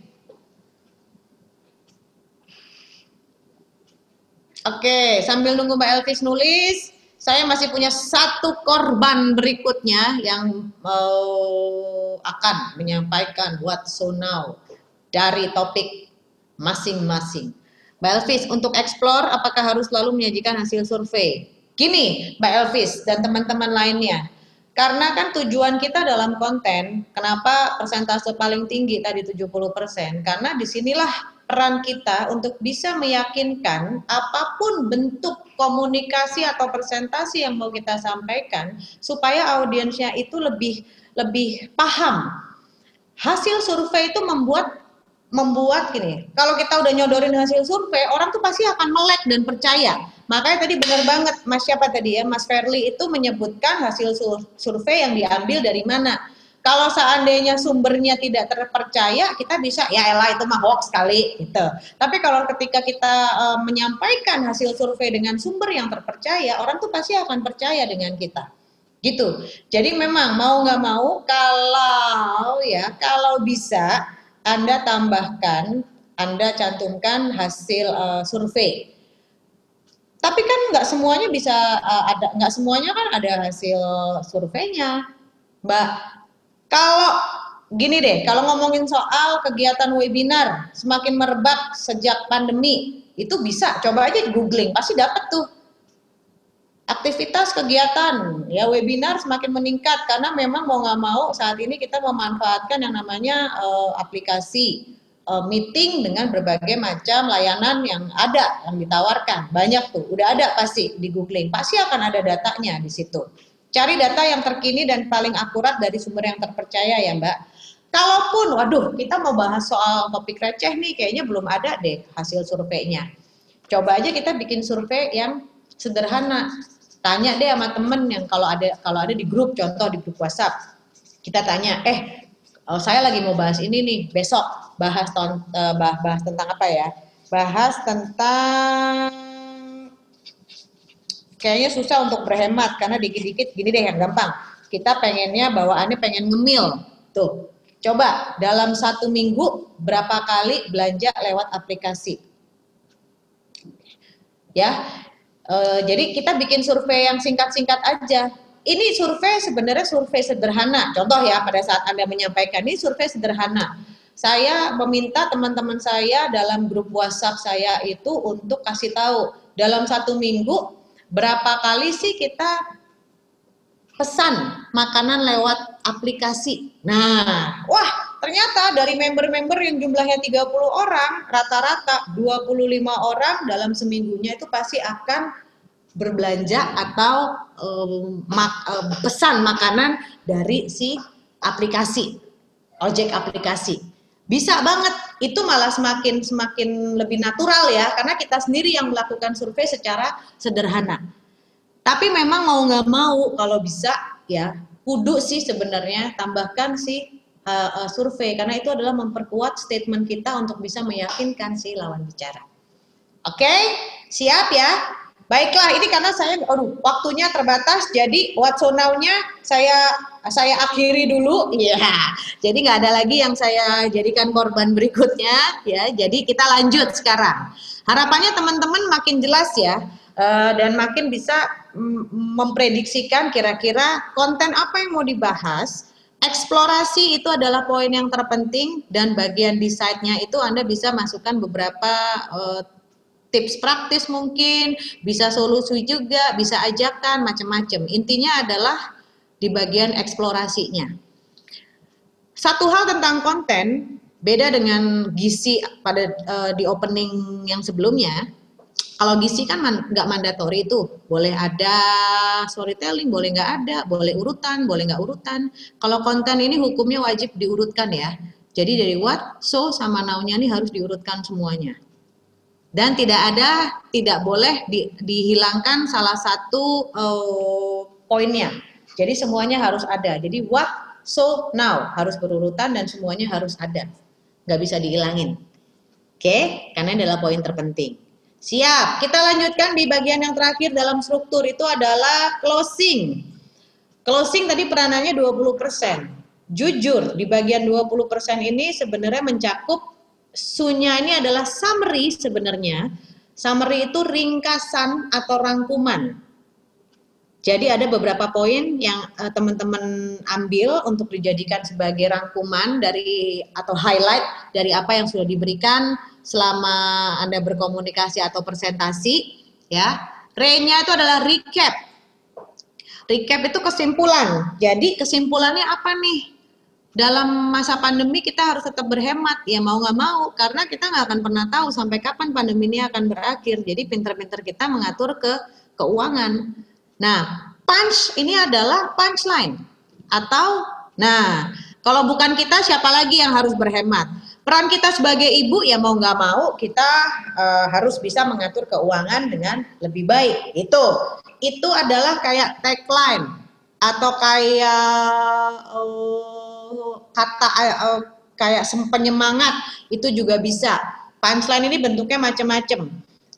Oke, sambil nunggu Mbak Elvis nulis, saya masih punya satu korban berikutnya yang eh, akan menyampaikan what so now dari topik masing-masing. Mbak Elvis, untuk explore apakah harus selalu menyajikan hasil survei? Gini, Mbak Elvis dan teman-teman lainnya, karena kan tujuan kita dalam konten, kenapa persentase paling tinggi tadi 70%? Karena di sinilah peran kita untuk bisa meyakinkan apa pun bentuk komunikasi atau presentasi yang mau kita sampaikan, supaya audiensnya itu lebih lebih paham. Hasil survei itu membuat membuat gini, kalau kita udah nyodorin hasil survei, orang tuh pasti akan melek dan percaya. Makanya tadi benar banget Mas siapa tadi ya, Mas Ferli itu menyebutkan hasil sur- survei yang diambil dari mana. Kalau seandainya sumbernya tidak terpercaya, kita bisa ya elah itu mah hoax kali gitu. Tapi kalau ketika kita eh, menyampaikan hasil survei dengan sumber yang terpercaya, orang tuh pasti akan percaya dengan kita gitu. Jadi memang mau nggak mau kalau ya kalau bisa Anda tambahkan, Anda cantumkan hasil eh, survei. Tapi kan nggak semuanya bisa eh, ada nggak semuanya kan ada hasil surveinya, Mbak. Kalau gini deh, kalau ngomongin soal kegiatan webinar semakin merebak sejak pandemi, itu bisa coba aja googling pasti dapat tuh aktivitas kegiatan. Ya webinar semakin meningkat karena memang mau nggak mau saat ini kita memanfaatkan yang namanya eh, aplikasi eh, meeting dengan berbagai macam layanan yang ada yang ditawarkan. Banyak tuh udah ada pasti di googling. Pasti akan ada datanya di situ. Cari data yang terkini dan paling akurat dari sumber yang terpercaya ya mbak. Kalaupun waduh kita mau bahas soal topik receh nih kayaknya belum ada deh hasil surveinya. Coba aja kita bikin survei yang sederhana tanya deh sama temen yang kalau ada kalau ada di grup contoh di grup WhatsApp. Kita tanya eh oh, saya lagi mau bahas ini nih besok bahas ton, eh, bah- bahas tentang apa ya? Bahas tentang kayaknya susah untuk berhemat karena dikit-dikit gini deh yang gampang. Kita pengennya bawaannya pengen ngemil. Tuh coba dalam satu minggu berapa kali belanja lewat aplikasi? Ya Eh, jadi kita bikin survei yang singkat-singkat aja. Ini survei sebenarnya survei sederhana. Contoh ya pada saat Anda menyampaikan ini survei sederhana. Saya meminta teman-teman saya dalam grup WhatsApp saya itu untuk kasih tahu dalam satu minggu berapa kali sih kita pesan makanan lewat aplikasi. Nah, wah ternyata dari member-member yang jumlahnya 30 orang, rata-rata 25 orang dalam seminggunya itu pasti akan berbelanja atau um, mak- um, pesan makanan dari si aplikasi ojek aplikasi. Bisa banget itu malah semakin semakin lebih natural ya karena kita sendiri yang melakukan survei secara sederhana. Tapi memang mau nggak mau kalau bisa ya kudu sih sebenarnya tambahkan si uh, uh, survei karena itu adalah memperkuat statement kita untuk bisa meyakinkan si lawan bicara. Oke, siap ya? Baiklah, ini karena saya, aduh, waktunya terbatas, jadi what so now-nya saya saya akhiri dulu, ya. Jadi nggak ada lagi yang saya jadikan korban berikutnya, ya. Jadi kita lanjut sekarang. Harapannya teman-teman makin jelas ya, uh, dan makin bisa mm, memprediksikan kira-kira konten apa yang mau dibahas. Eksplorasi itu adalah poin yang terpenting dan bagian decide-nya itu Anda bisa masukkan beberapa uh, tips praktis mungkin, bisa solusi juga, bisa ajakan macam-macam. Intinya adalah di bagian eksplorasinya. Satu hal tentang konten beda dengan gizi pada uh, di opening yang sebelumnya. Kalau gizi kan nggak man, mandatori itu, boleh ada storytelling, boleh nggak ada, boleh urutan, boleh nggak urutan. Kalau konten ini hukumnya wajib diurutkan ya. Jadi dari what, so sama now-nya ini harus diurutkan semuanya dan tidak ada tidak boleh di, dihilangkan salah satu uh, poinnya. Jadi semuanya harus ada. Jadi what, so, now harus berurutan dan semuanya harus ada. Nggak bisa dihilangin. Oke, okay? karena adalah poin terpenting. Siap, kita lanjutkan di bagian yang terakhir dalam struktur itu adalah closing. Closing tadi peranannya 20%. Jujur, di bagian 20% ini sebenarnya mencakup sunya ini adalah summary sebenarnya. Summary itu ringkasan atau rangkuman. Jadi ada beberapa poin yang uh, teman-teman ambil untuk dijadikan sebagai rangkuman dari atau highlight dari apa yang sudah diberikan selama Anda berkomunikasi atau presentasi ya. Re-nya itu adalah recap. Recap itu kesimpulan. Jadi kesimpulannya apa nih? dalam masa pandemi kita harus tetap berhemat ya mau nggak mau karena kita nggak akan pernah tahu sampai kapan pandemi ini akan berakhir jadi pinter-pinter kita mengatur ke keuangan nah punch ini adalah punchline atau nah kalau bukan kita siapa lagi yang harus berhemat peran kita sebagai ibu ya mau nggak mau kita uh, harus bisa mengatur keuangan dengan lebih baik itu itu adalah kayak tagline atau kayak uh, kata uh, kayak penyemangat itu juga bisa. Punchline ini bentuknya macam-macam.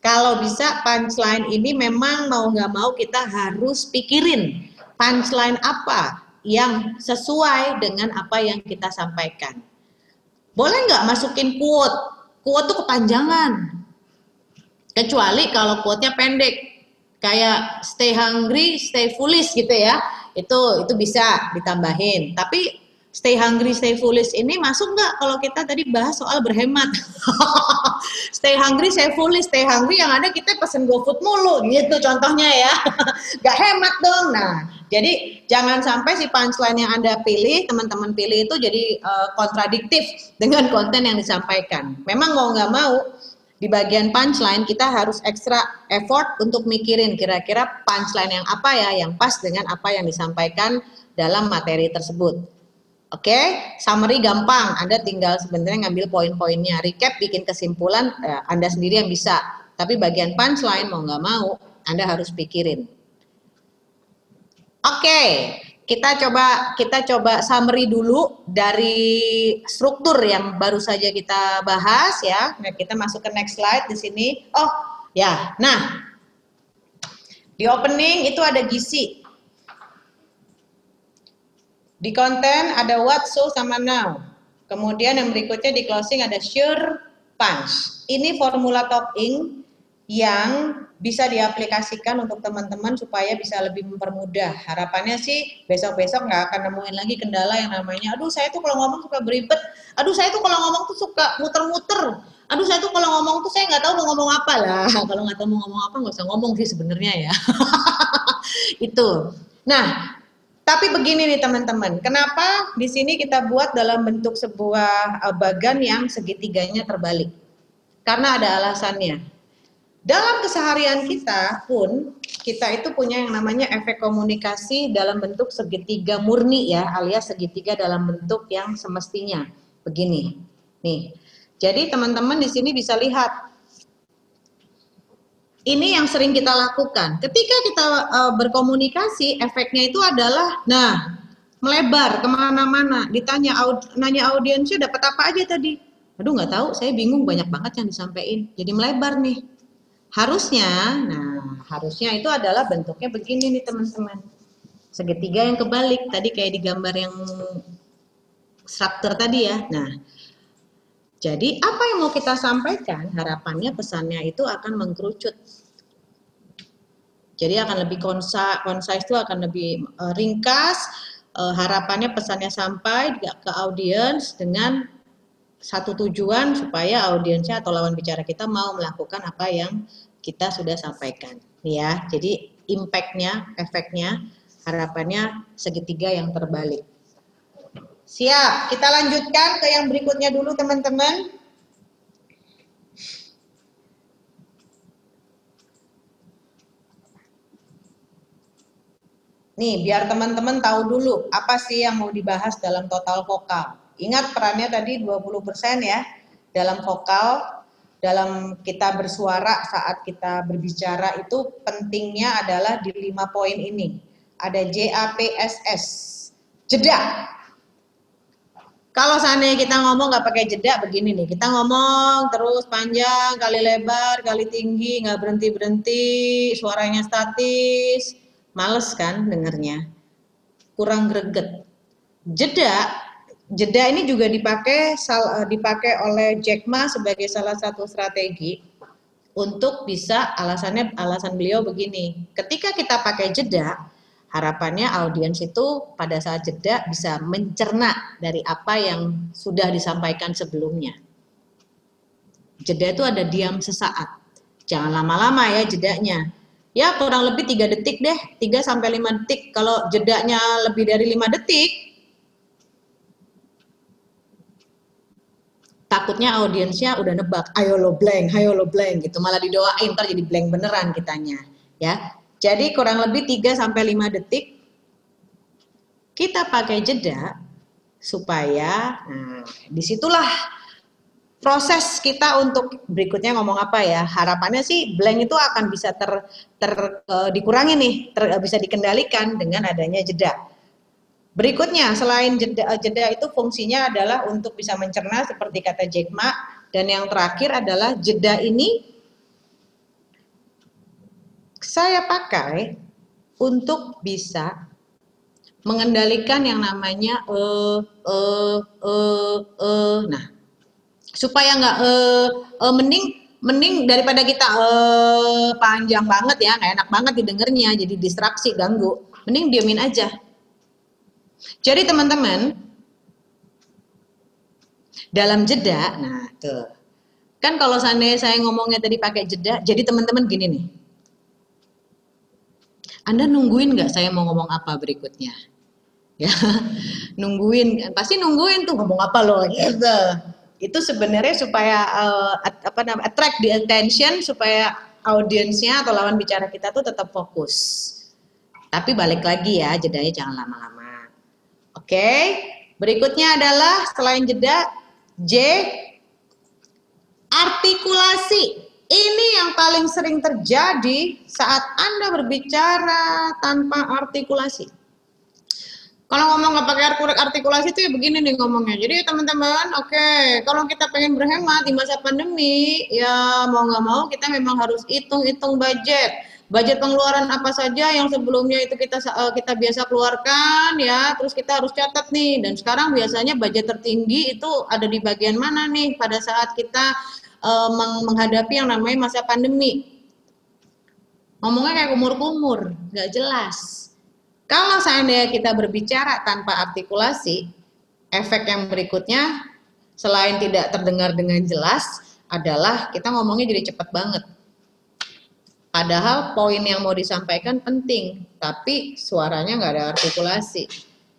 Kalau bisa punchline ini memang mau nggak mau kita harus pikirin punchline apa yang sesuai dengan apa yang kita sampaikan. Boleh nggak masukin quote? Quote itu kepanjangan. Kecuali kalau quote-nya pendek. Kayak stay hungry, stay foolish gitu ya. Itu itu bisa ditambahin. Tapi stay hungry, stay foolish ini masuk nggak kalau kita tadi bahas soal berhemat? stay hungry, stay foolish, stay hungry yang ada kita pesen GoFood mulu gitu contohnya ya. nggak hemat dong. Nah, jadi jangan sampai si punchline yang Anda pilih, teman-teman pilih itu jadi uh, kontradiktif dengan konten yang disampaikan. Memang mau nggak mau di bagian punchline kita harus ekstra effort untuk mikirin kira-kira punchline yang apa ya yang pas dengan apa yang disampaikan dalam materi tersebut. Oke, okay? summary gampang. Anda tinggal sebenarnya ngambil poin-poinnya. Recap, bikin kesimpulan, ya, Anda sendiri yang bisa. Tapi bagian punchline mau nggak mau, Anda harus pikirin. Oke, kita coba kita coba summary dulu dari struktur yang baru saja kita bahas ya. Nah, kita masuk ke next slide di sini. Oh, ya. Nah, di opening itu ada gizi. Di konten ada what, so, sama now. Kemudian yang berikutnya di closing ada sure, punch. Ini formula talking yang bisa diaplikasikan untuk teman-teman supaya bisa lebih mempermudah. Harapannya sih besok-besok nggak akan nemuin lagi kendala yang namanya, aduh saya tuh kalau ngomong suka beribet, aduh saya tuh kalau ngomong tuh suka muter-muter, aduh saya tuh kalau ngomong tuh saya nggak tahu mau ngomong apa lah. Kalau nggak tahu mau ngomong apa nggak usah ngomong sih sebenarnya ya. Itu. Nah, tapi begini nih teman-teman, kenapa di sini kita buat dalam bentuk sebuah uh, bagan yang segitiganya terbalik? Karena ada alasannya. Dalam keseharian kita pun kita itu punya yang namanya efek komunikasi dalam bentuk segitiga murni ya, alias segitiga dalam bentuk yang semestinya. Begini. Nih. Jadi teman-teman di sini bisa lihat ini yang sering kita lakukan. Ketika kita uh, berkomunikasi, efeknya itu adalah, nah, melebar ke mana-mana. Ditanya, aud nanya audiensnya dapat apa aja tadi? Aduh nggak tahu, saya bingung banyak banget yang disampaikan. Jadi melebar nih. Harusnya, nah harusnya itu adalah bentuknya begini nih teman-teman. Segitiga yang kebalik, tadi kayak di gambar yang struktur tadi ya. Nah, jadi apa yang mau kita sampaikan, harapannya pesannya itu akan mengkerucut. Jadi akan lebih konsa, concise itu akan lebih uh, ringkas, uh, harapannya pesannya sampai ke audiens dengan satu tujuan supaya audiensnya atau lawan bicara kita mau melakukan apa yang kita sudah sampaikan ya. Jadi impactnya efeknya harapannya segitiga yang terbalik. Siap kita lanjutkan ke yang berikutnya dulu teman-teman. Nih biar teman-teman tahu dulu apa sih yang mau dibahas dalam total vokal Ingat perannya tadi 20% ya dalam vokal, dalam kita bersuara saat kita berbicara itu pentingnya adalah di lima poin ini. Ada JAPSS, jeda. Kalau seandainya kita ngomong nggak pakai jeda begini nih, kita ngomong terus panjang, kali lebar, kali tinggi, nggak berhenti berhenti, suaranya statis, males kan dengernya, kurang greget. Jeda jeda ini juga dipakai eh, dipakai oleh Jack Ma sebagai salah satu strategi untuk bisa alasannya alasan beliau begini. Ketika kita pakai jeda, harapannya audiens itu pada saat jeda bisa mencerna dari apa yang sudah disampaikan sebelumnya. Jeda itu ada diam sesaat. Jangan lama-lama ya jedanya. Ya kurang lebih tiga detik deh, 3 sampai 5 detik. Kalau jedanya lebih dari 5 detik, takutnya audiensnya udah nebak, ayo lo blank, ayo lo blank gitu, malah didoain ntar jadi blank beneran kitanya, ya. Jadi kurang lebih 3 sampai 5 detik kita pakai jeda supaya nah di situlah proses kita untuk berikutnya ngomong apa ya. Harapannya sih blank itu akan bisa ter, ter uh, dikurangi nih ter, bisa dikendalikan dengan adanya jeda Berikutnya, selain jeda, jeda itu fungsinya adalah untuk bisa mencerna seperti kata Jack Ma, dan yang terakhir adalah jeda ini saya pakai untuk bisa mengendalikan yang namanya eh eh eh eh nah supaya nggak eh eh mending mending daripada kita eh panjang banget ya nggak enak banget didengarnya jadi distraksi ganggu. Mending diamin aja jadi teman-teman, dalam jeda, nah tuh, kan kalau seandainya saya ngomongnya tadi pakai jeda, jadi teman-teman gini nih, Anda nungguin nggak saya mau ngomong apa berikutnya? Ya, nungguin, pasti nungguin tuh ngomong apa loh, gitu. Itu sebenarnya supaya uh, apa namanya attract the attention supaya audiensnya atau lawan bicara kita tuh tetap fokus. Tapi balik lagi ya, jedanya jangan lama-lama. Oke, berikutnya adalah selain jeda, J, artikulasi. Ini yang paling sering terjadi saat Anda berbicara tanpa artikulasi. Kalau ngomong nggak pakai artikulasi itu ya begini nih ngomongnya. Jadi teman-teman, oke, okay, kalau kita pengen berhemat di masa pandemi, ya mau nggak mau kita memang harus hitung-hitung budget budget pengeluaran apa saja yang sebelumnya itu kita uh, kita biasa keluarkan ya. Terus kita harus catat nih. Dan sekarang biasanya budget tertinggi itu ada di bagian mana nih pada saat kita uh, menghadapi yang namanya masa pandemi? Ngomongnya kayak kumur-kumur nggak jelas. Kalau seandainya kita berbicara tanpa artikulasi efek yang berikutnya selain tidak terdengar dengan jelas adalah kita ngomongnya jadi cepat banget Padahal poin yang mau disampaikan penting, tapi suaranya nggak ada artikulasi.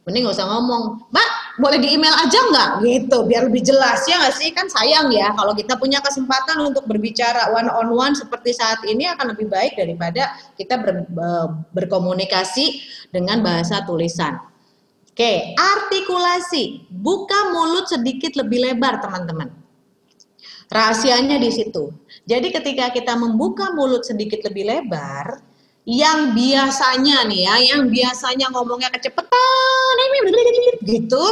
Mending nggak usah ngomong, Mbak, boleh di email aja nggak? Gitu, biar lebih jelas ya nggak sih? Kan sayang ya kalau kita punya kesempatan untuk berbicara one on one seperti saat ini akan lebih baik daripada kita ber, be- berkomunikasi dengan bahasa tulisan. Oke, artikulasi. Buka mulut sedikit lebih lebar, teman-teman. Rahasianya di situ. Jadi ketika kita membuka mulut sedikit lebih lebar, yang biasanya nih ya, yang biasanya ngomongnya kecepetan, gitu,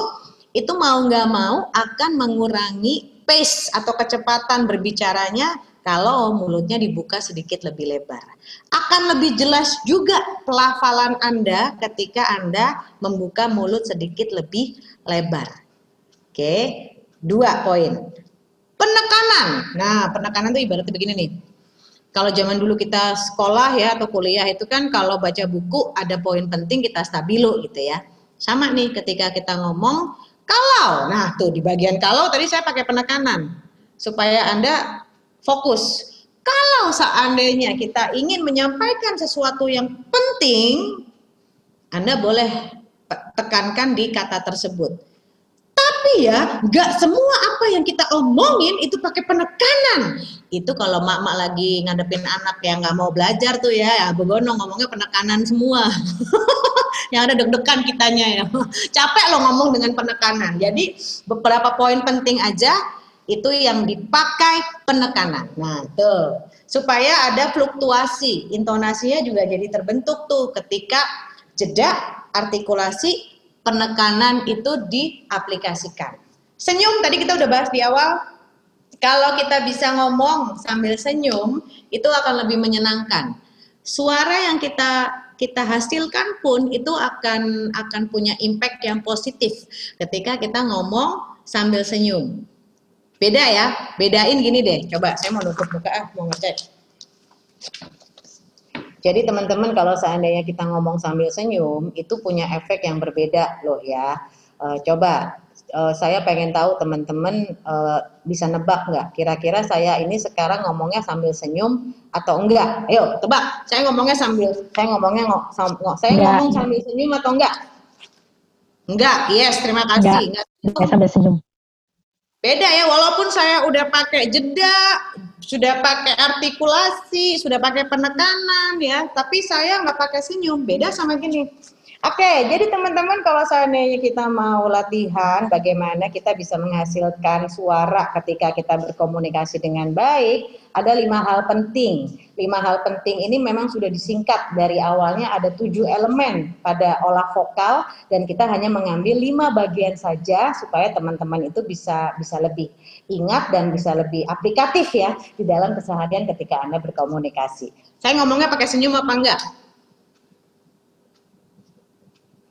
itu mau nggak mau akan mengurangi pace atau kecepatan berbicaranya kalau mulutnya dibuka sedikit lebih lebar. Akan lebih jelas juga pelafalan Anda ketika Anda membuka mulut sedikit lebih lebar. Oke, dua poin. Penekanan. Nah, penekanan itu ibaratnya begini nih. Kalau zaman dulu kita sekolah ya atau kuliah itu kan kalau baca buku ada poin penting kita stabilo gitu ya. Sama nih ketika kita ngomong kalau. Nah, tuh di bagian kalau tadi saya pakai penekanan supaya Anda fokus. Kalau seandainya kita ingin menyampaikan sesuatu yang penting, Anda boleh tekankan di kata tersebut. Tapi ya, nggak semua apa yang kita omongin itu pakai penekanan. Itu kalau mak-mak lagi ngadepin anak yang nggak mau belajar tuh ya, ya begonong ngomongnya penekanan semua. yang ada deg-degan kitanya ya. Capek lo ngomong dengan penekanan. Jadi beberapa poin penting aja itu yang dipakai penekanan. Nah, tuh. Supaya ada fluktuasi, intonasinya juga jadi terbentuk tuh ketika jeda artikulasi penekanan itu diaplikasikan. Senyum tadi kita udah bahas di awal. Kalau kita bisa ngomong sambil senyum, itu akan lebih menyenangkan. Suara yang kita kita hasilkan pun itu akan akan punya impact yang positif ketika kita ngomong sambil senyum. Beda ya, bedain gini deh. Coba saya mau nutup muka ah, mau ngecek. Jadi teman-teman kalau seandainya kita ngomong sambil senyum itu punya efek yang berbeda loh ya. E, coba e, saya pengen tahu teman-teman e, bisa nebak nggak? Kira-kira saya ini sekarang ngomongnya sambil senyum atau enggak? Ayo tebak. Saya ngomongnya sambil saya ngomongnya ngo, sam, ngo, saya Enggak. ngomong sambil senyum atau enggak? Enggak. Yes, terima kasih. Enggak. Enggak. Saya sambil senyum. Beda ya, walaupun saya udah pakai jeda, sudah pakai artikulasi, sudah pakai penekanan ya, tapi saya nggak pakai senyum. Beda sama gini. Oke, jadi teman-teman kalau seandainya kita mau latihan bagaimana kita bisa menghasilkan suara ketika kita berkomunikasi dengan baik, ada lima hal penting. Lima hal penting ini memang sudah disingkat dari awalnya ada tujuh elemen pada olah vokal dan kita hanya mengambil lima bagian saja supaya teman-teman itu bisa bisa lebih ingat dan bisa lebih aplikatif ya di dalam keseharian ketika Anda berkomunikasi. Saya ngomongnya pakai senyum apa enggak?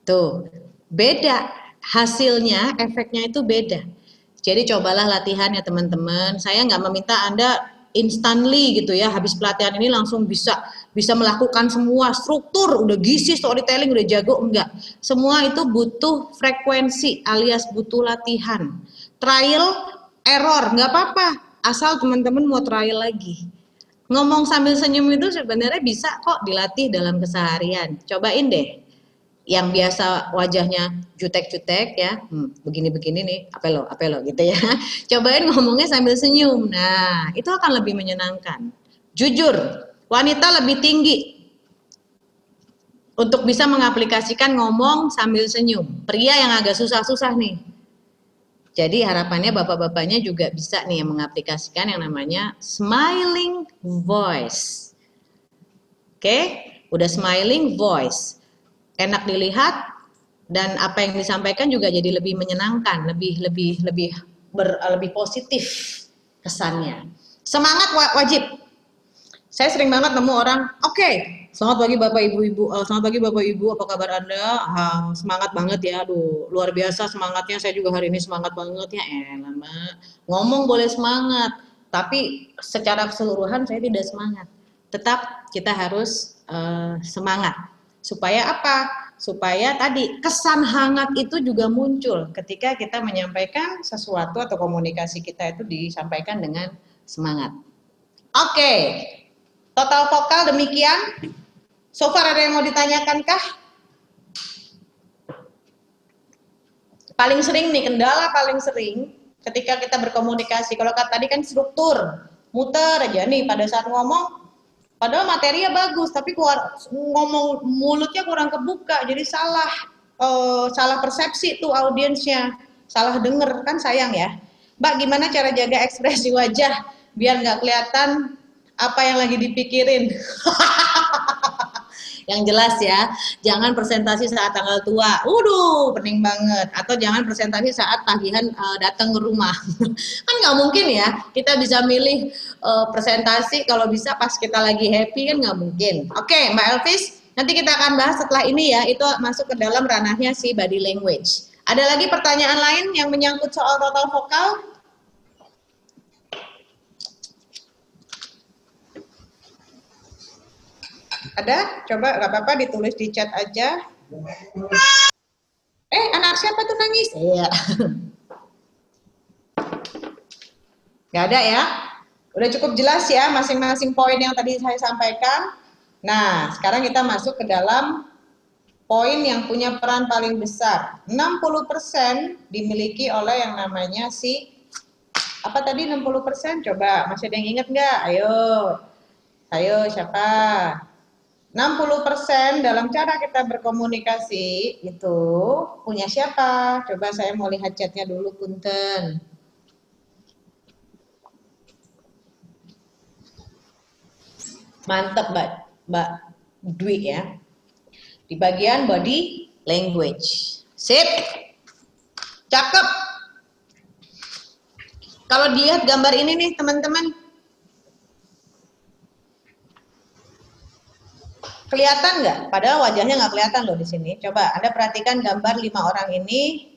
Tuh, beda hasilnya, efeknya itu beda. Jadi cobalah latihan ya teman-teman. Saya nggak meminta Anda instantly gitu ya, habis pelatihan ini langsung bisa bisa melakukan semua struktur, udah gizi, storytelling, udah jago, enggak. Semua itu butuh frekuensi alias butuh latihan. Trial, error, nggak apa-apa. Asal teman-teman mau trial lagi. Ngomong sambil senyum itu sebenarnya bisa kok dilatih dalam keseharian. Cobain deh yang biasa wajahnya jutek-jutek ya, hmm, begini-begini nih, apa lo, apa lo gitu ya. Cobain ngomongnya sambil senyum. Nah, itu akan lebih menyenangkan. Jujur, wanita lebih tinggi untuk bisa mengaplikasikan ngomong sambil senyum. Pria yang agak susah-susah nih. Jadi harapannya bapak-bapaknya juga bisa nih mengaplikasikan yang namanya smiling voice. Oke, udah smiling voice enak dilihat dan apa yang disampaikan juga jadi lebih menyenangkan, lebih lebih lebih ber, lebih positif kesannya. Semangat wa- wajib. Saya sering banget nemu orang, oke, selamat pagi bapak ibu ibu, Eh, selamat pagi bapak ibu, apa kabar anda? Ah, semangat banget ya, aduh luar biasa semangatnya. Saya juga hari ini semangat banget ya, elah Mbak. Ngomong boleh semangat, tapi secara keseluruhan saya tidak semangat. Tetap kita harus eh, semangat supaya apa? Supaya tadi kesan hangat itu juga muncul ketika kita menyampaikan sesuatu atau komunikasi kita itu disampaikan dengan semangat. Oke, total vokal demikian. So far ada yang mau ditanyakan kah? paling sering nih kendala paling sering ketika kita berkomunikasi. Kalau tadi kan struktur, muter aja nih pada saat ngomong padahal materinya bagus tapi keluar ngomong mulutnya kurang kebuka jadi salah eh, salah persepsi tuh audiensnya. Salah denger kan sayang ya. Mbak gimana cara jaga ekspresi wajah biar nggak kelihatan apa yang lagi dipikirin yang jelas ya jangan presentasi saat tanggal tua. Waduh pening banget. Atau jangan presentasi saat tagihan uh, datang ke rumah. Kan nggak mungkin ya kita bisa milih uh, presentasi kalau bisa pas kita lagi happy kan nggak mungkin. Oke Mbak Elvis nanti kita akan bahas setelah ini ya. Itu masuk ke dalam ranahnya si body language. Ada lagi pertanyaan lain yang menyangkut soal total vokal Ada? Coba nggak apa-apa ditulis di chat aja. Eh, anak siapa tuh nangis? Iya. Gak ada ya? Udah cukup jelas ya masing-masing poin yang tadi saya sampaikan. Nah, sekarang kita masuk ke dalam poin yang punya peran paling besar. 60% dimiliki oleh yang namanya si apa tadi 60%? Coba masih ada yang ingat nggak? Ayo. Ayo siapa? 60% dalam cara kita berkomunikasi itu punya siapa? Coba saya mau lihat chatnya dulu, Punten. Mantep, Mbak, Mbak Dwi ya. Di bagian body language. Sip. Cakep. Kalau dilihat gambar ini nih, teman-teman, Kelihatan nggak? Padahal wajahnya nggak kelihatan loh di sini. Coba Anda perhatikan gambar lima orang ini,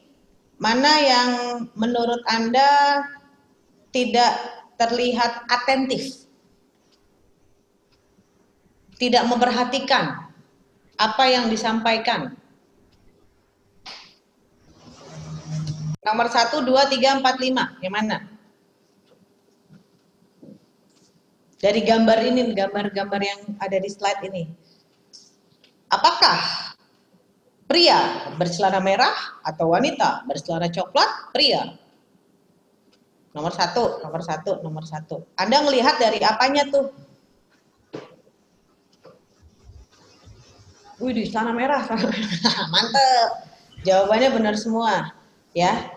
mana yang menurut Anda tidak terlihat atentif, tidak memperhatikan apa yang disampaikan. Nomor satu, dua, tiga, empat, lima, yang mana? Dari gambar ini, gambar-gambar yang ada di slide ini. Apakah pria bercelana merah atau wanita bercelana coklat? Pria. Nomor satu, nomor satu, nomor satu. Anda melihat dari apanya tuh? Wih, di celana merah, mantep. Jawabannya benar semua, ya.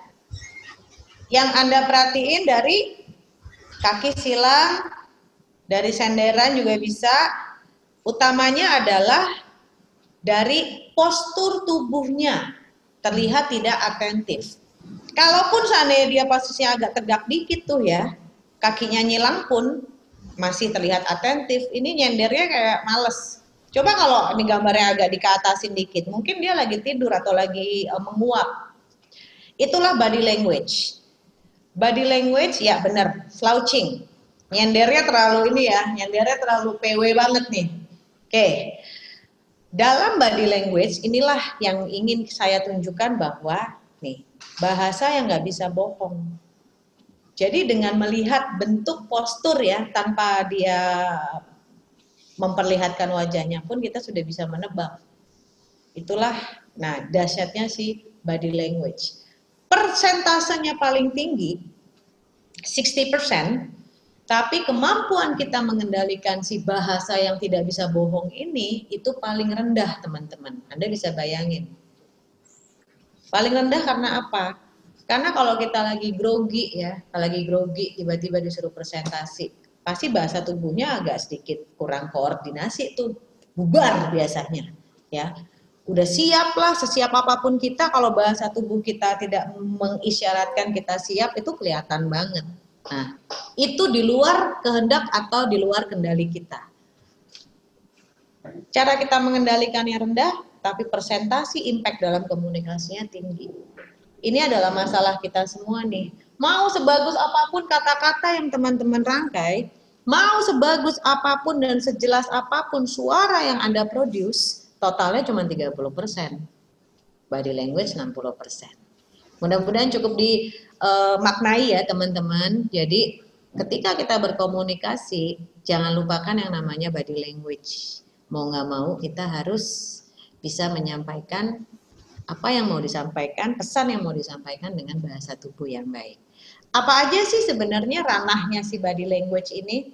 Yang Anda perhatiin dari kaki silang, dari senderan juga bisa. Utamanya adalah dari postur tubuhnya terlihat tidak atentif. Kalaupun seandainya dia posisinya agak tegak dikit tuh ya, kakinya nyilang pun masih terlihat atentif. Ini nyendernya kayak males. Coba kalau ini gambarnya agak dikatasin dikit, mungkin dia lagi tidur atau lagi uh, menguap. Itulah body language. Body language ya benar, slouching. Nyendernya terlalu ini ya, nyendernya terlalu PW banget nih. Oke. Dalam body language inilah yang ingin saya tunjukkan bahwa nih bahasa yang nggak bisa bohong. Jadi dengan melihat bentuk postur ya tanpa dia memperlihatkan wajahnya pun kita sudah bisa menebak. Itulah nah dahsyatnya si body language. Persentasenya paling tinggi 60% tapi kemampuan kita mengendalikan si bahasa yang tidak bisa bohong ini itu paling rendah, teman-teman. Anda bisa bayangin. Paling rendah karena apa? Karena kalau kita lagi grogi ya, lagi grogi tiba-tiba disuruh presentasi, pasti bahasa tubuhnya agak sedikit kurang koordinasi tuh, bubar biasanya, ya. Udah siap lah, sesiap apa pun kita, kalau bahasa tubuh kita tidak mengisyaratkan kita siap, itu kelihatan banget Nah, itu di luar kehendak atau di luar kendali kita. Cara kita mengendalikannya rendah, tapi persentasi impact dalam komunikasinya tinggi. Ini adalah masalah kita semua nih. Mau sebagus apa pun kata-kata yang teman-teman rangkai, mau sebagus apa pun dan sejelas apa pun suara yang Anda produce, totalnya cuma 30%. Body language 60%. Mudah-mudahan cukup dimaknai uh, ya teman-teman. Jadi ketika kita berkomunikasi, jangan lupakan yang namanya body language. Mau nggak mau kita harus bisa menyampaikan apa yang mau disampaikan, pesan yang mau disampaikan dengan bahasa tubuh yang baik. Apa aja sih sebenarnya ranahnya si body language ini?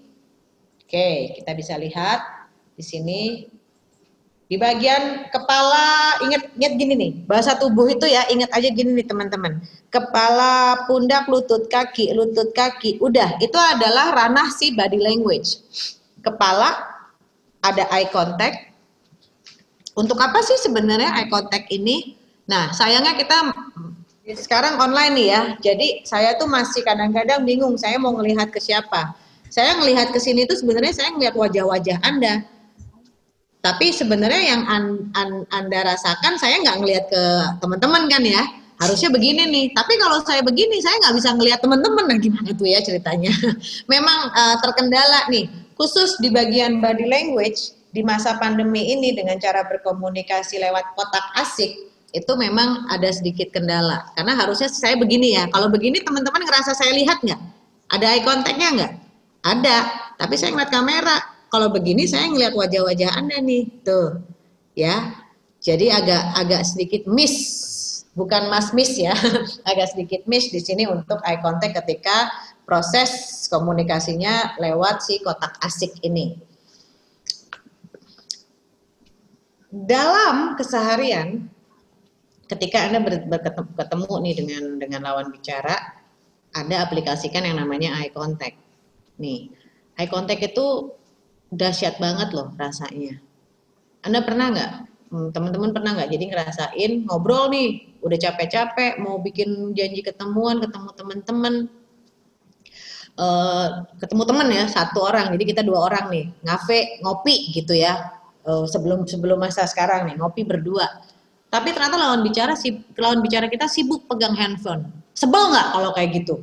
Oke, kita bisa lihat di sini di bagian kepala ingat ingat gini nih bahasa tubuh itu ya ingat aja gini nih teman-teman. Kepala pundak lutut kaki lutut kaki udah. Itu adalah ranah si body language. Kepala ada eye contact. Untuk apa sih sebenarnya eye contact ini? Nah sayangnya kita sekarang online nih ya. Jadi saya tuh masih kadang-kadang bingung saya mau melihat ke siapa. Saya melihat ke sini tuh sebenarnya saya melihat wajah-wajah anda tapi sebenarnya yang an, an, Anda rasakan saya nggak ngelihat ke teman-teman kan ya. Harusnya begini nih. Tapi kalau saya begini saya nggak bisa ngelihat teman-teman. Nah gimana tuh ya ceritanya? Memang uh, terkendala nih. Khusus di bagian body language di masa pandemi ini dengan cara berkomunikasi lewat kotak asik itu memang ada sedikit kendala. Karena harusnya saya begini ya. Kalau begini teman-teman ngerasa saya lihat nggak? Ada eye contact-nya nggak? Ada. Tapi saya ngeliat kamera kalau begini saya ngelihat wajah-wajah Anda nih, tuh. Ya. Jadi agak agak sedikit miss, bukan mas miss ya. agak sedikit miss di sini untuk eye contact ketika proses komunikasinya lewat si kotak asik ini. Dalam keseharian ketika Anda berketemu nih dengan dengan lawan bicara, Anda aplikasikan yang namanya eye contact. Nih, eye contact itu dahsyat banget loh rasanya. Anda pernah nggak, hmm, teman-teman pernah nggak jadi ngerasain ngobrol nih, udah capek-capek, mau bikin janji ketemuan, ketemu teman-teman, uh, ketemu teman ya satu orang, jadi kita dua orang nih, ngafe, ngopi gitu ya, uh, sebelum sebelum masa sekarang nih, ngopi berdua. Tapi ternyata lawan bicara si lawan bicara kita sibuk pegang handphone. Sebel nggak kalau kayak gitu?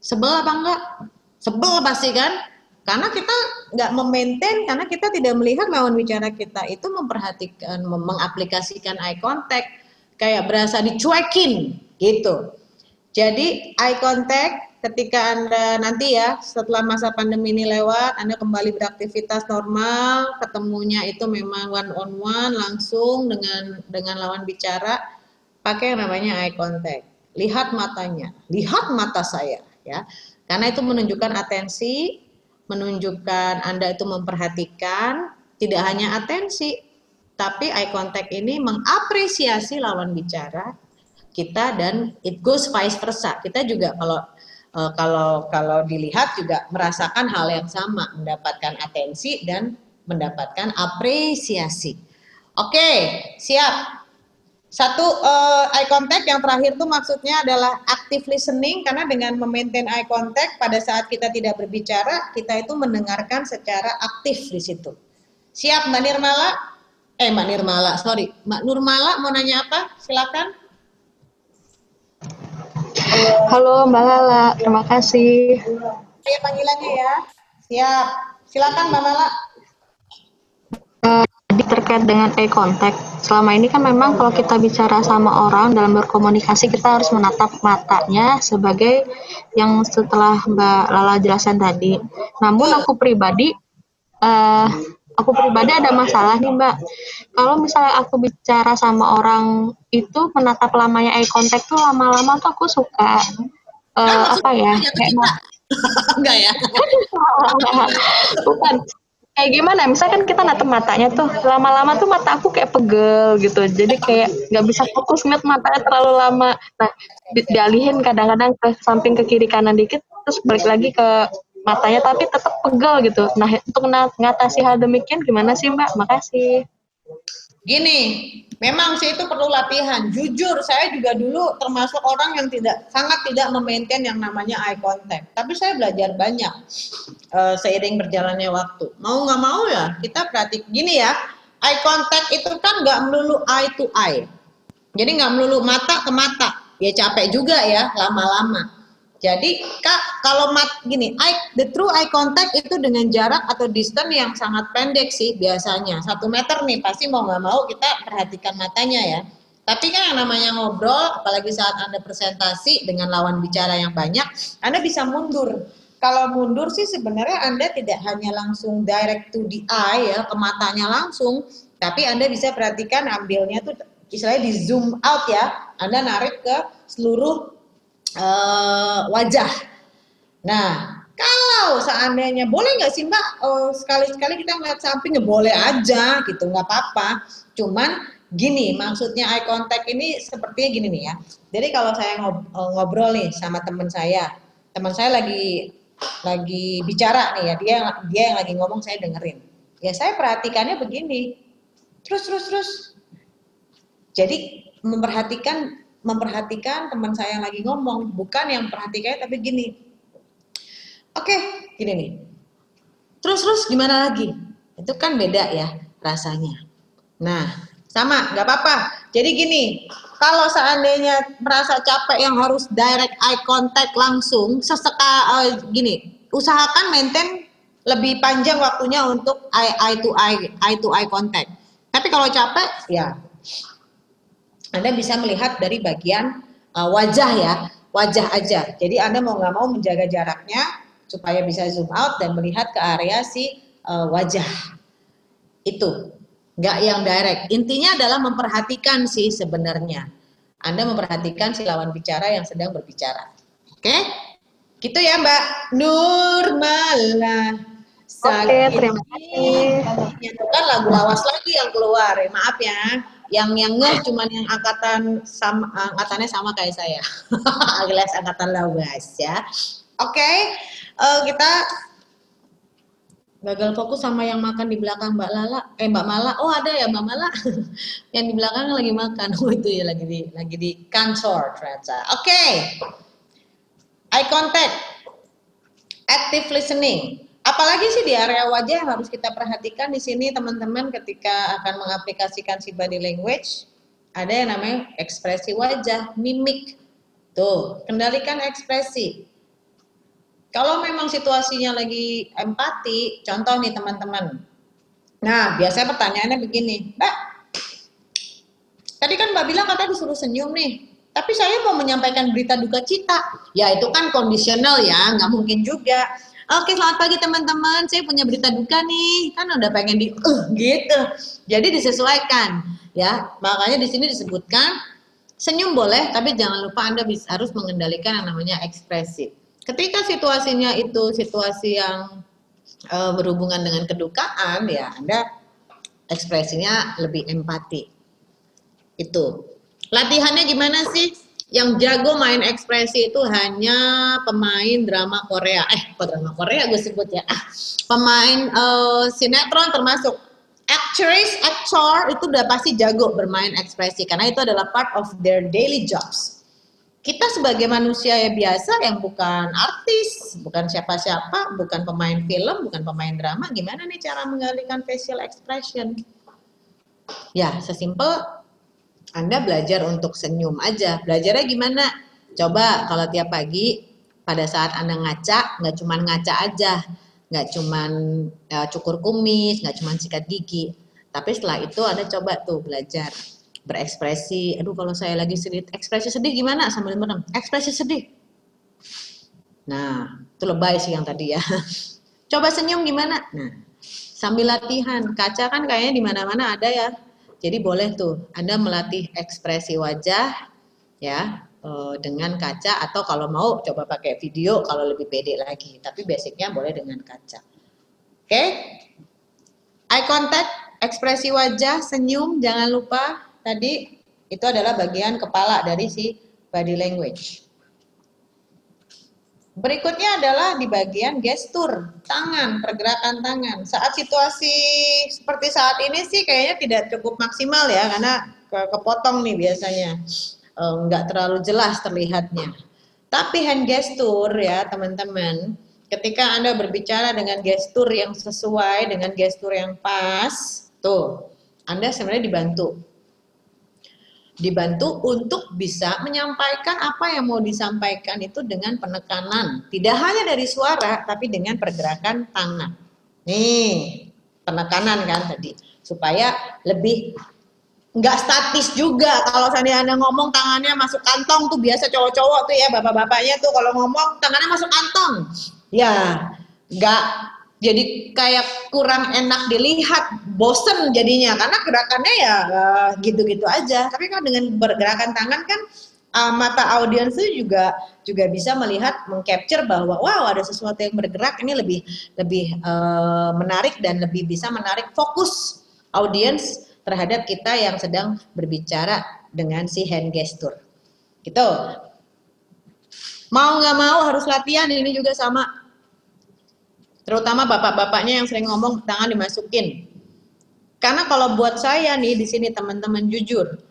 Sebel apa enggak? Sebel pasti kan? Karena kita nggak memaintain karena kita tidak melihat lawan bicara kita itu memperhatikan mengaplikasikan eye contact kayak berasa dicuekin gitu. Jadi eye contact ketika anda nanti ya setelah masa pandemi ini lewat anda kembali beraktivitas normal ketemunya itu memang one on one langsung dengan dengan lawan bicara pakai yang namanya eye contact. Lihat matanya. Lihat mata saya ya karena itu menunjukkan atensi, menunjukkan Anda itu memperhatikan, tidak hanya atensi, tapi eye contact ini mengapresiasi lawan bicara kita dan it goes vice versa. Kita juga kalau uh, kalau kalau dilihat juga merasakan hal yang sama, mendapatkan atensi dan mendapatkan apresiasi. Oke, siap. Satu uh, eye contact yang terakhir tuh maksudnya adalah active listening karena dengan memaintain eye contact pada saat kita tidak berbicara kita itu mendengarkan secara aktif di situ. Siap Mbak Nirmala? Eh Mbak Nirmala, sorry Mbak Nurmala mau nanya apa? Silakan. Halo Mbak Lala, terima kasih. Saya panggilannya ya. Siap. Silakan Mbak Lala. Uh, terkait dengan eye contact, selama ini kan memang kalau kita bicara sama orang dalam berkomunikasi kita harus menatap matanya sebagai yang setelah Mbak Lala jelaskan tadi. Namun aku pribadi, uh, aku pribadi ada masalah nih Mbak. Kalau misalnya aku bicara sama orang itu menatap lamanya eye contact tuh lama-lama tuh aku suka uh, apa ya kayak enggak ya bukan kayak gimana? Misalkan kita natap matanya tuh lama-lama tuh mata aku kayak pegel gitu. Jadi kayak nggak bisa fokus ngeliat matanya terlalu lama. Nah di dialihin kadang-kadang ke samping ke kiri kanan dikit terus balik lagi ke matanya tapi tetap pegel gitu. Nah untuk ngatasi hal demikian gimana sih mbak? Makasih Gini, memang sih itu perlu latihan. Jujur, saya juga dulu termasuk orang yang tidak sangat tidak memaintain yang namanya eye contact. Tapi saya belajar banyak uh, seiring berjalannya waktu. Mau nggak mau ya, kita perhatik. Gini ya, eye contact itu kan nggak melulu eye to eye. Jadi nggak melulu mata ke mata. Ya capek juga ya, lama-lama. Jadi kak kalau mat gini, eye, the true eye contact itu dengan jarak atau distance yang sangat pendek sih biasanya satu meter nih pasti mau nggak mau kita perhatikan matanya ya. Tapi kan yang namanya ngobrol, apalagi saat anda presentasi dengan lawan bicara yang banyak, anda bisa mundur. Kalau mundur sih sebenarnya anda tidak hanya langsung direct to the eye ya ke matanya langsung, Tapi Anda bisa perhatikan ambilnya tuh istilahnya di zoom out ya. Anda narik ke seluruh eh, wajah. Nah, kalau seandainya boleh nggak sih Mbak eh, sekali-sekali kita ngeliat samping ya boleh aja gitu, nggak apa-apa. Cuman gini, maksudnya eye contact ini sepertinya gini nih ya. Jadi kalau saya eh, ngobrol nih sama teman saya, teman saya lagi lagi bicara nih ya, dia dia yang lagi ngomong saya dengerin. Ya saya perhatikannya begini, terus terus terus. Jadi memperhatikan memperhatikan teman saya yang lagi ngomong, bukan yang perhatikannya tapi gini. Oke, gini nih. Terus terus gimana lagi? Itu kan beda ya rasanya. Nah, sama, nggak apa-apa. Jadi gini, kalau seandainya merasa capek yang harus direct eye contact langsung, seseka eh, gini, usahakan maintain lebih panjang waktunya untuk eye, eye to eye eye to eye contact. Tapi kalau capek, ya Anda bisa melihat dari bagian uh, wajah ya, wajah aja. Jadi Anda mau nggak mau menjaga jaraknya supaya bisa zoom out dan melihat ke area si uh, wajah. Itu nggak yang direct. Intinya adalah memperhatikan sih sebenarnya. Anda memperhatikan si lawan bicara yang sedang berbicara. Oke? Gitu ya Mbak Nurmala. Oke, terima kasih. Lagu lawas lagi yang keluar. Ya, maaf ya. Yang yang ngeh cuman yang angkatan sama angkatannya sama kayak saya. Alias angkatan lawas ya. Oke, eh, kita gagal fokus sama yang makan di belakang Mbak Lala. Eh Mbak Mala. Oh, ada ya Mbak Mala. yang di belakang lagi makan. Oh, itu ya lagi di lagi di kantor ternyata. Oke. Eye contact. Active listening. Apalagi sih di area wajah yang harus kita perhatikan di sini teman-teman ketika akan mengaplikasikan si body language. Ada yang namanya ekspresi wajah, mimik. Tuh, kendalikan ekspresi. Kalau memang situasinya lagi empati, contoh nih teman-teman. Nah, biasanya pertanyaannya begini, Mbak, tadi kan Mbak bilang katanya disuruh senyum nih, tapi saya mau menyampaikan berita duka cita. Ya itu kan kondisional ya, nggak mungkin juga. Oke, selamat pagi teman-teman. Saya punya berita duka nih. Kan udah pengen di uh, gitu. Jadi disesuaikan ya. Makanya di sini disebutkan senyum boleh, tapi jangan lupa Anda bisa, harus mengendalikan yang namanya ekspresi. Ketika situasinya itu situasi yang eh, berhubungan dengan kedukaan, ya Anda ekspresinya lebih empati. Itu. Latihannya gimana sih? Yang jago main ekspresi itu hanya pemain drama Korea. Eh, kok drama Korea gue sebut ya. Ah, pemain eh, sinetron termasuk actress, actor itu udah pasti jago bermain ekspresi karena itu adalah part of their daily jobs. Kita sebagai manusia ya biasa yang bukan artis, bukan siapa-siapa, bukan pemain film, bukan pemain drama, gimana nih cara mengalihkan facial expression? Ya, sesimpel anda belajar untuk senyum aja. Belajarnya gimana? Coba kalau tiap pagi pada saat Anda ngaca, nggak cuma ngaca aja, nggak cuma cukur kumis, nggak cuma sikat gigi. Tapi setelah itu Anda coba tuh belajar berekspresi. Aduh kalau saya lagi sedih, ekspresi sedih gimana sambil merem? Ekspresi sedih. Nah, itu lebay sih yang tadi ya. Coba senyum gimana? Nah, sambil latihan. Kaca kan kayaknya di mana-mana ada ya. Jadi boleh tuh Anda melatih ekspresi wajah ya eh, dengan kaca atau kalau mau coba pakai video kalau lebih pede lagi. Tapi basicnya boleh dengan kaca. Oke? Eye contact, ekspresi wajah, senyum, jangan lupa tadi itu adalah bagian kepala dari si body language. Berikutnya adalah di bagian gestur, tangan, pergerakan tangan. Saat situasi seperti saat ini sih kayaknya tidak cukup maksimal ya, karena ke- kepotong nih biasanya. Nggak terlalu jelas terlihatnya. Tapi hand gestur ya teman-teman, ketika Anda berbicara dengan gestur yang sesuai, dengan gestur yang pas, tuh, Anda sebenarnya dibantu dibantu untuk bisa menyampaikan apa yang mau disampaikan itu dengan penekanan. Tidak hanya dari suara, tapi dengan pergerakan tangan. Nih, penekanan kan tadi. Supaya lebih nggak statis juga. Kalau seandainya Anda ngomong tangannya masuk kantong tuh biasa cowok-cowok tuh ya, bapak-bapaknya tuh kalau ngomong tangannya masuk kantong. Ya, nggak jadi kayak kurang enak dilihat, bosen jadinya karena gerakannya ya eh, gitu-gitu aja. Tapi kan dengan bergerakan tangan kan uh, mata audiens juga juga bisa melihat mengcapture bahwa wow ada sesuatu yang bergerak ini lebih lebih uh, menarik dan lebih bisa menarik fokus audiens terhadap kita yang sedang berbicara dengan si hand gesture. Gitu. Mau nggak mau harus latihan ini juga sama Terutama bapak-bapaknya yang sering ngomong tangan dimasukin. Karena kalau buat saya nih di sini teman-teman jujur,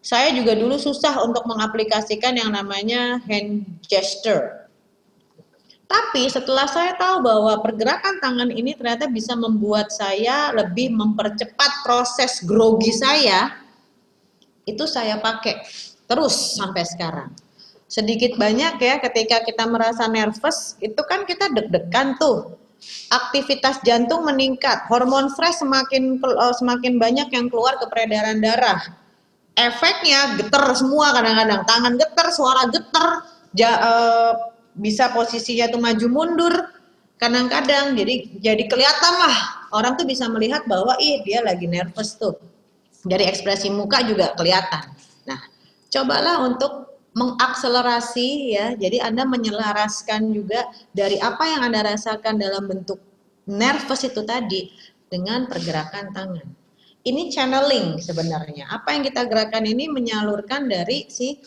saya juga dulu susah untuk mengaplikasikan yang namanya hand gesture. Tapi setelah saya tahu bahwa pergerakan tangan ini ternyata bisa membuat saya lebih mempercepat proses grogi saya, itu saya pakai terus sampai sekarang. Sedikit banyak ya ketika kita merasa nervous, itu kan kita deg-degan tuh aktivitas jantung meningkat, hormon stres semakin uh, semakin banyak yang keluar ke peredaran darah. Efeknya geter semua kadang-kadang, tangan geter, suara geter, ja, uh, bisa posisinya tuh maju mundur. Kadang-kadang jadi jadi kelihatan lah orang tuh bisa melihat bahwa ih dia lagi nervous tuh. Dari ekspresi muka juga kelihatan. Nah, cobalah untuk mengakselerasi ya. Jadi Anda menyelaraskan juga dari apa yang Anda rasakan dalam bentuk nervous itu tadi dengan pergerakan tangan. Ini channeling sebenarnya. Apa yang kita gerakan ini menyalurkan dari si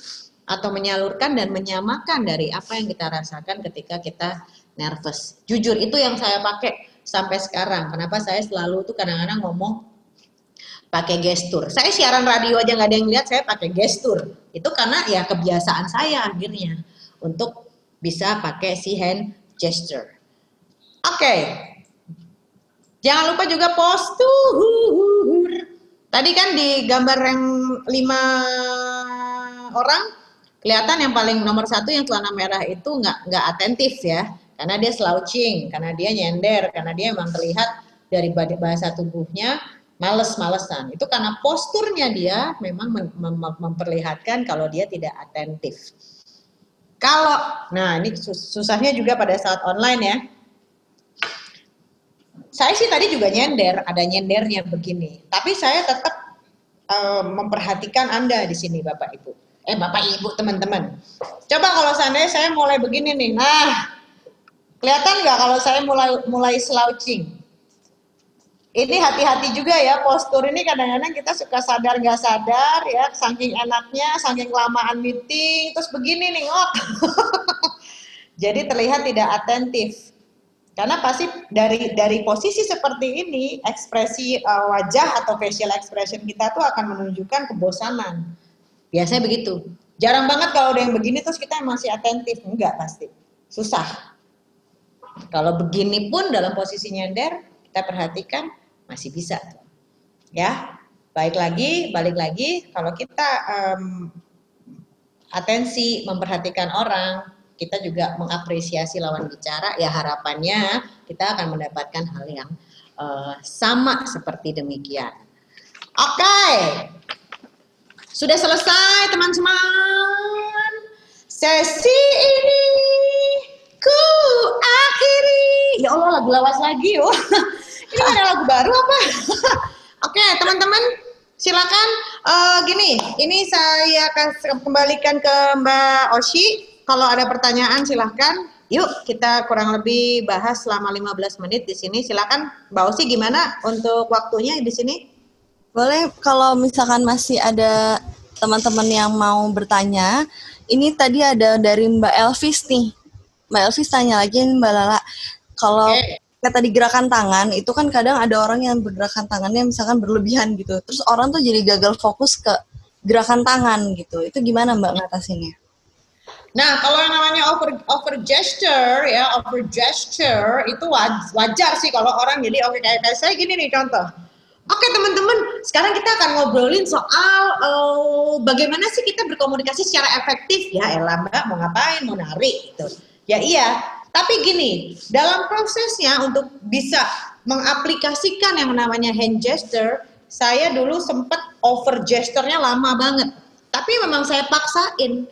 atau menyalurkan dan menyamakan dari apa yang kita rasakan ketika kita nervous. Jujur itu yang saya pakai sampai sekarang. Kenapa saya selalu tuh kadang-kadang ngomong pakai gestur. Saya siaran radio aja nggak ada yang lihat, saya pakai gestur. Itu karena ya kebiasaan saya akhirnya untuk bisa pakai si hand gesture. Oke. Okay. Jangan lupa juga postur. Tadi kan di gambar yang lima orang kelihatan yang paling nomor satu yang celana merah itu nggak nggak atentif ya, karena dia slouching, karena dia nyender, karena dia emang terlihat dari bahasa tubuhnya males-malesan. Itu karena posturnya dia memang mem mem memperlihatkan kalau dia tidak atentif. Kalau, nah ini susahnya juga pada saat online ya. Saya sih tadi juga nyender, ada nyendernya begini. Tapi saya tetap uh, memperhatikan Anda di sini Bapak Ibu. Eh Bapak Ibu teman-teman. Coba kalau seandainya saya mulai begini nih. Nah, kelihatan nggak kalau saya mulai mulai slouching? Ini hati-hati juga ya postur ini kadang-kadang kita suka sadar nggak sadar ya saking enaknya saking kelamaan meeting terus begini nih ngok. Jadi terlihat tidak atentif. Karena pasti dari dari posisi seperti ini ekspresi uh, wajah atau facial expression kita tuh akan menunjukkan kebosanan. Biasanya begitu. Jarang banget kalau ada yang begini terus kita masih atentif. Enggak pasti. Susah. Kalau begini pun dalam posisi nyender kita perhatikan masih bisa. Ya, baik lagi, balik lagi, kalau kita um, atensi memperhatikan orang, kita juga mengapresiasi lawan bicara, ya harapannya kita akan mendapatkan hal yang uh, sama seperti demikian. Oke, okay. sudah selesai teman-teman. Sesi ini ku akhiri. Ya Allah, lagu lawas lagi. Oh. Ini ada lagu baru apa? Oke, teman-teman, silakan. Uh, gini, ini saya akan kembalikan ke Mbak Oshi. Kalau ada pertanyaan silahkan. Yuk kita kurang lebih bahas selama 15 menit di sini. Silakan Mbak Oshi gimana untuk waktunya di sini? Boleh kalau misalkan masih ada teman-teman yang mau bertanya. Ini tadi ada dari Mbak Elvis nih. Mbak Elvis tanya lagi Mbak Lala. Kalau okay kayak tadi gerakan tangan itu kan kadang ada orang yang bergerakan tangannya misalkan berlebihan gitu. Terus orang tuh jadi gagal fokus ke gerakan tangan gitu. Itu gimana mbak ngatasinnya? Nah, kalau yang namanya over over gesture ya, over gesture itu wajar sih kalau orang jadi oke okay, kayak, kayak saya gini nih contoh. Oke okay, teman-teman, sekarang kita akan ngobrolin soal uh, bagaimana sih kita berkomunikasi secara efektif. Ya, Ella Mbak mau ngapain, mau narik gitu. Ya iya, tapi gini, dalam prosesnya untuk bisa mengaplikasikan yang namanya hand gesture, saya dulu sempat over gesture-nya lama banget. Tapi memang saya paksain.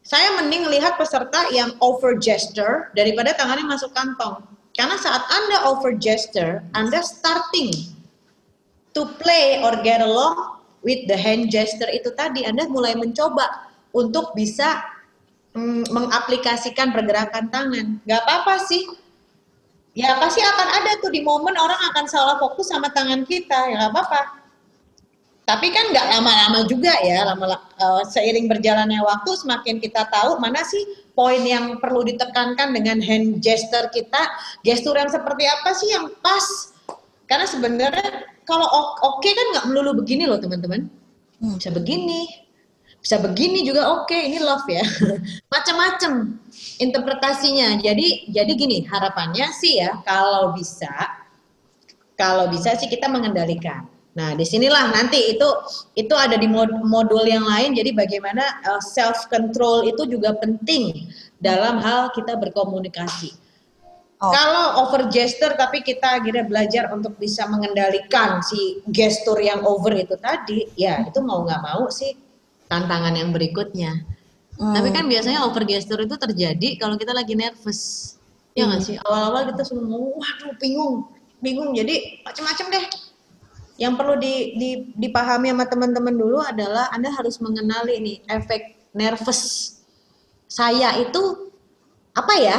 Saya mending lihat peserta yang over gesture daripada tangannya masuk kantong. Karena saat Anda over gesture, Anda starting to play or get along with the hand gesture itu tadi. Anda mulai mencoba untuk bisa mm, mengaplikasikan pergerakan tangan. Gak apa-apa sih. Ya pasti akan ada tuh di momen orang akan salah fokus sama tangan kita. Ya gak apa-apa. Tapi kan nggak lama-lama juga ya, lama uh, seiring berjalannya waktu semakin kita tahu mana sih poin yang perlu ditekankan dengan hand gesture kita, gestur yang seperti apa sih yang pas? Karena sebenarnya kalau oke okay kan nggak melulu begini loh teman-teman, hmm, bisa begini, bisa begini juga oke, okay. ini love ya, macam-macam interpretasinya. Jadi jadi gini harapannya sih ya kalau bisa, kalau bisa sih kita mengendalikan Nah, di sinilah nanti itu itu ada di mod, modul yang lain. Jadi bagaimana uh, self control itu juga penting dalam hal kita berkomunikasi. Oh. Kalau over gesture tapi kita akhirnya belajar untuk bisa mengendalikan si gestur yang over itu tadi, ya itu mau nggak mau sih tantangan yang berikutnya. Hmm. Tapi kan biasanya over gesture itu terjadi kalau kita lagi nervous. Ya nggak hmm. sih? Awal-awal kita semua, waduh bingung, bingung. Jadi macam-macam deh yang perlu di, di, dipahami sama teman-teman dulu adalah Anda harus mengenali nih efek nervous saya itu apa ya?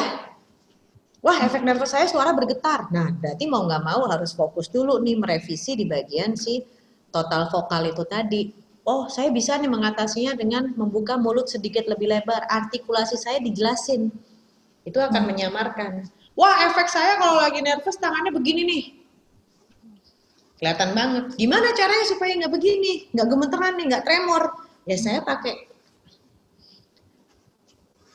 Wah, efek nervous saya suara bergetar. Nah, berarti mau nggak mau harus fokus dulu nih merevisi di bagian si total vokal itu tadi. Oh, saya bisa nih mengatasinya dengan membuka mulut sedikit lebih lebar. Artikulasi saya dijelasin. Itu akan hmm. menyamarkan. Wah, efek saya kalau lagi nervous tangannya begini nih kelihatan banget. Gimana caranya supaya nggak begini, nggak gemeteran nih, nggak tremor? Ya saya pakai.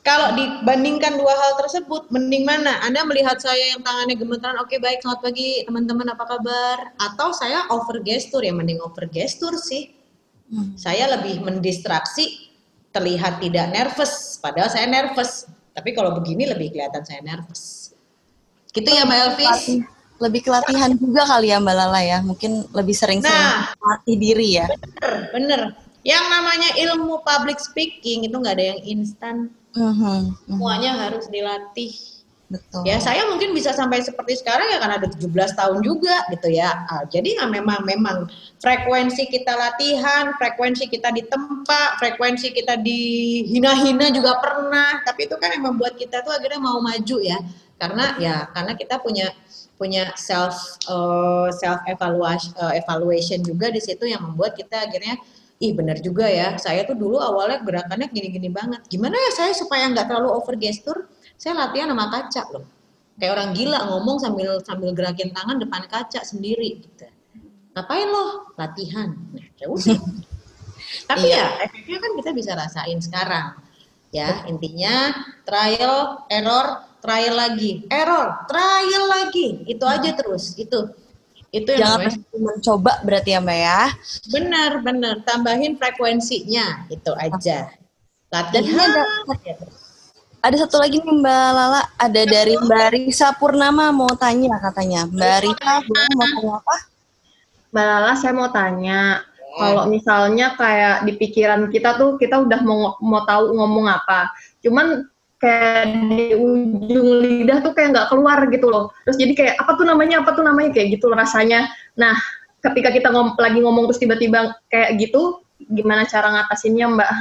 Kalau dibandingkan dua hal tersebut, mending mana? Anda melihat saya yang tangannya gemeteran, oke okay, baik, selamat pagi teman-teman, apa kabar? Atau saya over gestur, ya mending over gestur sih. Hmm. Saya lebih mendistraksi, terlihat tidak nervous, padahal saya nervous. Tapi kalau begini lebih kelihatan saya nervous. Gitu ya Mbak Elvis? lebih ke latihan juga kali ya Mbak Lala ya. Mungkin lebih sering-sering nah, latih diri ya. Bener, bener. Yang namanya ilmu public speaking itu nggak ada yang instan. Uh -huh. Semuanya harus dilatih. Betul. Ya saya mungkin bisa sampai seperti sekarang ya karena ada 17 tahun juga gitu ya. Ah, jadi ya memang memang frekuensi kita latihan, frekuensi kita di tempat, frekuensi kita dihina-hina juga pernah. Tapi itu kan yang membuat kita tuh akhirnya mau maju ya. Karena ya karena kita punya punya self uh, self evaluation uh, evaluation juga di situ yang membuat kita akhirnya ih benar juga ya saya tuh dulu awalnya gerakannya gini-gini banget gimana ya saya supaya nggak terlalu over gestur saya latihan sama kaca loh kayak orang gila ngomong sambil sambil gerakin tangan depan kaca sendiri gitu ngapain loh latihan nah ya udah tapi iya. ya efeknya kan kita bisa rasain sekarang ya intinya trial error trial lagi, error, trial lagi, itu aja terus, itu. Itu yang Jangan namanya. mencoba berarti ya Mbak ya. Benar, benar. Tambahin frekuensinya, itu aja. Latihan. ada, ada satu lagi nih Mbak Lala, ada dari Mbak Risa Purnama mau tanya katanya. Mbak Risa mau tanya apa? Mbak Lala, saya mau tanya, kalau misalnya kayak di pikiran kita tuh kita udah mau mau tahu ngomong apa, cuman kayak di ujung lidah tuh kayak nggak keluar gitu loh. Terus jadi kayak apa tuh namanya, apa tuh namanya kayak gitu rasanya. Nah, ketika kita ngom lagi ngomong terus tiba-tiba kayak gitu, gimana cara ngatasinnya Mbak?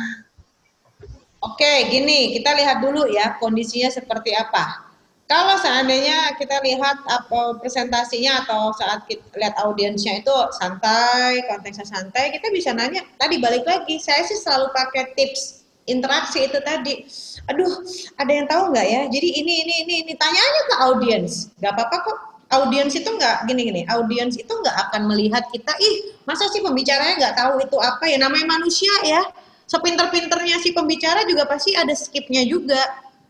Oke, gini, kita lihat dulu ya kondisinya seperti apa. Kalau seandainya kita lihat apa presentasinya atau saat kita lihat audiensnya itu santai, konteksnya santai, kita bisa nanya. Tadi balik lagi, saya sih selalu pakai tips interaksi itu tadi. Aduh ada yang tahu nggak ya? Jadi ini ini ini ini tanya aja ke audiens. Nggak apa-apa kok. Audiens itu nggak gini gini audiens itu nggak akan melihat kita ih masa sih pembicaranya nggak tahu itu apa ya? Namanya manusia ya sepinter-pinternya si pembicara juga pasti ada skipnya juga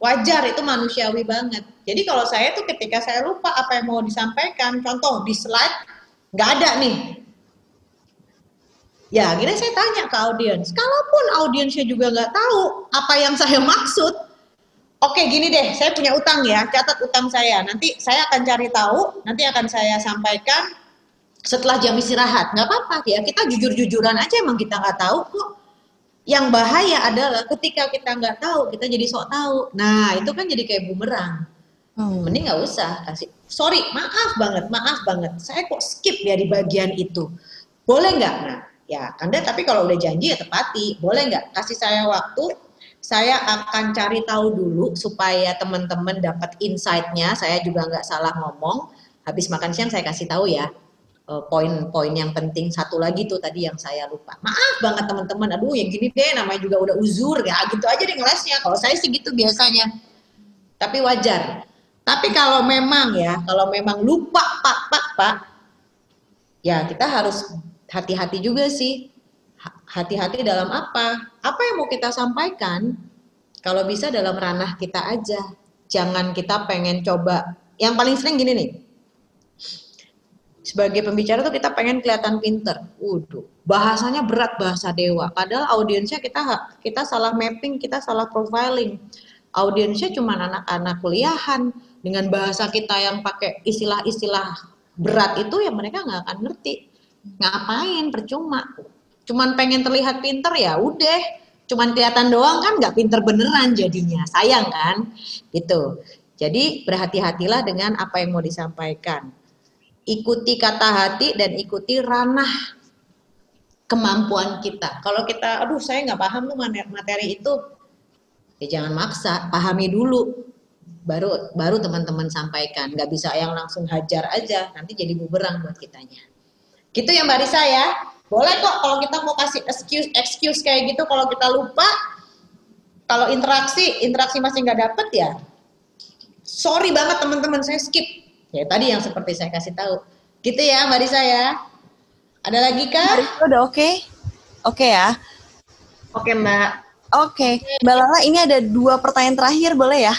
wajar itu manusiawi banget jadi kalau saya tuh ketika saya lupa apa yang mau disampaikan contoh di slide nggak ada nih Ya, akhirnya saya tanya ke audiens. Kalaupun audiensnya juga nggak tahu apa yang saya maksud, oke gini deh, saya punya utang ya, catat utang saya. Nanti saya akan cari tahu, nanti akan saya sampaikan setelah jam istirahat. Nggak apa-apa ya, kita jujur-jujuran aja emang kita nggak tahu kok. Yang bahaya adalah ketika kita nggak tahu, kita jadi sok tahu. Nah, itu kan jadi kayak bumerang. Mending nggak usah kasih. Sorry, maaf banget, maaf banget. Saya kok skip ya di bagian itu. Boleh nggak? Nah, ya Anda tapi kalau udah janji ya tepati. Boleh nggak? Kasih saya waktu. Saya akan cari tahu dulu supaya teman-teman dapat insight-nya. Saya juga nggak salah ngomong. Habis makan siang saya kasih tahu ya poin-poin yang penting satu lagi tuh tadi yang saya lupa. Maaf banget teman-teman. Aduh, yang gini deh namanya juga udah uzur ya. Gitu aja deh ngelesnya. Kalau saya sih gitu biasanya. Tapi wajar. Tapi kalau memang ya, kalau memang lupa pak pak pak, ya kita harus hati-hati juga sih. Ha- Hati-hati dalam apa? Apa yang mau kita sampaikan? Kalau bisa dalam ranah kita aja. Jangan kita pengen coba. Yang paling sering gini nih. Sebagai pembicara tuh kita pengen kelihatan pinter. Waduh, bahasanya berat bahasa dewa. Padahal audiensnya kita kita salah mapping, kita salah profiling. Audiensnya cuma anak-anak kuliahan dengan bahasa kita yang pakai istilah-istilah berat itu ya mereka nggak akan ngerti. Ngapain percuma. Cuman pengen terlihat pinter ya udah. Cuman kelihatan doang kan nggak pinter beneran jadinya. Sayang kan? Gitu. Jadi berhati-hatilah dengan apa yang mau disampaikan. Ikuti kata hati dan ikuti ranah kemampuan kita. Kalau kita, aduh saya nggak paham tuh materi itu, ya jangan maksa, pahami dulu, baru baru teman-teman sampaikan. Nggak bisa yang langsung hajar aja, nanti jadi bumerang buat kitanya. Gitu ya Mbak Risa ya. Boleh kok kalau kita mau kasih excuse excuse kayak gitu, kalau kita lupa, kalau interaksi interaksi masih nggak dapet ya, sorry banget teman-teman saya skip. Ya tadi yang seperti saya kasih tahu. Gitu ya Mbak Risa ya. Ada lagi kah? Udah oke? Oke ya. Oke Mbak. Oke, Mbak Lala ini ada dua pertanyaan terakhir boleh ya?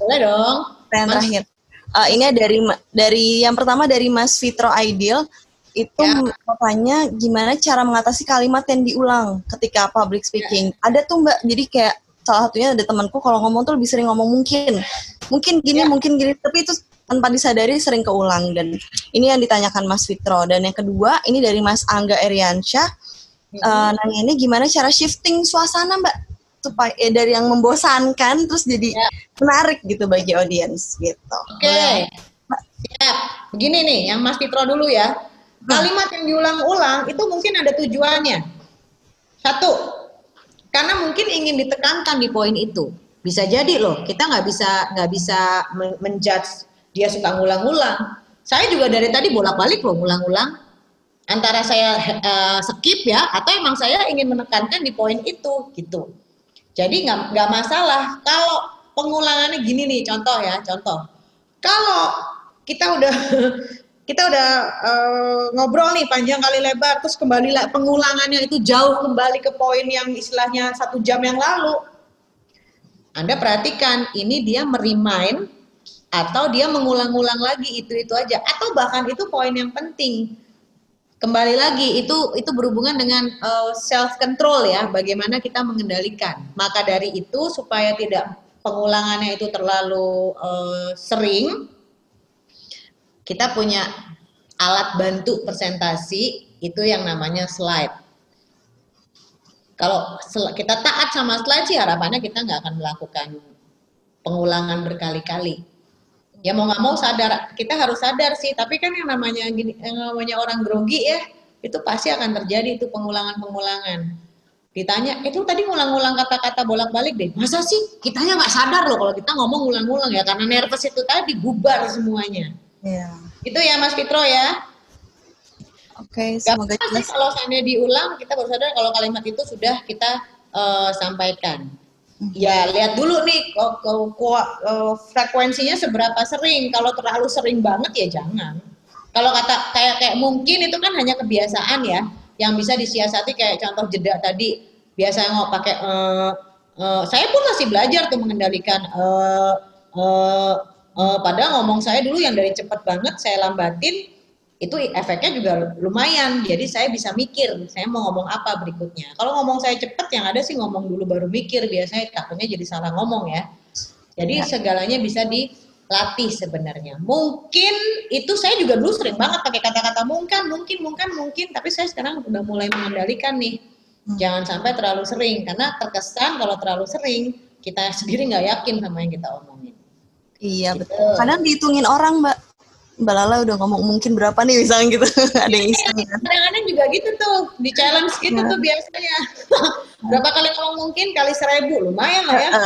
Boleh dong. Pertanyaan Mas. terakhir. Eh, ini dari dari yang pertama dari Mas Fitro Aidil itu katanya gimana cara mengatasi kalimat yang diulang ketika public speaking. Ada tuh Mbak, jadi kayak salah satunya ada temanku kalau ngomong tuh lebih sering ngomong mungkin. Mungkin gini, mungkin gini, tapi itu tanpa disadari sering keulang dan ini yang ditanyakan Mas Fitro dan yang kedua ini dari Mas Angga Eriansyah Eh, nanya ini gimana cara shifting suasana Mbak supaya eh, dari yang membosankan terus jadi menarik gitu bagi audiens gitu. Oke. Siap. Begini nih, yang Mas Fitro dulu ya. Kalimat yang diulang-ulang itu mungkin ada tujuannya. Satu, karena mungkin ingin ditekankan di poin itu. Bisa jadi loh, kita nggak bisa nggak bisa men- menjudge dia suka ngulang-ngulang. Saya juga dari tadi bolak-balik loh ngulang-ngulang. Antara saya eh, skip ya, atau emang saya ingin menekankan di poin itu gitu. Jadi nggak masalah. Kalau pengulangannya gini nih, contoh ya, contoh. Kalau kita udah kita udah eh, ngobrol nih panjang kali lebar, terus kembali lah pengulangannya itu jauh kembali ke poin yang istilahnya satu jam yang lalu. Anda perhatikan, ini dia merimain atau dia mengulang-ulang lagi itu-itu aja, atau bahkan itu poin yang penting. Kembali lagi itu itu berhubungan dengan self control ya bagaimana kita mengendalikan. Maka dari itu supaya tidak pengulangannya itu terlalu eh, sering kita punya alat bantu presentasi itu yang namanya slide. Kalau kita taat sama slide sih harapannya kita nggak akan melakukan pengulangan berkali-kali ya mau nggak mau sadar. Kita harus sadar sih. Tapi kan yang namanya gini yang namanya orang grogi ya itu pasti akan terjadi itu pengulangan-pengulangan. Ditanya itu tadi ngulang-ngulang kata-kata bolak-balik deh. Masa sih? Kitanya nggak sadar loh kalau kita ngomong ngulang-ngulang ya karena nervous itu tadi bubar semuanya. Iya. itu ya Mas Fitro ya. Oke, Gak semoga sih kalau seandainya diulang kita baru sadar kalau kalimat itu sudah kita eh, sampaikan Ya, lihat dulu nih kok kok- kok, eh, frekuensinya seberapa sering. Kalau terlalu sering banget ya jangan. Kalau kata kayak kayak mungkin itu kan hanya kebiasaan ya, yang bisa disiasati kayak contoh jeda tadi. Biasanya mau pakai eh, eh, saya pun masih belajar tuh mengendalikan eh eh eh, padahal ngomong saya dulu yang dari cepat banget saya lambatin itu efeknya juga lumayan. Jadi saya bisa mikir, saya mau ngomong apa berikutnya. Kalau ngomong saya cepet, yang ada sih ngomong dulu baru mikir. Biasanya takutnya jadi salah ngomong ya. Jadi segalanya bisa dilatih sebenarnya. Mungkin itu saya juga dulu sering banget pakai kata-kata mungkin, mungkin, mungkin, mungkin. Tapi saya sekarang udah mulai mengendalikan nih. Jangan sampai terlalu sering. Karena terkesan kalau terlalu sering, kita sendiri nggak yakin sama yang kita omongin. Iya betul. Kadang dihitungin orang mbak. Mbak Lala udah ngomong mungkin berapa nih misalnya gitu. Ada yang iseng kan. Kadang-kadang juga gitu tuh, di challenge gitu Nah. tuh biasanya. Berapa kali ngomong mungkin kali seribu, lumayan lah ya.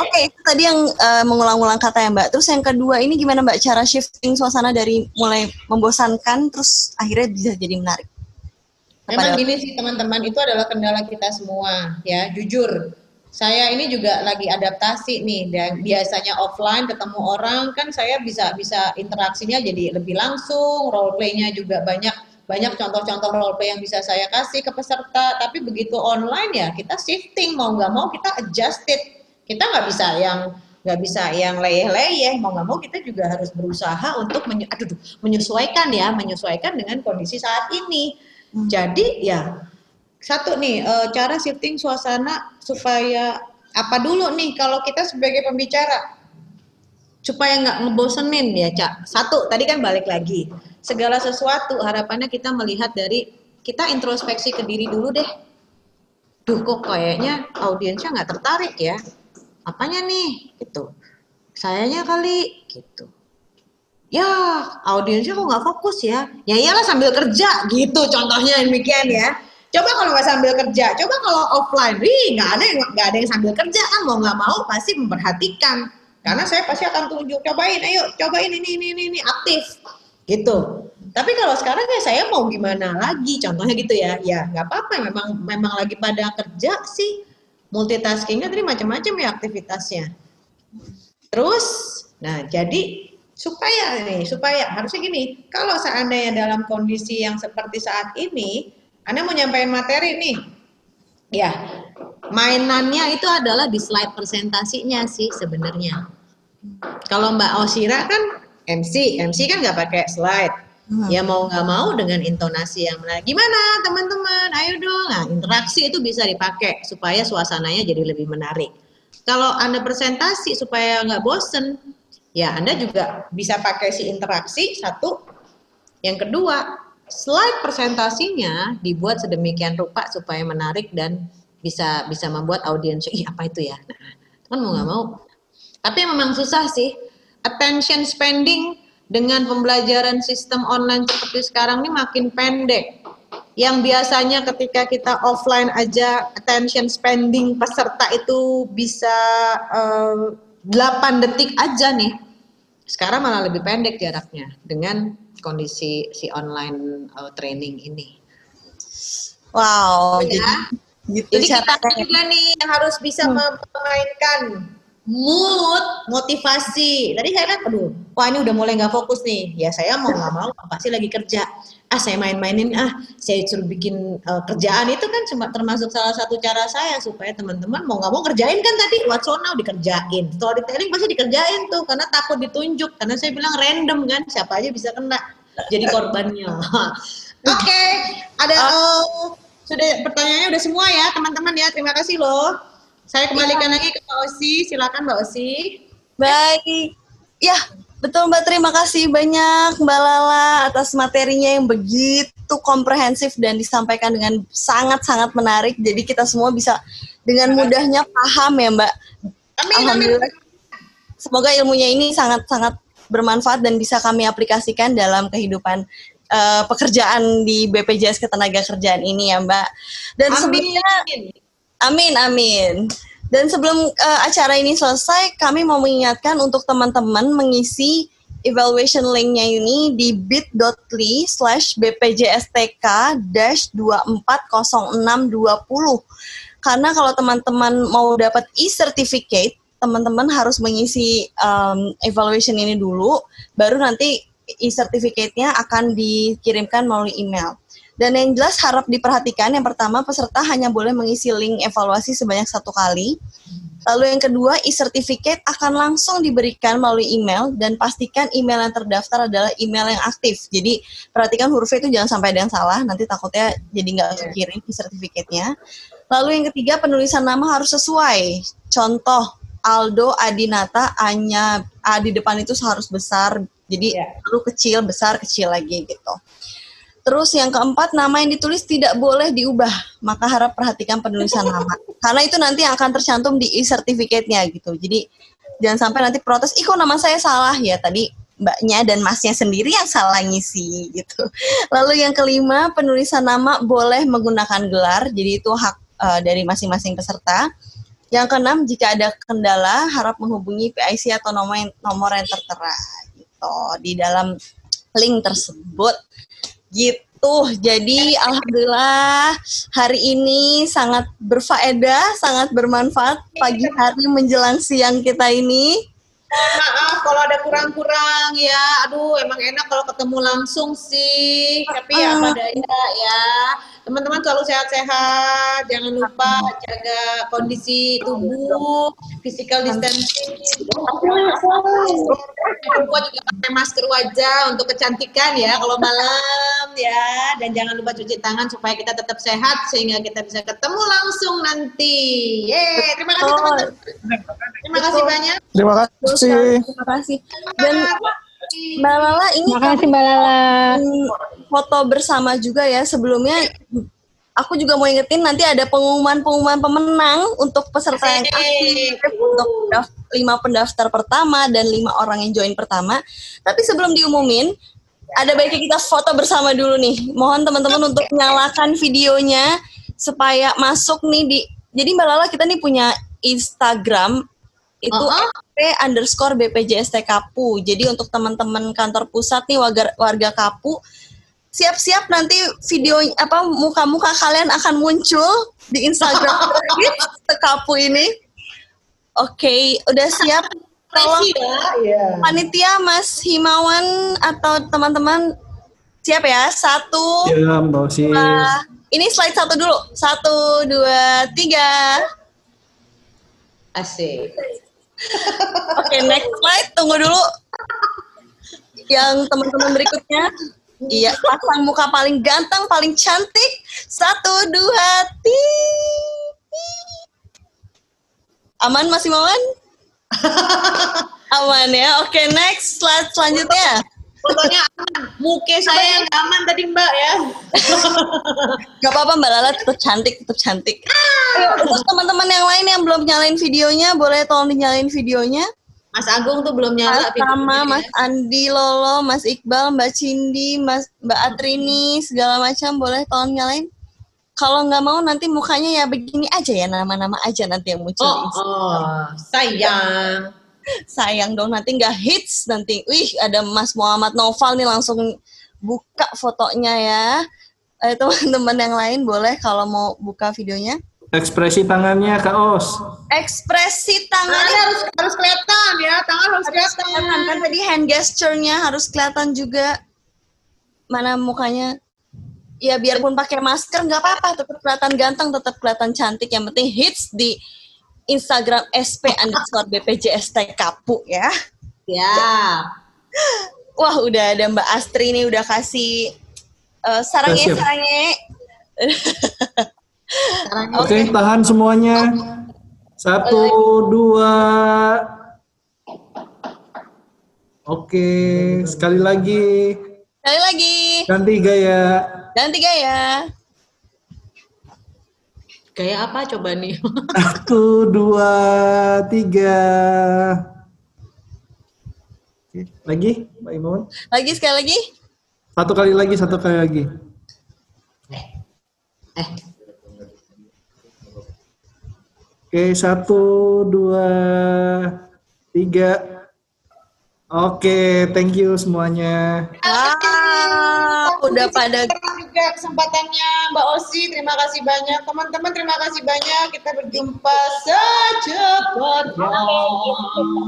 Oke, itu tadi yang eh, mengulang-ulang kata ya Mbak. Terus yang kedua ini gimana Mbak cara shifting suasana dari mulai membosankan terus akhirnya bisa jadi menarik? Memang gini sih teman-teman, itu adalah kendala kita semua ya, jujur. Saya ini juga lagi adaptasi nih dan biasanya offline ketemu orang kan saya bisa bisa interaksinya jadi lebih langsung, role play-nya juga banyak banyak contoh-contoh role play yang bisa saya kasih ke peserta. Tapi begitu online ya kita shifting mau nggak mau kita adjusted. Kita nggak bisa yang nggak bisa yang leyeh-leyeh mau nggak mau kita juga harus berusaha untuk menye- aduh, menyesuaikan ya menyesuaikan dengan kondisi saat ini. Jadi ya satu nih eh, cara shifting suasana supaya apa dulu nih kalau kita sebagai pembicara? Supaya nggak ngebosenin ya cak. Satu tadi kan balik lagi. Segala sesuatu harapannya kita melihat dari kita introspeksi ke diri dulu deh. Duh kok kayaknya audiensnya nggak tertarik ya? Apanya nih? Gitu. Sayanya kali gitu. Ya audiensnya kok nggak fokus ya? Ya iyalah sambil kerja gitu contohnya demikian ya coba kalau nggak sambil kerja coba kalau offline ih nggak ada yang nggak ada yang sambil kerja kan mau nggak mau pasti memperhatikan. Karena saya pasti akan tunjuk cobain ayo cobain ini ini ini, ini aktif. Gitu. Tapi kalau sekarang ya saya mau gimana lagi? Contohnya gitu ya. Ya nggak apa-apa memang memang lagi pada kerja sih. Multitaskingnya tadi macam-macam ya aktivitasnya. Terus, nah jadi supaya nih, supaya harusnya gini, kalau seandainya dalam kondisi yang seperti saat ini, Anda mau nyampein materi nih, ya mainannya itu adalah di slide presentasinya sih sebenarnya. Kalau Mbak Osira kan MC, MC kan nggak pakai slide. Ya mau nggak mau dengan intonasi yang menarik. Gimana teman-teman? Ayo dong. Nah, interaksi itu bisa dipakai supaya suasananya jadi lebih menarik. Kalau Anda presentasi supaya nggak bosen, ya Anda juga bisa pakai si interaksi satu. Yang kedua, slide presentasinya dibuat sedemikian rupa supaya menarik dan bisa bisa membuat audiens ih apa itu ya. Kan mau nggak mau. Tapi memang susah sih. Attention spending dengan pembelajaran sistem online seperti sekarang ini makin pendek yang biasanya ketika kita offline aja attention spending peserta itu bisa eh, 8 detik aja nih. Sekarang malah lebih pendek jaraknya dengan kondisi si online eh, training ini. Wow, Ya. jadi gitu Jadi kita caranya. juga nih yang harus bisa memainkan mood, motivasi. Tadi saya kan, aduh, wah ini udah mulai nggak fokus nih. Ya saya mau nggak mau pasti lagi kerja. Ah saya main-mainin, ah saya suruh bikin eh, kerjaan itu kan cuma termasuk salah satu cara saya supaya teman-teman mau nggak mau kerjain kan tadi what's on now dikerjain. Storytelling pasti dikerjain tuh karena takut ditunjuk. Karena saya bilang random kan, siapa aja bisa kena jadi korbannya. Oke, ada eh, sudah pertanyaannya udah semua ya teman-teman ya. Terima kasih loh. Saya kembalikan lagi ke Mbak Osi. Silakan Mbak Osi. Baik. Ya, betul Mbak. Terima kasih banyak Mbak Lala atas materinya yang begitu komprehensif dan disampaikan dengan sangat-sangat menarik. Jadi kita semua bisa dengan mudahnya paham ya Mbak. Alhamdulillah. Semoga ilmunya ini sangat-sangat bermanfaat dan bisa kami aplikasikan dalam kehidupan eh, pekerjaan di BPJS Ketenagakerjaan ini ya Mbak. Dan Amin. sebelumnya Amin, amin. Dan sebelum eh, acara ini selesai, kami mau mengingatkan untuk teman-teman mengisi evaluation linknya ini di bit.ly slash bpjstk dash 240620. Karena kalau teman-teman mau dapat e-certificate, teman-teman harus mengisi um, evaluation ini dulu, baru nanti e-certificate-nya akan dikirimkan melalui email. Dan yang jelas harap diperhatikan, yang pertama peserta hanya boleh mengisi link evaluasi sebanyak satu kali. Lalu yang kedua, e-certificate akan langsung diberikan melalui email dan pastikan email yang terdaftar adalah email yang aktif. Jadi perhatikan hurufnya itu jangan sampai ada yang salah, nanti takutnya jadi nggak kekirim e-certificate-nya. Lalu yang ketiga, penulisan nama harus sesuai. Contoh, Aldo Adinata, A-nya A di depan itu harus besar, jadi lalu kecil, besar, kecil lagi gitu. Terus yang keempat, nama yang ditulis tidak boleh diubah. Maka harap perhatikan penulisan nama. Karena itu nanti akan tercantum di e-certificate-nya gitu. Jadi Jangan sampai nanti protes, ih kok nama saya salah ya tadi mbaknya dan masnya sendiri yang salah ngisi gitu. Lalu yang kelima, penulisan nama boleh menggunakan gelar, jadi itu hak eh, dari masing-masing peserta. Yang keenam, jika ada kendala, harap menghubungi PIC atau nomor yang, nomor yang tertera gitu di dalam link tersebut. Gitu. Jadi alhamdulillah hari ini sangat berfaedah, sangat bermanfaat pagi hari menjelang siang kita ini. Maaf kalau ada kurang-kurang ya. Aduh, emang enak kalau ketemu langsung sih. Tapi ya apa daya ya. Teman-teman selalu sehat-sehat. Jangan lupa jaga kondisi tubuh, physical distancing. Perempuan juga pakai masker wajah untuk kecantikan ya kalau malam ya. Dan jangan lupa cuci tangan supaya kita tetap sehat sehingga kita bisa ketemu langsung nanti. Yeay, terima kasih teman-teman. Terima kasih banyak. Terima kasih. Terima kasih. Dan Mbak Lala ini Terima kasih, Mbak Lala. Foto bersama juga ya sebelumnya aku juga mau ingetin nanti ada pengumuman-pengumuman pemenang untuk peserta yang aktif untuk lima pendaftar pertama dan lima orang yang join pertama. Tapi sebelum diumumin, ada baiknya kita foto bersama dulu nih. Mohon teman-teman untuk nyalakan videonya supaya masuk nih di. Jadi Mbak Lala kita nih punya Instagram itu SP underscore BPJST Kapu. Jadi untuk teman-teman kantor pusat nih warga, warga Kapu, siap-siap nanti video apa muka-muka kalian akan muncul di Instagram Kapu ini. Oke, udah siap? Tolong ya. panitia Mas Himawan atau teman-teman siap ya? Satu, Ya, dua. Ini slide satu dulu. Satu, dua, tiga. Asik. Oke, next slide. Tunggu dulu. Yang teman-teman berikutnya. Iya, pasang muka paling ganteng, paling cantik. Satu, dua, tiga. Aman Mas Imawan? Aman ya. Oke, next slide selanjutnya. Fotonya aman. Muke saya yang aman tadi Mbak ya. Gak apa-apa Mbak Lala tetap cantik, tetap cantik. Ayo, untuk teman-teman yang lain yang belum nyalain videonya, boleh tolong dinyalain videonya. Mas Agung tuh belum nyala Mas Tama, Mas Andi Lolo, Mas Iqbal, Mbak Cindy, Mas Mbak Atrini, segala macam boleh tolong nyalain. Kalau nggak mau nanti mukanya ya begini aja ya nama-nama aja nanti yang muncul. Oh, oh, sayang. Sayang dong nanti nggak hits nanti. Wih ada Mas Muhammad Noval nih langsung buka fotonya ya. Eh, teman-teman yang lain boleh kalau mau buka videonya. Ekspresi tangannya Kak Os. Ekspresi tangannya harus harus kelihatan ya, tangan harus kelihatan. kan tadi hand gesture-nya harus kelihatan juga mana mukanya ya biarpun pakai masker nggak apa-apa tetap kelihatan ganteng tetap kelihatan cantik yang penting hits di Instagram SP underscore BPJST Kapu ya ya wah udah ada Mbak Astri nih udah kasih uh, sarangnya Siap. sarangnya Oke, tahan semuanya. Satu, dua. Oke, sekali lagi. sekali lagi Ganti gaya. ganti gaya Gaya apa coba nih? Satu, dua, tiga. Oke, Lagi, Mbak Imun. lagi sekali lagi Satu kali lagi, satu kali lagi. Oke, satu, dua, tiga. Oke, thank you semuanya. Wah, udah pada juga kesempatannya Mbak Osi. Terima kasih banyak. Teman-teman terima kasih banyak. Kita berjumpa secepatnya.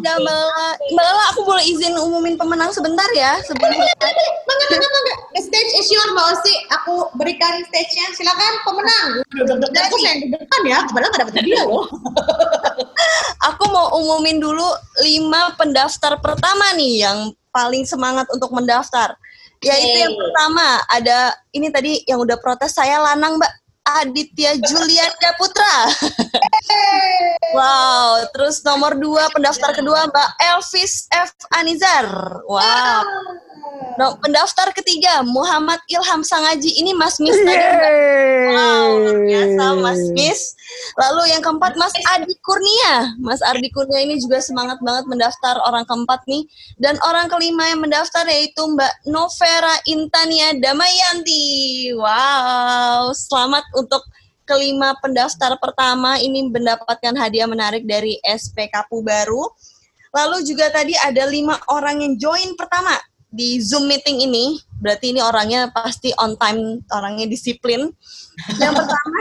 Udah Mbak Lala, Mbak Lala aku boleh izin umumin pemenang sebentar ya sebelum mangga. The stage is your Mbak Osi. Aku berikan stage-nya. Silakan pemenang. Aku yang di depan ya. Padahal nggak dapat hadiah loh. aku mau umumin dulu lima pendaftar pertama nih yang paling semangat untuk mendaftar. Yaitu yang Yeay. pertama ada ini tadi yang udah protes saya lanang Mbak Aditya Julianda Putra. wow, terus nomor dua pendaftar kedua Mbak Elvis F. Anizar. Wow. No, pendaftar ketiga Muhammad Ilham Sangaji. Ini Mas Miss tadi. Wow, luar biasa Mas Miss. Lalu yang keempat Mas Adi Kurnia. Mas Adi Kurnia ini juga semangat banget mendaftar orang keempat nih. Dan orang kelima yang mendaftar yaitu Mbak Novera Intania Damayanti. Wow, selamat untuk kelima pendaftar pertama ini mendapatkan hadiah menarik dari SPKPU baru. Lalu juga tadi ada lima orang yang join pertama di Zoom meeting ini. Berarti ini orangnya pasti on time, orangnya disiplin. Yang pertama,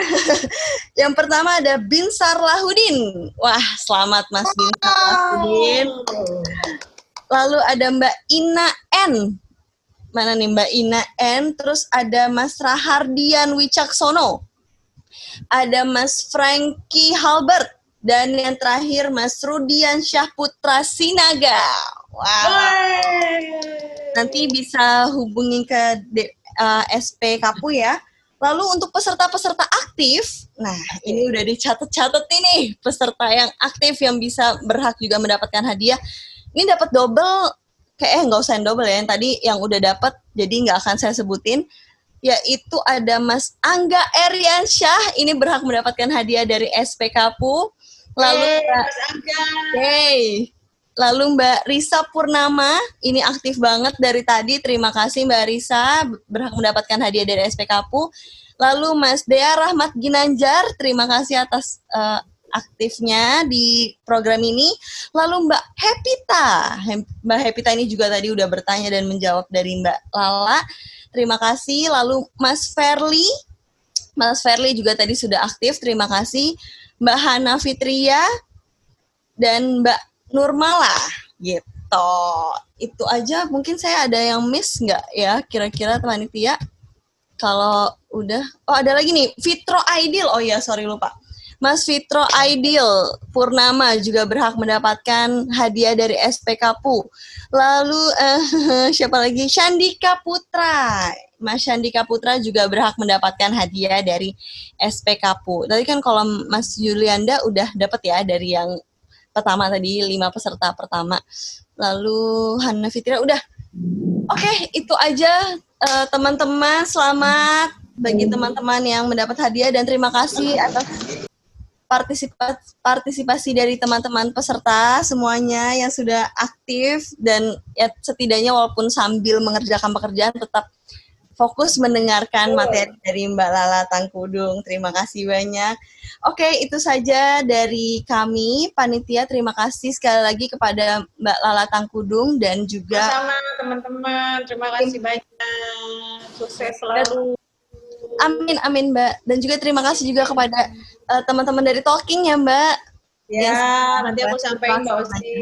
yang pertama ada Binsar Lahudin. Wah, selamat Mas Binsar Lahudin. Lalu ada Mbak Ina N. Mana nih Mbak Ina N? Terus ada Mas Rahardian Wicaksono ada Mas Frankie Halbert, dan yang terakhir Mas Rudian Syahputra Sinaga. Wow. Nanti bisa hubungi ke D, uh, SP Kapu ya. Lalu untuk peserta-peserta aktif, nah ini udah dicatat-catat ini peserta yang aktif yang bisa berhak juga mendapatkan hadiah. Ini dapat double, kayak eh nggak usah yang double ya, yang tadi yang udah dapat, jadi nggak akan saya sebutin yaitu ada Mas Angga Eriansyah ini berhak mendapatkan hadiah dari SPKPU. Lalu Hey, Mas Angga. Hey. Lalu Mbak Risa Purnama ini aktif banget dari tadi. Terima kasih Mbak Risa berhak mendapatkan hadiah dari SPKPU. Lalu Mas Dea Rahmat Ginanjar, terima kasih atas eh, aktifnya di program ini. Lalu Mbak Hepita, Mbak Hepita ini juga tadi udah bertanya dan menjawab dari Mbak Lala. Terima kasih. Lalu Mas Ferli, Mas Ferli juga tadi sudah aktif. Terima kasih. Mbak Hana Fitria dan Mbak Nurmala gitu. Itu aja. Mungkin saya ada yang miss nggak ya? Kira-kira teman ya? Kalau udah, oh ada lagi nih, Fitro Aidil. Oh ya, sorry lupa. Mas Fitro Aidil Purnama juga berhak mendapatkan hadiah dari SPKPU. Lalu eh, siapa lagi? Shandika Putra. Mas Shandika Putra juga berhak mendapatkan hadiah dari SPKPU. Tadi kan kalau Mas Yulianda udah dapat ya dari yang pertama tadi lima peserta pertama. Lalu Hana Fitria udah. Oke, itu aja eh, teman-teman. Selamat bagi teman-teman yang mendapat hadiah dan terima kasih atas partisipasi partisipasi dari teman-teman peserta semuanya yang sudah aktif dan ya setidaknya walaupun sambil mengerjakan pekerjaan tetap fokus mendengarkan materi dari Mbak Lala Tangkudung. Terima kasih banyak. Oke, itu saja dari kami panitia. Terima kasih sekali lagi kepada Mbak Lala Tangkudung dan juga Sama teman-teman, terima kasih banyak. Sukses selalu. Amin, amin Mbak. Dan juga terima kasih juga kepada eh, teman-teman dari Talking ya Mbak. Ya, Yang nanti aku sampaikan Mbak Osi.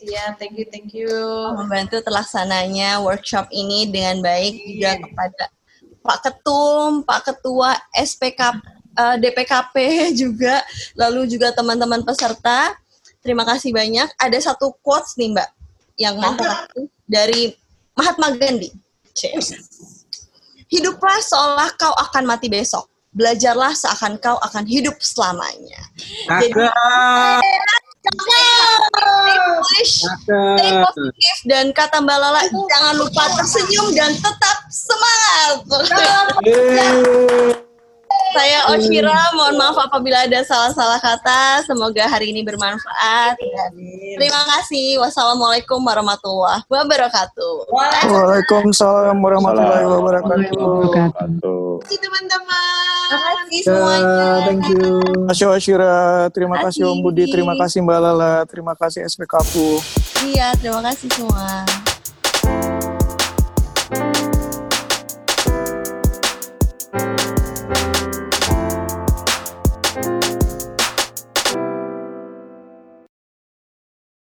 Siap, thank you, thank you. membantu terlaksananya workshop ini dengan baik juga kepada Pak Ketum, Pak Ketua SPK eh, DPKP juga, lalu juga teman-teman peserta. Terima kasih banyak. Ada satu quotes nih Mbak yang mau aku dari Mahatma Gandhi. Cheers. Hiduplah seolah kau akan mati besok. Belajarlah seakan kau akan hidup selamanya. Jadi, English, stay positif dan kata Mbak Lala jangan lupa tersenyum dan tetap semangat. Saya Oshira, mohon maaf apabila ada salah-salah kata. Semoga hari ini bermanfaat. Terima kasih. Wassalamualaikum warahmatullahi wabarakatuh. Waalaikumsalam warahmatullahi wabarakatuh. Wabarakatuh. teman-teman. Terima kasih semuanya. thank you. Terima kasih Ashira, terima kasih Om Budi, terima kasih Mbak Lala, terima kasih SPKPU. Iya, terima kasih semua.